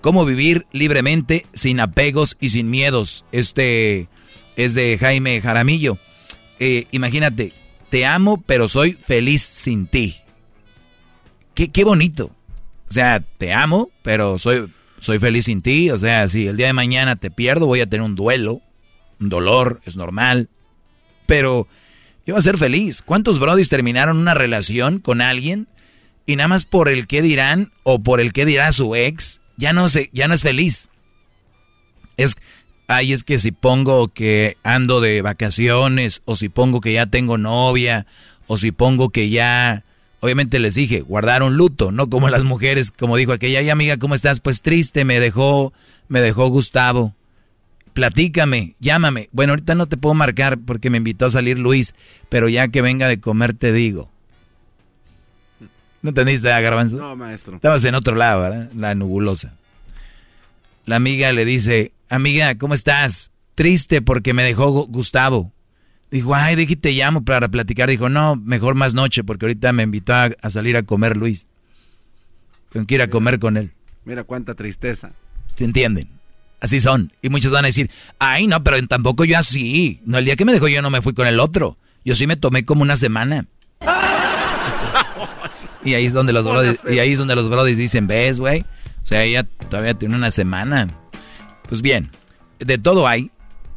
S3: ¿Cómo vivir libremente, sin apegos y sin miedos? Este es de Jaime Jaramillo. Eh, imagínate, te amo, pero soy feliz sin ti. Qué, qué bonito. O sea, te amo, pero soy, soy feliz sin ti. O sea, si el día de mañana te pierdo, voy a tener un duelo, un dolor, es normal. Pero Iba a ser feliz. ¿Cuántos brodis terminaron una relación con alguien y nada más por el que dirán o por el que dirá su ex, ya no, se, ya no es feliz? Es, ay, es que si pongo que ando de vacaciones o si pongo que ya tengo novia o si pongo que ya... Obviamente les dije, guardaron luto, no como las mujeres, como dijo aquella, ay amiga, ¿cómo estás? Pues triste, me dejó, me dejó Gustavo platícame, llámame. Bueno, ahorita no te puedo marcar porque me invitó a salir Luis, pero ya que venga de comer te digo. ¿No entendiste, ah, Garbanzo?
S5: No, maestro.
S3: Estabas en otro lado, ¿verdad? La nubulosa. La amiga le dice, amiga, ¿cómo estás? Triste porque me dejó Gustavo. Dijo, ay, dije, te llamo para platicar. Dijo, no, mejor más noche porque ahorita me invitó a, salir a comer Luis. Tengo que ir a comer con él.
S5: Mira cuánta tristeza.
S3: ¿Se entienden? Así son. Y muchos van a decir, ay, no, pero tampoco yo así. No, el día que me dejó yo no me fui con el otro. Yo sí me tomé como una semana. y ahí es donde los brodis, y ahí es donde los brodis dicen, ves, güey. O sea, ella todavía tiene una semana. Pues bien, de todo hay.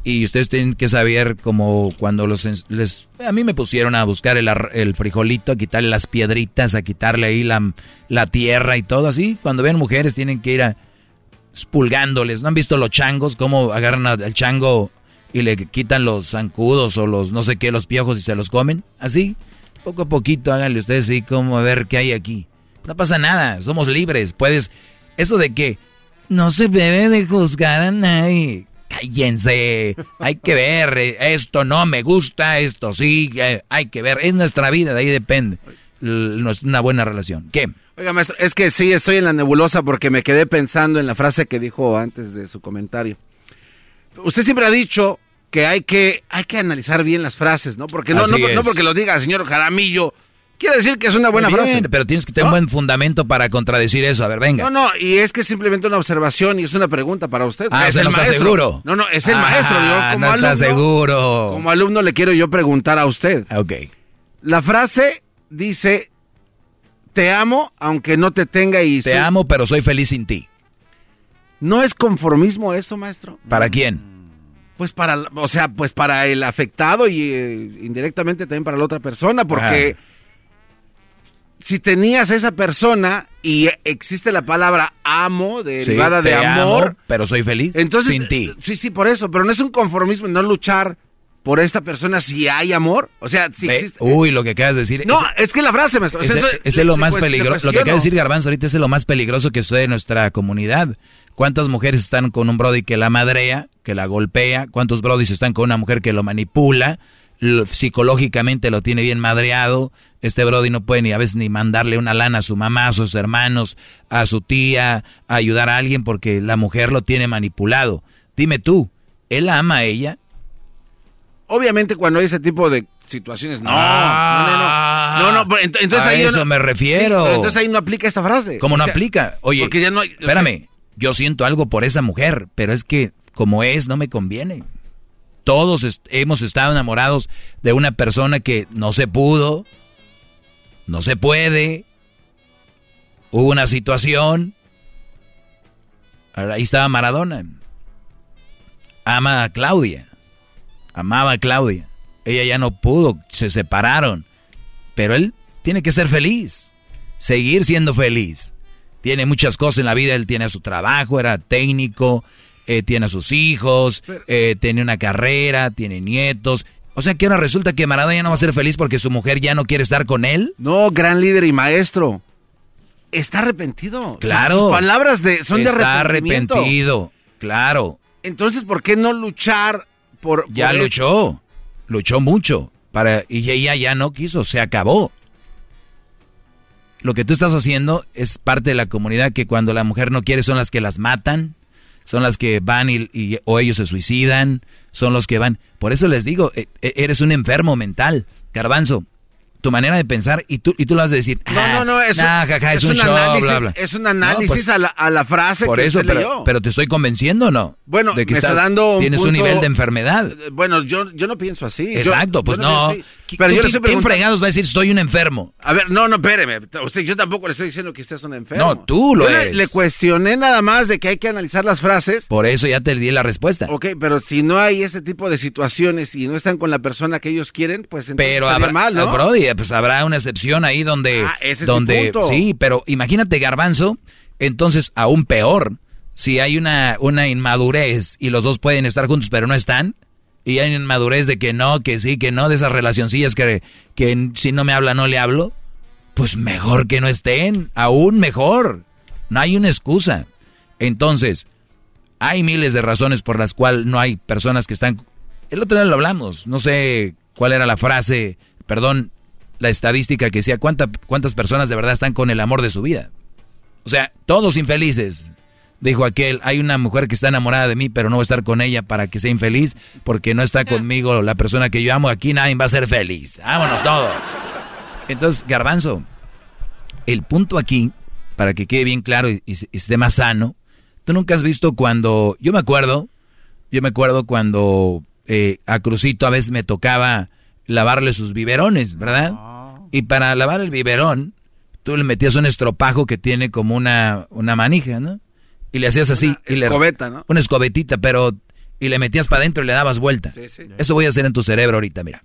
S3: Y ustedes tienen que saber como cuando los les a mí me pusieron a buscar el, el frijolito, a quitarle las piedritas, a quitarle ahí la, la tierra y todo así. Cuando ven mujeres tienen que ir a pulgándoles. ¿No han visto los changos cómo agarran al chango y le quitan los zancudos o los no sé qué, los piojos y se los comen? Así, poco a poquito háganle ustedes así como a ver qué hay aquí. No pasa nada, somos libres. Puedes, eso de que no se debe de juzgar a nadie. Cállense, hay que ver, esto no me gusta, esto sí, eh, hay que ver, es nuestra vida, de ahí depende una buena relación. ¿Qué?
S5: Oiga, maestro, es que sí, estoy en la nebulosa porque me quedé pensando en la frase que dijo antes de su comentario. Usted siempre ha dicho que hay que, hay que analizar bien las frases, ¿no? Porque no, no, porque lo diga el señor Jaramillo, quiere decir que es una buena frase.
S3: Pero tienes que tener un buen fundamento para contradecir eso. A ver, venga.
S5: No, no, y es que es simplemente una observación y es una pregunta para usted.
S3: Ah, es el no está seguro.
S5: No, no, es el maestro. Yo
S3: ah, como no alumno, está seguro.
S5: Como alumno le quiero yo preguntar a usted.
S3: Ok.
S5: La frase dice, te amo aunque no te tenga y...
S3: Te amo, pero soy feliz sin ti.
S5: ¿No es conformismo eso, maestro?
S3: ¿Para quién?
S5: Pues para, o sea, pues para el afectado y eh, indirectamente también para la otra persona, porque... si tenías a esa persona y existe la palabra amo, derivada
S3: Sí,
S5: de amor.
S3: amo, pero soy feliz
S5: Entonces,
S3: sin ti.
S5: Sí, sí, por eso, pero no es un conformismo no luchar por esta persona si hay amor. O sea, si
S3: Ve,
S5: existe.
S3: Uy, lo que acabas de decir.
S5: No, es que la frase me. o sea,
S3: Ese,
S5: eso-
S3: es lo más peligroso. Lo que acaba de decir Garbanzo ahorita es lo más peligroso que sucede en nuestra comunidad. ¿Cuántas mujeres están con un brody que la madrea, que la golpea? ¿Cuántos brodis están con una mujer que lo manipula? Lo- psicológicamente lo tiene bien madreado. Este brody no puede ni a veces ni mandarle una lana a su mamá, a sus hermanos, a su tía, a ayudar a alguien porque la mujer lo tiene manipulado. Dime tú, ¿él ama a ella?
S5: Obviamente, cuando hay ese tipo de situaciones, no.
S3: Ah,
S5: no, no, no. No, pero ent- entonces
S3: a
S5: ahí.
S3: eso
S5: no-
S3: me refiero.
S5: Sí, pero entonces ahí no aplica esta frase.
S3: ¿Cómo
S5: O
S3: no
S5: sea,
S3: aplica? Oye,
S5: porque ya no hay- o sea-
S3: espérame, yo siento algo por esa mujer, pero es que como es, no me conviene. Todos hemos estado enamorados de una persona que no se pudo, no se puede, hubo una situación. Ahí estaba Maradona. Ama a Claudia. Amaba a Claudia. Ella ya no pudo, se separaron. Pero él tiene que ser feliz, seguir siendo feliz. Tiene muchas cosas en la vida, él tiene su trabajo, era técnico, eh, tiene a sus hijos, eh, tiene una carrera, tiene nietos. O sea que ahora resulta que Maradona ya no va a ser feliz porque su mujer ya no quiere estar con él.
S5: No, gran líder y maestro. Está arrepentido.
S3: Claro.
S5: Sus palabras de, son de
S3: Está
S5: arrepentimiento.
S3: arrepentido, claro.
S5: Entonces, ¿por qué no luchar por.
S3: Ya luchó, luchó mucho para y ella ya no quiso, se acabó. Lo que tú estás haciendo es parte de la comunidad que cuando la mujer no quiere son las que las matan, son las que van y, y- o ellos se suicidan, son los que van. Por eso les digo, e- e- eres un enfermo mental, Garbanzo. Tu manera de pensar y tú y tú lo vas a decir.
S5: No, no, no, es,
S3: nah, jaja, es, un, show,
S5: análisis,
S3: bla, bla.
S5: es un
S3: No,
S5: análisis
S3: pues,
S5: a, la, a la frase
S3: por
S5: que
S3: eso,
S5: usted
S3: pero,
S5: leyó.
S3: pero te estoy convenciendo o no.
S5: Bueno,
S3: de que
S5: me está
S3: estás-
S5: dando un
S3: tienes un nivel de enfermedad.
S5: Bueno, yo, yo no pienso así.
S3: Exacto,
S5: yo
S3: pues no. ¿Qui-
S5: Pero
S3: tú
S5: yo le
S3: qui-
S5: estoy
S3: ¿Quién
S5: preguntando.
S3: fregados va a decir soy un enfermo?
S5: A ver, no, no, espéreme. Usted, yo tampoco le estoy diciendo que usted es un enfermo.
S3: No, tú lo
S5: Yo
S3: eres.
S5: Le, cuestioné nada más de que hay que analizar las frases.
S3: Por eso ya te di la respuesta.
S5: Ok, pero si no hay ese tipo de situaciones y no están con la persona que ellos quieren, pues entonces
S3: Pero habrá,
S5: mal, ¿no?
S3: Brody, pues habrá una excepción ahí donde,
S5: Ah, ese es mi
S3: donde
S5: punto.
S3: sí, pero imagínate Garbanzo, entonces aún peor, si hay una, una inmadurez y los dos pueden estar juntos pero no están, y hay inmadurez de que no, que sí, que no, de esas relacioncillas que, que si no me habla no le hablo, pues mejor que no estén, aún mejor, no hay una excusa. Entonces, hay miles de razones por las cuales no hay personas que están... El otro día lo hablamos, no sé cuál era la frase, perdón, la estadística que decía cuánta- cuántas personas de verdad están con el amor de su vida. O sea, todos infelices. Dijo aquel, hay una mujer que está enamorada de mí, pero no voy a estar con ella para que sea infeliz, porque no está conmigo la persona que yo amo. Aquí nadie va a ser feliz. Vámonos todos. Entonces, Garbanzo, el punto aquí, para que quede bien claro y, y- y esté más sano, tú nunca has visto cuando, yo me acuerdo, yo me acuerdo cuando eh, a Crucito a veces me tocaba lavarle sus biberones, ¿verdad? Y para lavar el biberón, tú le metías un estropajo que tiene como una, una manija, ¿no? Y le hacías así. y le-
S5: escobeta, ¿no?
S3: Una escobetita, pero... Y le metías para adentro y le dabas vuelta.
S5: Sí, sí.
S3: Eso voy a hacer en tu cerebro ahorita, mira.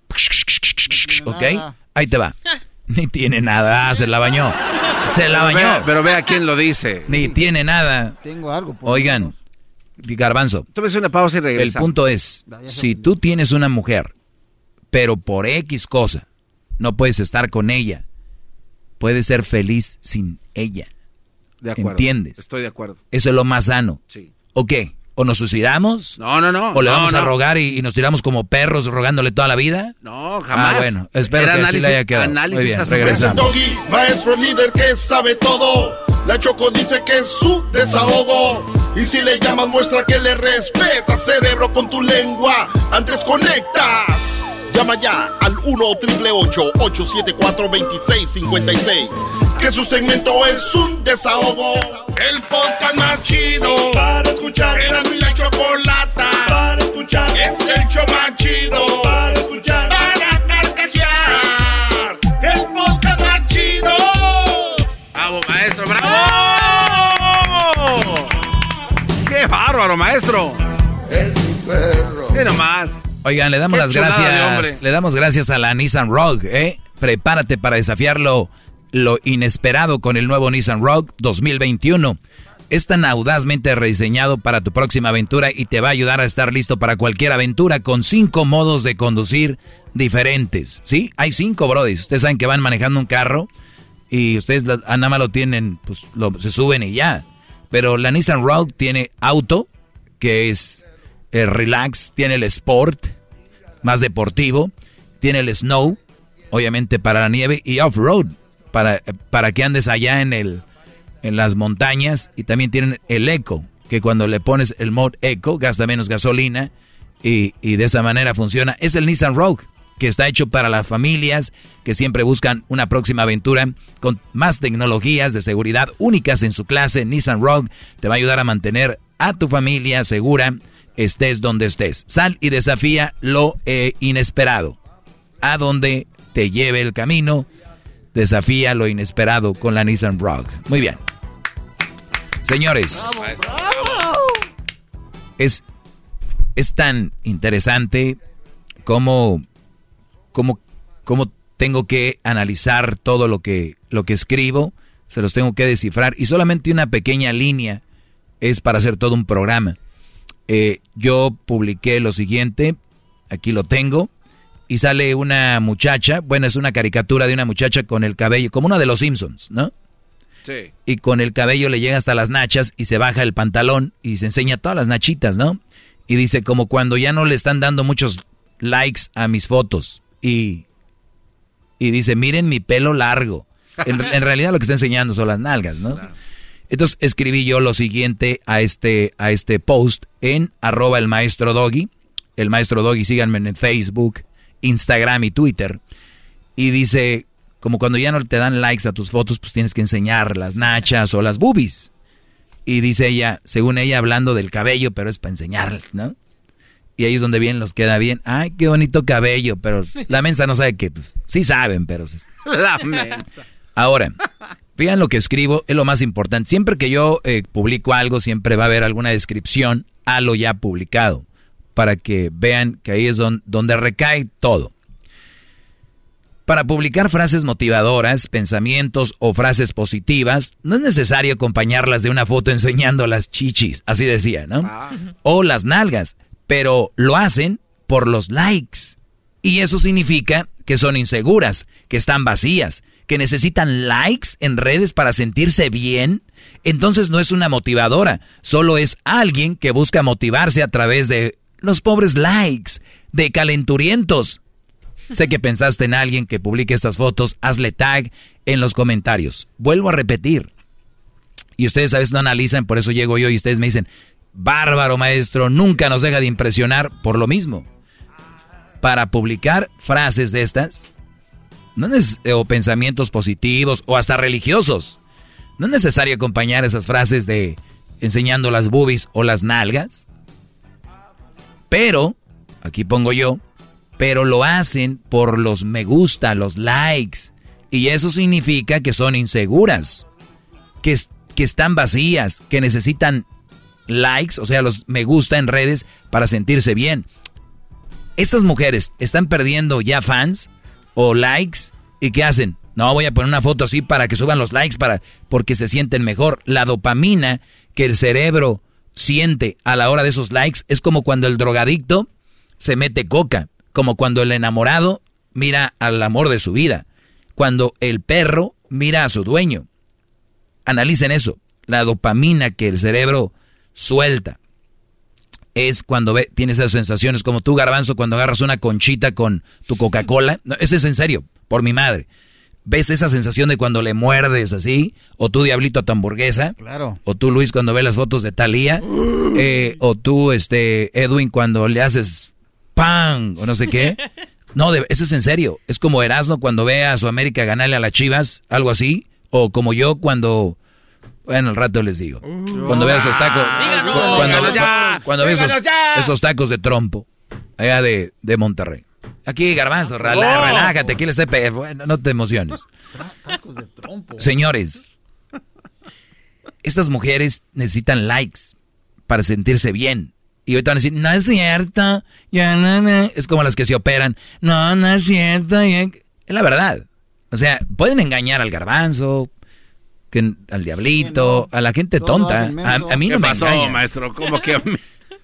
S3: ¿Ok? Ahí te va. Ni tiene nada, ah, se la bañó. Se la
S5: Pero
S3: bañó.
S5: vea- pero vea quién lo dice.
S3: Ni tiene nada.
S6: Tengo algo. por
S3: Oigan, Garbanzo.
S5: Tómese una pausa y
S3: El
S5: regresamos.
S3: punto es, si tú tienes una mujer, pero por X cosa no puedes estar con ella, puedes ser feliz sin ella.
S5: De acuerdo.
S3: ¿Entiendes?
S5: Estoy de acuerdo.
S3: Eso es lo más sano.
S5: Sí.
S3: ¿O qué? ¿O nos suicidamos?
S5: No, no, no.
S3: ¿O le
S5: no,
S3: vamos a
S5: no.
S3: rogar y, y nos tiramos como perros rogándole toda la vida?
S5: No, jamás.
S3: Ah, bueno, espero
S5: Era
S3: que así le haya quedado.
S5: análisis
S3: Muy bien,
S5: asombroso.
S9: Es el
S3: regresamos.
S9: doggy, maestro líder que sabe todo. La Choco dice que es su desahogo. Y si le llamas, muestra que le respeta, cerebro, con tu lengua. Antes conectas. Llama ya al 1-888-874-2656. Que su segmento es un desahogo. El podcast más chido para escuchar. Era mi la chocolata para escuchar. Es el show más chido para escuchar. Para carcajear. El podcast más chido.
S5: ¡Bravo, maestro! ¡Bravo! ¡Qué bárbaro, maestro!
S9: Es un perro.
S5: ¡Qué nomás!
S3: Oigan, le damos
S5: Qué
S3: las gracias. Le damos gracias a la Nissan Rogue, ¿eh? Prepárate para desafiarlo lo inesperado con el nuevo Nissan Rogue 2021. Es tan audazmente rediseñado para tu próxima aventura y te va a ayudar a estar listo para cualquier aventura con cinco modos de conducir diferentes. ¿Sí? Hay cinco, brodis. Ustedes saben que van manejando un carro y ustedes ah, nada más lo tienen, pues se suben y ya. Pero la Nissan Rogue tiene auto, que es el relax, tiene el sport, más deportivo, tiene el snow, obviamente para la nieve, y off-road, para, para que andes allá en, el, en las montañas, y también tienen el eco, que cuando le pones el mod eco gasta menos gasolina y, y de esa manera funciona. Es el Nissan Rogue que está hecho para las familias que siempre buscan una próxima aventura con más tecnologías de seguridad únicas en su clase. Nissan Rogue te va a ayudar a mantener a tu familia segura, estés donde estés. Sal y desafía lo eh, inesperado. A donde te lleve el camino, desafía lo inesperado con la Nissan Rogue. Muy bien. Señores, es, es tan interesante como cómo, cómo tengo que analizar todo lo que, lo que escribo, se los tengo que descifrar y solamente una pequeña línea es para hacer todo un programa. Eh, yo publiqué lo siguiente, aquí lo tengo, y sale una muchacha, bueno, es una caricatura de una muchacha con el cabello, como una de los Simpsons, ¿no? Sí. Y con el cabello le llega hasta las nachas y se baja el pantalón y se enseña todas las nachitas, ¿no? Y dice como cuando ya no le están dando muchos likes a mis fotos y, y dice, miren mi pelo largo. En, realidad lo que está enseñando son las nalgas, ¿no? Entonces escribí yo lo siguiente a este, a este post en arroba el maestro doggy. El maestro doggy, síganme en Facebook, Instagram y Twitter. Y dice, como cuando ya no te dan likes a tus fotos, pues tienes que enseñar las nachas o las boobies. Y dice ella, según ella hablando del cabello, pero es para enseñar, ¿no? Y ahí es donde bien los queda bien. Ay, qué bonito cabello, pero la mensa no sabe que, pues, sí saben, pero...
S5: La mensa.
S3: Ahora, vean lo que escribo, es lo más importante. Siempre que yo eh, publico algo, siempre va a haber alguna descripción a lo ya publicado, para que vean que ahí es donde, donde recae todo. Para publicar frases motivadoras, pensamientos o frases positivas, no es necesario acompañarlas de una foto enseñando las chichis, así decía, ¿no? Ah. O las nalgas pero lo hacen por los likes. Y eso significa que son inseguras, que están vacías, que necesitan likes en redes para sentirse bien. Entonces no es una motivadora, solo es alguien que busca motivarse a través de los pobres likes, de calenturientos. Sé que pensaste en alguien que publique estas fotos, hazle tag en los comentarios. Vuelvo a repetir. Y ustedes a veces no analizan, por eso llego yo y ustedes me dicen, Bárbaro maestro, nunca nos deja de impresionar por lo mismo. Para publicar frases de estas, no o pensamientos positivos o hasta religiosos, no es necesario acompañar esas frases de enseñando las boobies o las nalgas. Pero, aquí pongo yo, pero lo hacen por los me gusta, los likes. Y eso significa que son inseguras, que, que están vacías, que necesitan likes, o sea, los me gusta en redes para sentirse bien. Estas mujeres están perdiendo ya fans o likes y ¿qué hacen? No, voy a poner una foto así para que suban los likes para porque se sienten mejor. La dopamina que el cerebro siente a la hora de esos likes es como cuando el drogadicto se mete coca, como cuando el enamorado mira al amor de su vida, cuando el perro mira a su dueño. Analicen eso, la dopamina que el cerebro suelta. Es cuando ve, tienes esas sensaciones como tú, garbanzo, cuando agarras una conchita con tu Coca-Cola. No, ese es en serio, por mi madre. ¿Ves esa sensación de cuando le muerdes así? O tú, Diablito, a tu hamburguesa.
S6: Claro.
S3: O tú, Luis, cuando ves las fotos de Talía. Eh, o tú, este, Edwin, cuando le haces pan o no sé qué. No, eso es en serio. Es como Erasmo cuando ve a su América ganarle a las Chivas, algo así. O como yo cuando bueno, al rato les digo. cuando veas esos tacos. cuando, veas esos, tacos de trompo. Allá de, de Monterrey. Aquí, garbanzo, relájate, aquí les Bueno, no te emociones. Señores, estas mujeres necesitan likes para sentirse bien. Y ahorita van a decir, no es cierto. Ya, no, Es como las que se operan. No, no es cierto. Es la verdad. O sea, pueden engañar al garbanzo, que, al diablito, a la gente tonta. A, mí no me pasó,
S5: maestro? ¿Cómo que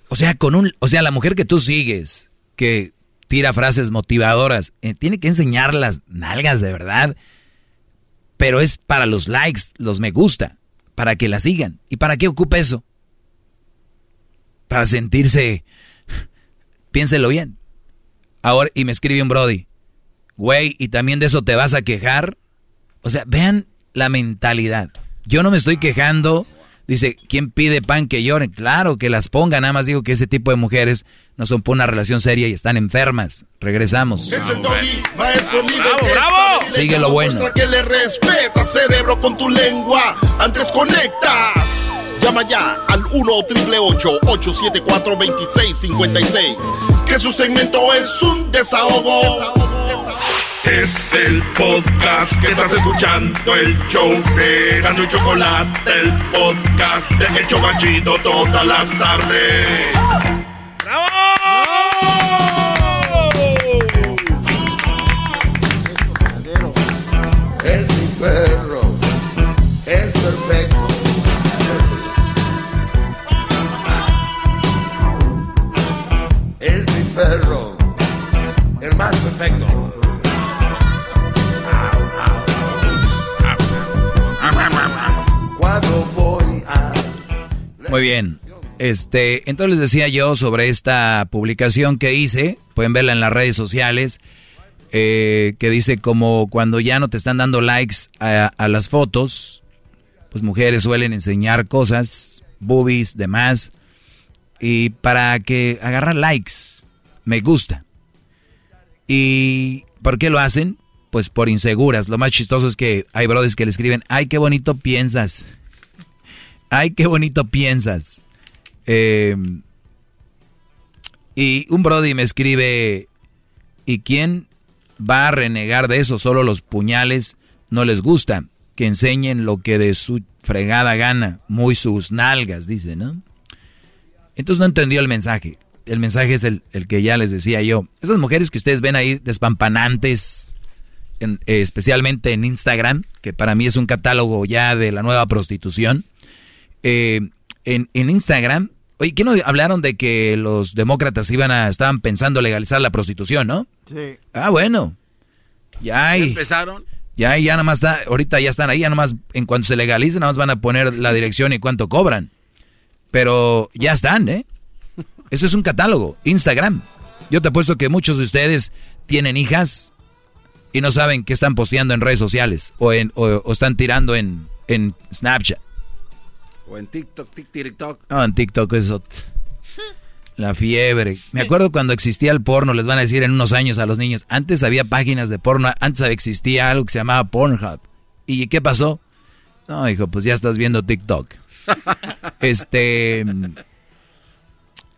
S3: O sea, con un, o sea, la mujer que tú sigues, que tira frases motivadoras, eh, tiene que enseñar las nalgas de verdad. Pero es para los likes, los me gusta, para que la sigan. ¿Y para qué ocupa eso? Para sentirse, piénselo bien. Ahora, y me escribe un Brody, güey, ¿y también de eso te vas a quejar? O sea, vean la mentalidad. Yo no me estoy quejando. Dice, ¿quién pide pan que lloren? Claro, que las pongan. Nada más digo que ese tipo de mujeres no son por una relación seria y están enfermas. Regresamos.
S9: Es el doggy, maestro líder
S3: bravo, bravo. Sigue lo bueno.
S9: que le respeta, cerebro, con tu lengua. Antes conectas. Llama ya al 1 874 2656 Que su segmento es un desahogo. Es el podcast que estás escuchando, el show de Gano y Chocolate, el podcast de El todas las tardes.
S36: Perfecto.
S3: Muy bien. Este, entonces les decía yo sobre esta publicación que hice, pueden verla en las redes sociales, eh, que dice como cuando ya no te están dando likes a, las fotos, pues mujeres suelen enseñar cosas, boobies, demás, y para que agarrar likes, me gusta. ¿Y por qué lo hacen? Pues por inseguras. Lo más chistoso es que hay brothers que le escriben, ay, qué bonito piensas. Ay, qué bonito piensas. Em, y un Brody me escribe, ¿y quién va a renegar de eso? Solo los puñales no les gusta. Que enseñen lo que de su fregada gana, muy sus nalgas, dice, ¿no? Entonces no entendió el mensaje. El mensaje es el, que ya les decía yo. Esas mujeres que ustedes ven ahí despampanantes, especialmente en Instagram, que para mí es un catálogo ya de la nueva prostitución eh, en, Instagram, oye, ¿qué no hablaron de que los demócratas iban a, estaban pensando legalizar la prostitución, no?
S5: Sí.
S3: Ah, bueno. Ya hay.
S5: empezaron?
S3: Ya, ya nada más está, ahorita ya están ahí, ya nada más, en cuanto se legalice, nada más van a poner la dirección y cuánto cobran. Pero ya están, ¿eh? Eso es un catálogo, Instagram. Yo te apuesto que muchos de ustedes tienen hijas y no saben qué están posteando en redes sociales o, en, o, están tirando en, en Snapchat.
S5: O en TikTok, TikTok.
S3: No, en TikTok eso. La fiebre. Me acuerdo cuando existía el porno, les van a decir en unos años a los niños, antes había páginas de porno, antes existía algo que se llamaba Pornhub. ¿Y qué pasó? No, hijo, pues ya estás viendo TikTok. este...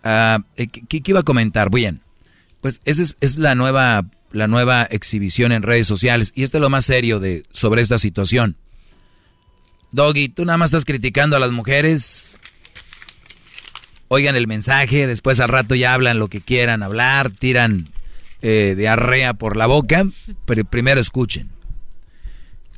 S3: Uh, ¿qué, iba a comentar? Bien, pues esa es, la, nueva, la nueva exhibición en redes sociales y este es lo más serio de, sobre esta situación. Doggy, tú nada más estás criticando a las mujeres. Oigan el mensaje, después al rato ya hablan lo que quieran hablar, tiran eh, diarrea por la boca, pero primero escuchen.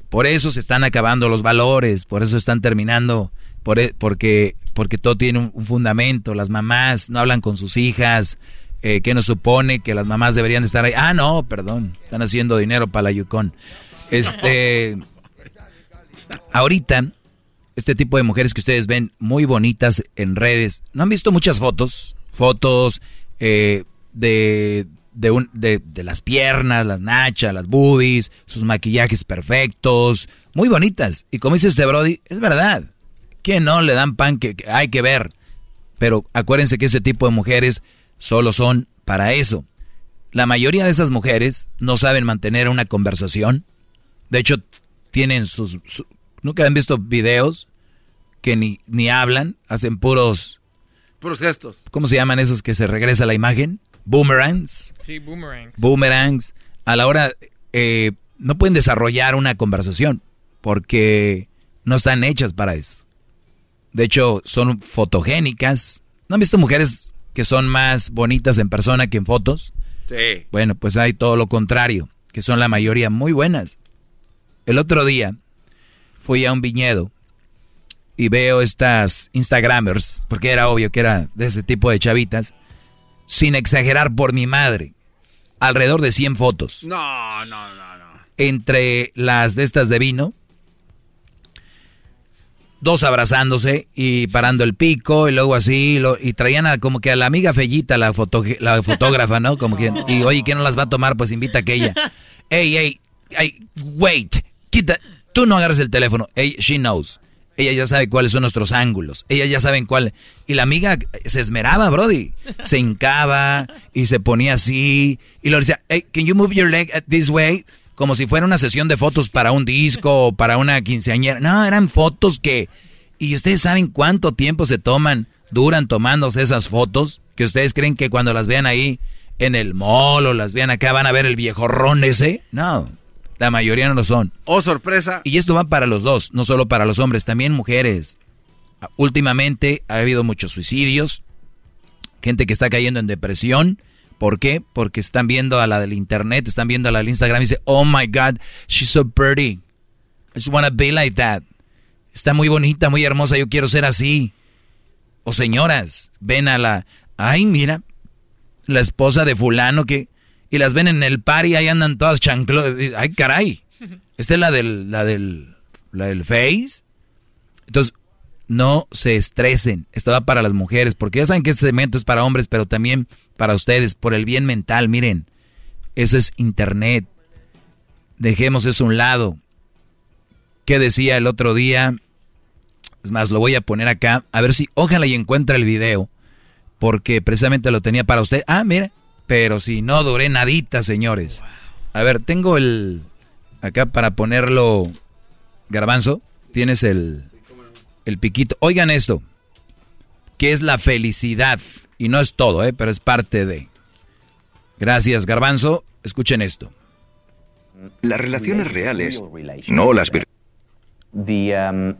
S3: Por eso se están acabando los valores, por eso están terminando, por, e, porque, porque todo tiene un, fundamento. Las mamás no hablan con sus hijas, eh, que nos supone que las mamás deberían estar ahí. Ah, no, perdón, están haciendo dinero para la Yukon. Este, Ahorita, este tipo de mujeres que ustedes ven muy bonitas en redes, ¿no han visto muchas fotos? Fotos eh, de, de, de, las piernas, las nachas, las boobies, sus maquillajes perfectos, muy bonitas. Y como dice este Brody, es verdad. Que no le dan pan que, hay que ver. Pero acuérdense que ese tipo de mujeres solo son para eso. La mayoría de esas mujeres no saben mantener una conversación. De hecho, tienen sus, ¿Nunca han visto videos que ni, ni hablan, hacen puros...
S5: Puros gestos.
S3: ¿Cómo se llaman esos que se regresa la imagen? Boomerangs.
S37: Sí, boomerangs.
S3: Boomerangs. A la hora... Eh, no pueden desarrollar una conversación porque no están hechas para eso. De hecho, son fotogénicas. ¿No han visto mujeres que son más bonitas en persona que en fotos?
S5: Sí.
S3: Bueno, pues hay todo lo contrario, que son la mayoría muy buenas El otro día fui a un viñedo y veo estas Instagramers, porque era obvio que era de ese tipo de chavitas, sin exagerar por mi madre, alrededor de 100 fotos.
S5: No, no, no, no.
S3: Entre las de estas de vino, dos abrazándose y parando el pico y luego así, y traían a, como que a la amiga Fellita, la, la fotógrafa, ¿no? Como que, y oye, ¿quién no las va a tomar? Pues invita a aquella. Ey, ey, ey, wait, quita, tú no agarres el teléfono. Ey, she knows. Ella ya sabe cuáles son nuestros ángulos. Ella ya sabe cuál. Y la amiga se esmeraba, Brody. Se hincaba y se ponía así. Y lo decía, hey, can you move your leg this way? Como si fuera una sesión de fotos para un disco o para una quinceañera. No, eran fotos que... Y ustedes saben cuánto tiempo se toman, duran tomándose esas fotos, que ustedes creen que cuando las vean ahí en el mall o las vean acá van a ver el viejo ron ese. No, la mayoría no lo son.
S5: Oh, sorpresa.
S3: Y esto va para los dos, no solo para los hombres, también mujeres. Últimamente ha habido muchos suicidios, gente que está cayendo en depresión ¿Por qué? Porque están viendo a la del internet, están viendo a la del Instagram y dicen, oh my God, she's so pretty. I just wanna be like that. Está muy bonita, muy hermosa, yo quiero ser así. O señoras, ven a la, ay, mira, la esposa de fulano que, y las ven en el par y ahí andan todas chanclos. Ay, caray. Esta es la del, la del, la del Face. Entonces, no se estresen. Esto va para las mujeres, porque ya saben que este segmento es para hombres, pero también para ustedes, por el bien mental. Miren, eso es internet. Dejemos eso a un lado. ¿Qué decía el otro día? Es más, lo voy a poner acá. A ver si, ojalá y encuentra el video. Porque precisamente lo tenía para usted. Ah, mira. Pero si no duré nadita, señores. A ver, tengo el... Acá para ponerlo... Garbanzo, tienes el el piquito. Oigan esto, que es la felicidad. Y no es todo, ¿eh? pero es parte de. Gracias, Garbanzo. Escuchen esto.
S38: Las relaciones reales, no las virtuales.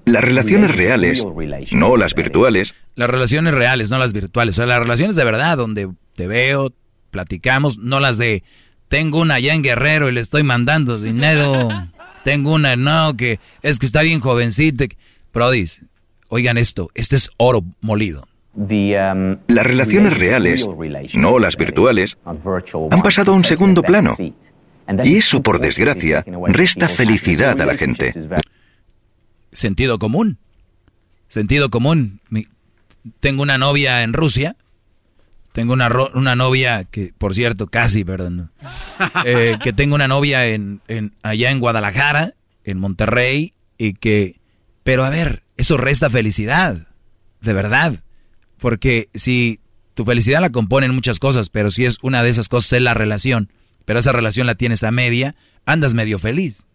S38: Las relaciones reales, no las virtuales.
S3: Las relaciones reales, no las virtuales. O sea, las relaciones de verdad, donde te veo, platicamos, no las de tengo una allá en Guerrero y le estoy mandando dinero. tengo una, no, que es que está bien jovencita. Prodis, Oigan esto, este es oro molido.
S38: Um, las relaciones reales, no las virtuales, han pasado a un segundo plano. Y eso, por desgracia, resta felicidad a la gente.
S3: Sentido común. Sentido común. tengo una novia en Rusia. Tengo una, una novia que, por cierto, casi, perdón. Eh, que tengo una novia en, en, allá en Guadalajara, en Monterrey, y que... Pero a ver, eso resta felicidad, de verdad. Porque si tu felicidad la componen muchas cosas, pero si es una de esas cosas es la relación, pero esa relación la tienes a media, andas medio feliz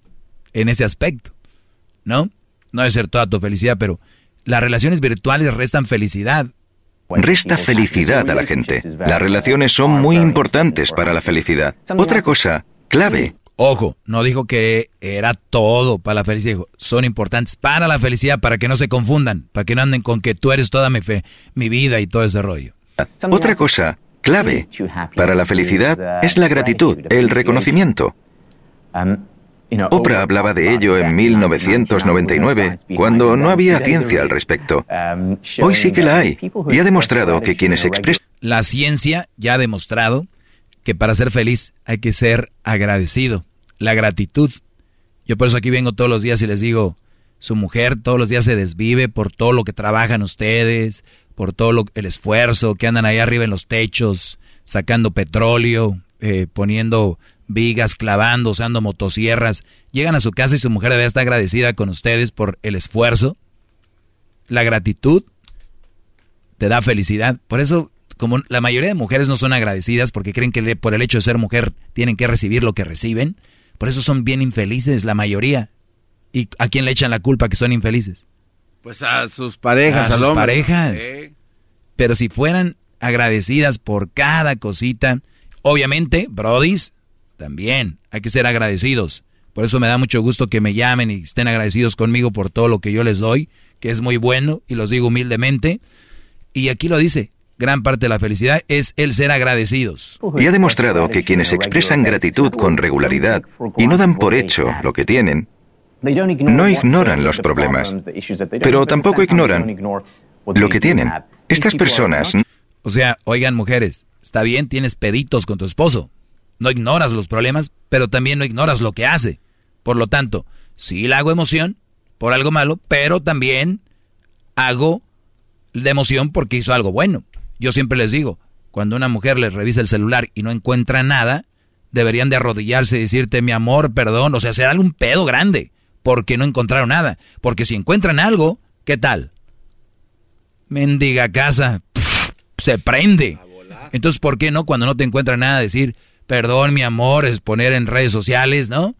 S3: en ese aspecto, ¿no? No debe ser toda tu felicidad, pero las relaciones virtuales restan felicidad.
S38: Resta felicidad a la gente. Las relaciones son muy importantes para la felicidad. Otra cosa clave
S3: Ojo, no dijo que era todo para la felicidad, dijo, son importantes para la felicidad, para que no se confundan, para que no anden con que tú eres toda mi, fe, mi vida y todo ese rollo.
S38: Otra cosa clave para la felicidad es la gratitud, el reconocimiento. Oprah hablaba de ello en 1999, cuando no había ciencia al respecto. Hoy sí que la hay, y ha demostrado que quienes expresan...
S3: La ciencia ya ha demostrado que para ser feliz hay que ser agradecido. La gratitud. Yo por eso aquí vengo todos los días y les digo, su mujer todos los días se desvive por todo lo que trabajan ustedes, por todo el esfuerzo que andan ahí arriba en los techos, sacando petróleo, eh, poniendo vigas, clavando, usando motosierras. Llegan a su casa y su mujer debe estar agradecida con ustedes por el esfuerzo. La gratitud te da felicidad. Por eso como la mayoría de mujeres no son agradecidas porque creen que por el hecho de ser mujer tienen que recibir lo que reciben, por eso son bien infelices la mayoría. ¿Y a quién le echan la culpa que son infelices?
S5: Pues a sus parejas,
S3: a sus parejas. Pero si fueran agradecidas por cada cosita, obviamente, brodis, también hay que ser agradecidos. Por eso me da mucho gusto que me llamen y estén agradecidos conmigo por todo lo que yo les doy, que es muy bueno y los digo humildemente. Y aquí lo dice, gran parte de la felicidad es el ser agradecidos.
S38: Y ha demostrado que quienes expresan gratitud con regularidad y no dan por hecho lo que tienen, No ignoran los problemas, pero tampoco ignoran lo que tienen. Estas personas...
S3: O sea, oigan mujeres, está bien, tienes peditos con tu esposo. No ignoras los problemas, pero también no ignoras lo que hace. Por lo tanto, sí le hago emoción por algo malo, pero también hago de emoción porque hizo algo bueno. Yo siempre les digo, cuando una mujer les revisa el celular y no encuentra nada, deberían de arrodillarse y decirte, mi amor, perdón, o sea, hacer algún pedo grande, porque no encontraron nada. Porque si encuentran algo, ¿qué tal? Mendiga casa, se prende. Entonces, ¿por qué no cuando no te encuentra nada decir, perdón, mi amor, es poner en redes sociales, ¿no?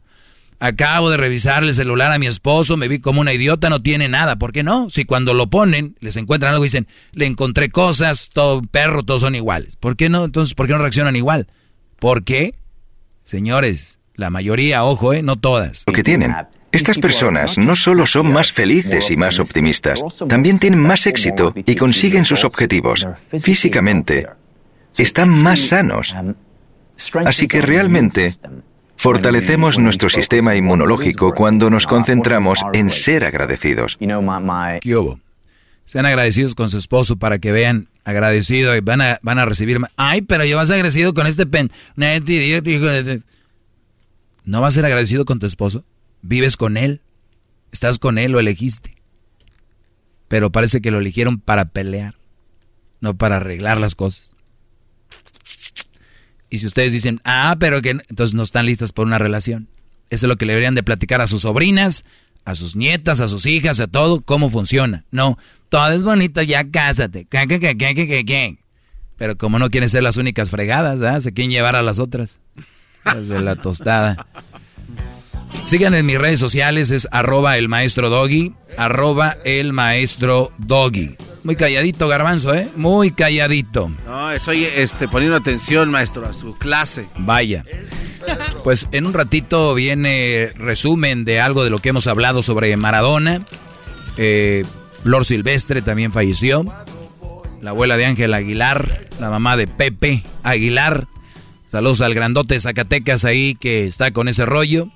S3: Acabo de revisar el celular a mi esposo, me vi como una idiota, no tiene nada. ¿Por qué no? Si cuando lo ponen, les encuentran algo y dicen, le encontré cosas, todo perro, todos son iguales. ¿Por qué no? Entonces, ¿por qué no reaccionan igual? ¿Por qué? Señores, la mayoría, ojo, ¿eh? No todas.
S38: Lo que tienen. Estas personas no solo son más felices y más optimistas, también tienen más éxito y consiguen sus objetivos. Físicamente, están más sanos. Así que realmente Fortalecemos nuestro sistema inmunológico cuando nos concentramos en ser agradecidos.
S3: ¿Qué hubo? Sean agradecidos con su esposo para que vean agradecido y van a, van a recibir... Ay, pero yo vas agradecido con este pen... ¿No vas a ser agradecido con tu esposo? ¿Vives con él? ¿Estás con él? ¿Lo elegiste? Pero parece que lo eligieron para pelear, no para arreglar las cosas. Y si ustedes dicen, ah, pero que entonces no están listas por una relación. Eso es lo que le deberían de platicar a sus sobrinas, a sus nietas, a sus hijas, a todo, cómo funciona. No, todo es bonito, ya cásate. Pero como no quieren ser las únicas fregadas, ¿verdad? se quieren llevar a las otras. de la tostada. Síganme en mis redes sociales, es arroba el maestro doggy, arroba el maestro doggy. Muy calladito, Garbanzo, ¿eh? Muy calladito.
S5: No, estoy este, poniendo atención, maestro, a su clase.
S3: Vaya. Pues en un ratito viene resumen de algo de lo que hemos hablado sobre Maradona. Eh, Flor Silvestre también falleció. La abuela de Ángel Aguilar, la mamá de Pepe Aguilar. Saludos al grandote de Zacatecas ahí que está con ese rollo.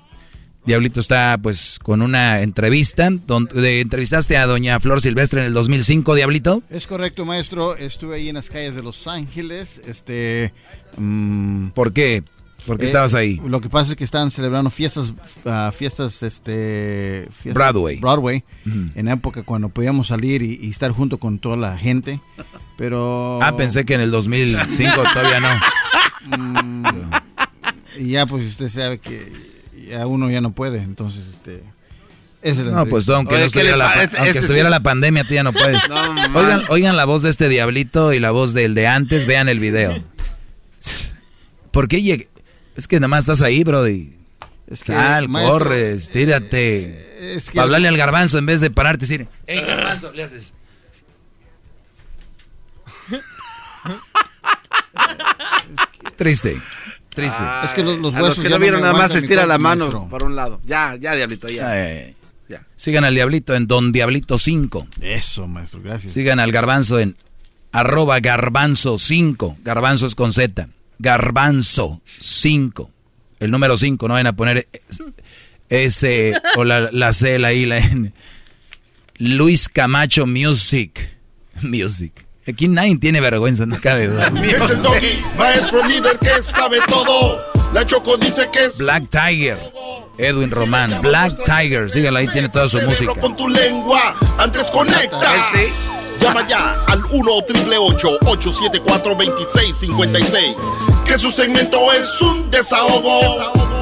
S3: Diablito está pues con una entrevista. Donde entrevistaste a doña Flor Silvestre en el 2005, Diablito.
S6: Es correcto, maestro. Estuve ahí en las calles de Los Ángeles. Este, mm,
S3: ¿Por qué? ¿Por qué
S6: eh,
S3: estabas ahí?
S6: Lo que pasa es que estaban celebrando fiestas, ah, fiestas, este,
S3: Broadway.
S6: Broadway, en época cuando podíamos salir y, estar junto con toda la gente. Pero.
S3: Ah, pensé que en el 2005 todavía no.
S6: Mm, y ya, pues usted sabe que a uno ya no puede, entonces este...
S3: no, pues aunque, no estuviera, la, este- aunque este estuviera la pandemia, tú ya no puedes. oigan, oigan la voz de este diablito y la voz del de antes, vean el video. ¿Por qué llegué? Es que nada más estás ahí, bro. Es que, Sal, corres, tírate. Eh, es que hablarle al garbanzo en vez de pararte y decir, ¡Ey, garbanzo! Le haces. es triste. Triste.
S5: es que los, huesos que no vieron nada más estira la mano por un lado. Ya, ya, Diablito, ya.
S3: ya. Sigan al Diablito en Don Diablito 5.
S6: Eso, maestro, gracias.
S3: Sigan al Garbanzo en arroba Garbanzo 5. Garbanzo es con Z. Garbanzo 5. El número 5, no vayan a poner ese o la, la C, la I, la N. Luis Camacho Music. Music. Aquí nadie tiene vergüenza, no cabe duda.
S9: Es el doggy, maestro líder que sabe todo. La Choco dice que es...
S3: Black Tiger. Edwin Román. Black Tiger. Síguelo ahí, tiene toda su música.
S9: con tu lengua, antes conecta. Llama ya al 1 874 2656 Que su segmento es un desahogo.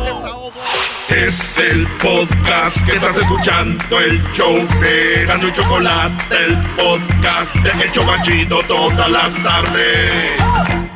S9: desahogo. Es el podcast que estás escuchando, el show de y Chocolate, el podcast de El Chocachito todas las tardes.